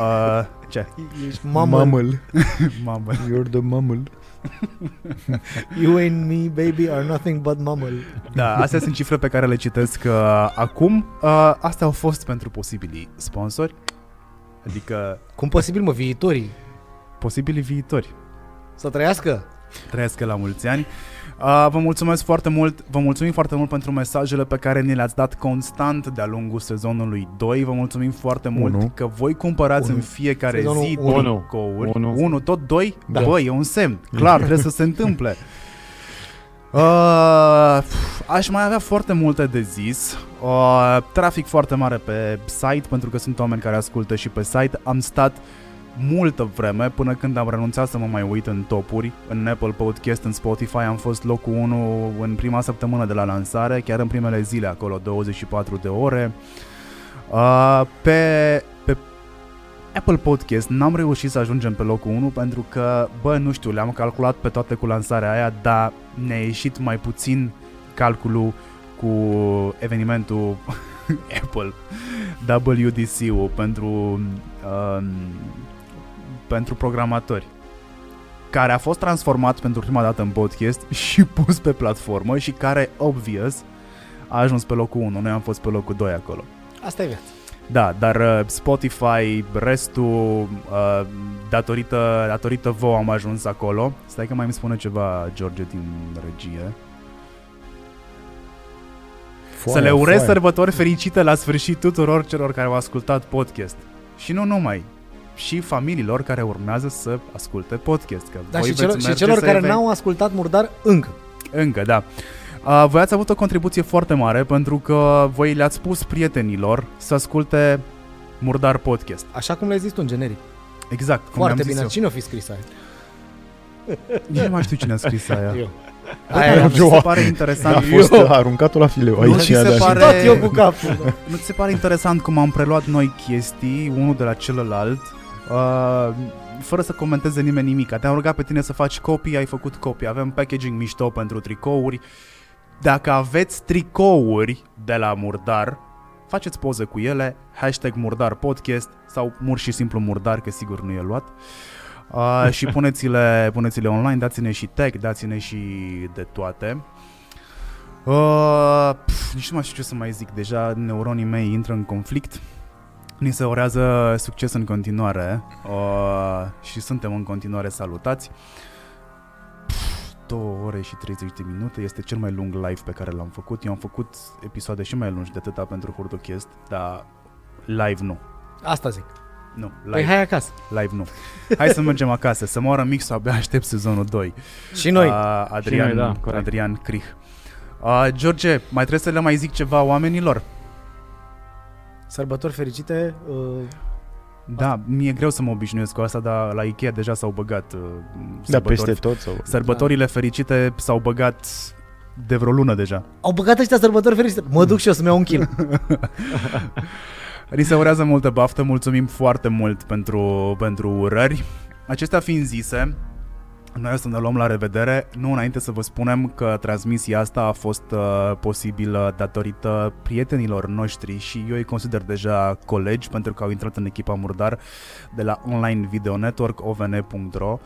Uh, ce? Ești mamă. Mamăl. [laughs] Mamă. You're the mamăl. [laughs] You and me, baby, are nothing but mammal. Da, astea sunt cifre pe care le citesc uh, acum. Uh, astea au fost pentru posibilii sponsori. Adică Cum posibil, mă, viitorii? posibilii viitori. Să trăiască? Trăiesc la mulți ani. Uh, vă mulțumesc foarte mult, vă mulțumim foarte mult pentru mesajele pe care ni le-ați dat constant de-a lungul sezonului 2. Vă mulțumim foarte mult Unu. că voi cumpărați Unu. în fiecare Sezonul zi unu. tricouri. Unu. Unu, tot doi? Da. Băi, e un semn. Clar, trebuie să se întâmple. [laughs] Uh, aș mai avea foarte multe de zis. Uh, trafic foarte mare pe site pentru că sunt oameni care ascultă și pe site. Am stat multă vreme până când am renunțat să mă mai uit în topuri, în Apple Podcast, în Spotify, am fost locul 1 în prima săptămână de la lansare, chiar în primele zile acolo, 24 de ore. Uh, pe, pe Apple Podcast n-am reușit să ajungem pe locul 1 pentru că, bă, nu știu, le-am calculat pe toate cu lansarea aia, dar ne-a ieșit mai puțin calculul cu evenimentul [laughs] Apple, WDC-ul pentru, um, pentru programatori care a fost transformat pentru prima dată în podcast [laughs] și pus pe platformă și care, obvious, a ajuns pe locul 1. Noi am fost pe locul 2 acolo. Asta e viața. Da, dar uh, Spotify, restul, uh, datorită, datorită vouă am ajuns acolo. Stai că mai îmi spune ceva George din regie. să le urez sărbători fericite la sfârșit tuturor celor care au ascultat podcast. Și nu numai, și familiilor care urmează să asculte podcast. Că Da, voi și celor, veți și merge celor să care eve- n-au ascultat Murdar încă. Încă, da. Uh, voi ați avut o contribuție foarte mare pentru că voi le-ați spus prietenilor să asculte Murdar Podcast. Așa cum le-ai zis tu în generic. Exact, cum Foarte am zis bine. eu. Cine o fi scris aia? [laughs] Nici nu mai știu cine a scris aia. [laughs] Eu. Aia Aia mi se eu- pare A interesant. fost aruncat-o la fileu Nu aici. ți i-a se dat și- pare- Tot eu cu capul. Nu ți se pare interesant cum am preluat noi chestii, unul de la celălalt, uh, fără să comenteze nimeni nimic. Te-am rugat pe tine să faci copii, ai făcut copii. Avem packaging mișto pentru tricouri. Dacă aveți tricouri de la Murdar, faceți poze cu ele, hashtag Murdar Podcast sau mur și simplu Murdar, că sigur nu e luat. Uh, și [laughs] puneți-le, puneți-le online, dați-ne și tag, dați-ne și de toate. Uh, pf, nici nu mai știu ce să mai zic, deja neuronii mei intră în conflict. Ni se urează succes în continuare uh, și suntem în continuare salutați. Pf, 2 ore și 30 de minute este cel mai lung live pe care l-am făcut. Eu am făcut episoade și mai lungi de atâta pentru Hurduchest, dar live nu. Asta zic. Nu, Păi live, hai acasă. live nu. Hai să mergem acasă, să moară mix, abia aștept sezonul 2. Și noi. Uh, Adrian, Și noi, da, corect. Adrian Crih. Uh, George, mai trebuie să le mai zic ceva oamenilor? Sărbători fericite. Uh, Da, mi-e greu să mă obișnuiesc cu asta, dar la Ikea deja s-au băgat uh, Da, sărbători. peste tot. Sau... Sărbătorile fericite s-au băgat de vreo lună deja. au băgat ăștia sărbători fericite. Mă duc și eu să-mi iau un kill. [laughs] Ni se urează multă baftă, mulțumim foarte mult pentru, pentru urări. Acestea fiind zise, noi o să ne luăm la revedere, nu înainte să vă spunem că transmisia asta a fost uh, posibilă datorită prietenilor noștri și eu îi consider deja colegi pentru că au intrat în echipa Murdar de la Online Video Network, ovn.ro.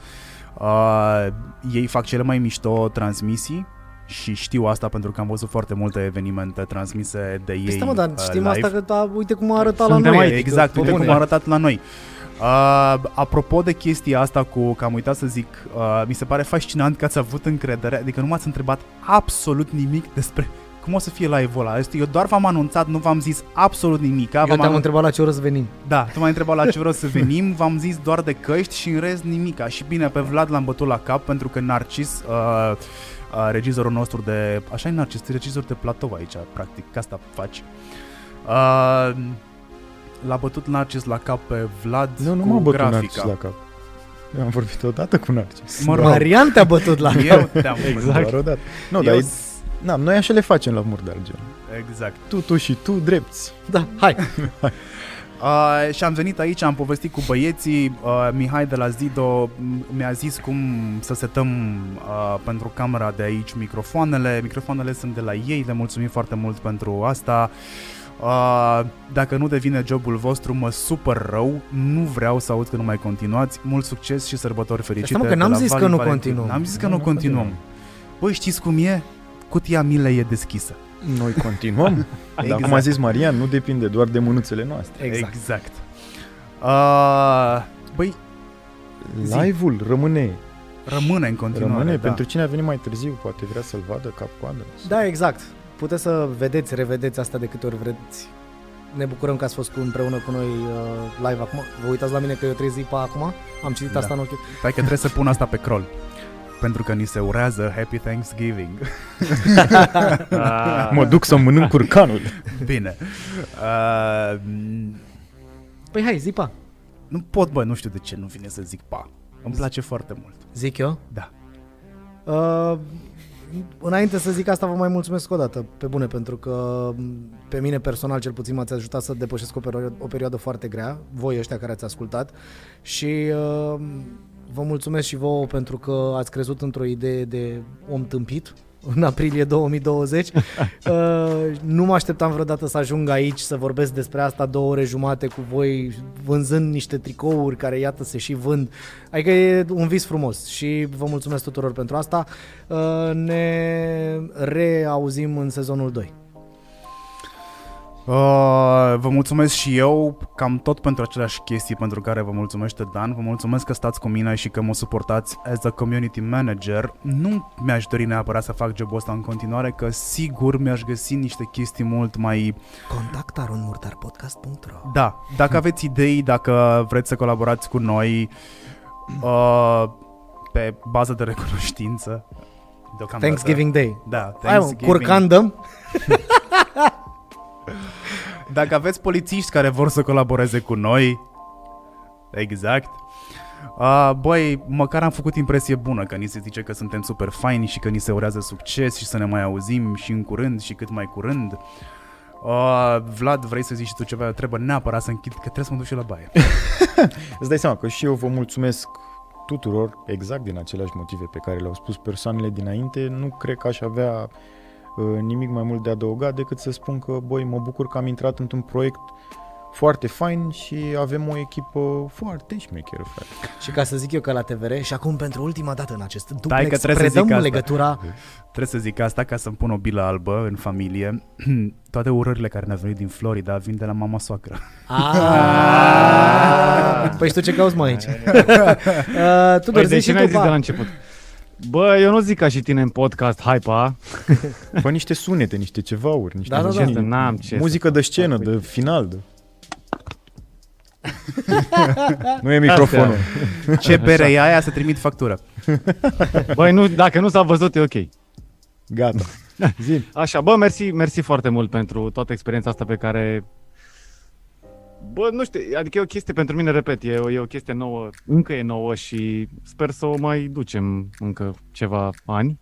Uh, ei fac cele mai mișto transmisii și știu asta pentru că am văzut foarte multe evenimente transmise de ei Păi stai mă, dar uh, știm live. asta că da, uite cum a arătat la Suntem noi. aici, adică, Exact, pe uite bune. cum a arătat la noi. Uh, apropo de chestia asta cu, că am uitat să zic, uh, mi se pare fascinant că ați avut încredere, adică nu m-ați întrebat absolut nimic despre cum o să fie live-ul ăla. Eu doar v-am anunțat, nu v-am zis absolut nimic. Eu V-am te-am anunțat- întrebat la ce oră să venim. Da, tu m-ai întrebat la ce vreau să venim, v-am zis doar de căști și în rest nimica. Și bine, pe Vlad l-am bătut la cap pentru că Narcis, uh, uh, regizorul nostru de... Așa e Narcis, e regizor de platou aici, practic, că asta faci. Uh, l-a bătut Narcis la cap pe Vlad Nu, nu cu m-a bătut grafica. Narcis la cap. Eu am vorbit odată cu Narcis. Mă rog, Marian te-a bătut la eu te-am Exact. Doar odată. Nu, Eu dar e, s- na, noi așa le facem la Murdar, gen. Exact. Tu, tu și tu, drepți. Da, hai. [laughs] Uh, și am venit aici, am povestit cu băieții, uh, Mihai de la Zido m- mi-a zis cum să setăm uh, pentru camera de aici microfoanele. Microfoanele sunt de la ei, le mulțumim foarte mult pentru asta. Uh, dacă nu devine jobul vostru, mă supăr rău, nu vreau să aud că nu mai continuați. Mult succes și sărbători fericite. Stai, mă, că de n-am la zis că Vali nu Valentin. continuăm. N-am zis că Nu, nu nu continuăm. continuăm. Băi, știți cum e? Cutia milei e deschisă. Noi continuăm. [laughs] Dar Exact. cum a zis Marian, nu depinde doar de mânuțele noastre. Exact. exact. Uh, băi, Zi. Live-ul rămâne. rămâne în continuare. Rămâne. da. Pentru cine a venit mai târziu, poate vrea să-l vadă cap-coadă. Da, exact. Puteți să vedeți, revedeți asta de câte ori vreți. Ne bucurăm că ați fost cu, împreună cu noi uh, live acum. Vă uitați la mine că eu trei zi pe acum? Am citit Da. asta în ochi. Stai că trebuie să pun asta pe crawl. Pentru că ni se urează Happy Thanksgiving. Ah, Mă duc să mănânc curcanul. Bine. Uh, Păi hai, zipa. nu pot, bă, nu știu de ce nu vine să zic pa. Îmi place foarte mult. Zic eu? Da. Uh, înainte să zic asta, vă mai mulțumesc o dată, pe bune, pentru că m, pe mine personal cel puțin m-ați ajutat să depășesc o perioadă, o perioadă foarte grea, voi ăștia care ați ascultat. Și uh, vă mulțumesc și vouă pentru că ați crezut într-o idee de om tâmpit în aprilie 2020. [laughs] uh, nu mă așteptam vreodată să ajung aici să vorbesc despre asta două ore jumate cu voi, vânzând niște tricouri care iată se și vând. Adică e un vis frumos și vă mulțumesc tuturor pentru asta. Uh, ne reauzim în sezonul 2. Uh, vă mulțumesc și eu cam tot pentru aceleași chestii pentru care vă mulțumește Dan. Vă mulțumesc că stați cu mine și că mă suportați as a community manager. Nu mi-aș dori neapărat să fac jobul ăsta în continuare, că sigur mi-aș găsi niște chestii mult mai... Contact aronmurtarpodcast.ro Da, dacă aveți idei, dacă vreți să colaborați cu noi uh, pe bază de recunoștință. deocamdată. Thanksgiving Day. Da, Hai, mă, Thanksgiving. curcan [laughs] dăm. Dacă aveți polițiști care vor să colaboreze cu noi, exact, Uh, băi, măcar am făcut impresie bună că ni se zice că suntem super faini și că ni se urează succes și să ne mai auzim și în curând și cât mai curând. Uh, Vlad, vrei să zici și tu ceva? Eu trebuie neapărat să închid, că trebuie să mă duc și la baie. [laughs] Îți dai seama că și eu vă mulțumesc tuturor exact din aceleași motive pe care le-au spus persoanele dinainte. Nu cred că aș avea uh, nimic mai mult de adăugat decât să spun că, băi, mă bucur că am intrat într-un proiect foarte fain și avem o echipă foarte șmecheră, frate. Și ca să zic eu că la TVR și acum pentru ultima dată în acest Stai duplex că trebuie să predăm zic asta. legătura Trebuie să zic asta ca să-mi pun o bilă albă în familie. [clears throat] Toate urările care ne-au venit din Florida vin de la mama soacră. Ah, Păi și tu ce cauți mă aici? Uh, Tudor, Păi, zi de și ce mi-ai tu, zis pa. de la început? Bă, eu nu zic ca și tine în podcast, hai pa. [laughs] Bă, niște sunete, niște cevauri, niște Da, da, da. Ce să, n-am ce muzică să de fac. scenă, Uite. de final. De... [laughs] nu e microfonul. [laughs] Ce bere e aia să trimit factură. Băi, nu, dacă nu s-a văzut, e ok. Gata. Zi. Așa, bă, mersi, mersi foarte mult pentru toată experiența asta pe care... Bă, nu știu, adică e o chestie pentru mine, repet, e o, e o chestie nouă, încă e nouă și sper să o mai ducem încă ceva ani.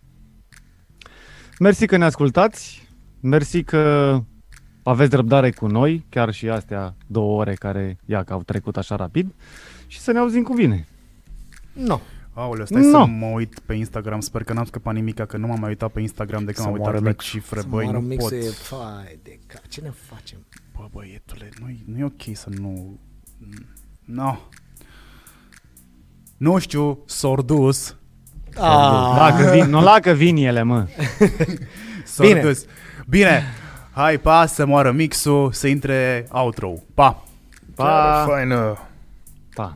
Mersi că ne ascultați, mersi că aveți răbdare cu noi, chiar și astea două ore care, ia, că au trecut așa rapid, și să ne auzim cu bine. No. Aoleu, stai No. să mă uit pe Instagram, sper că n-am scăpat nimic, că nu m-am mai uitat pe Instagram de când Să m-am moară uitat la mix. cifre, Să băi, moară nu pot. mixul e, fai de cap. Ce ne facem? Bă, băietule, nu nu e ok să nu... No. Nu știu, s-or dus. Ah, Dacă vin, nu la că vin ele, mă. [laughs] S-or Bine. dus. Bine, hai, pa, să moară mixul, să intre outro. Pa! Pa! Faină. Pa!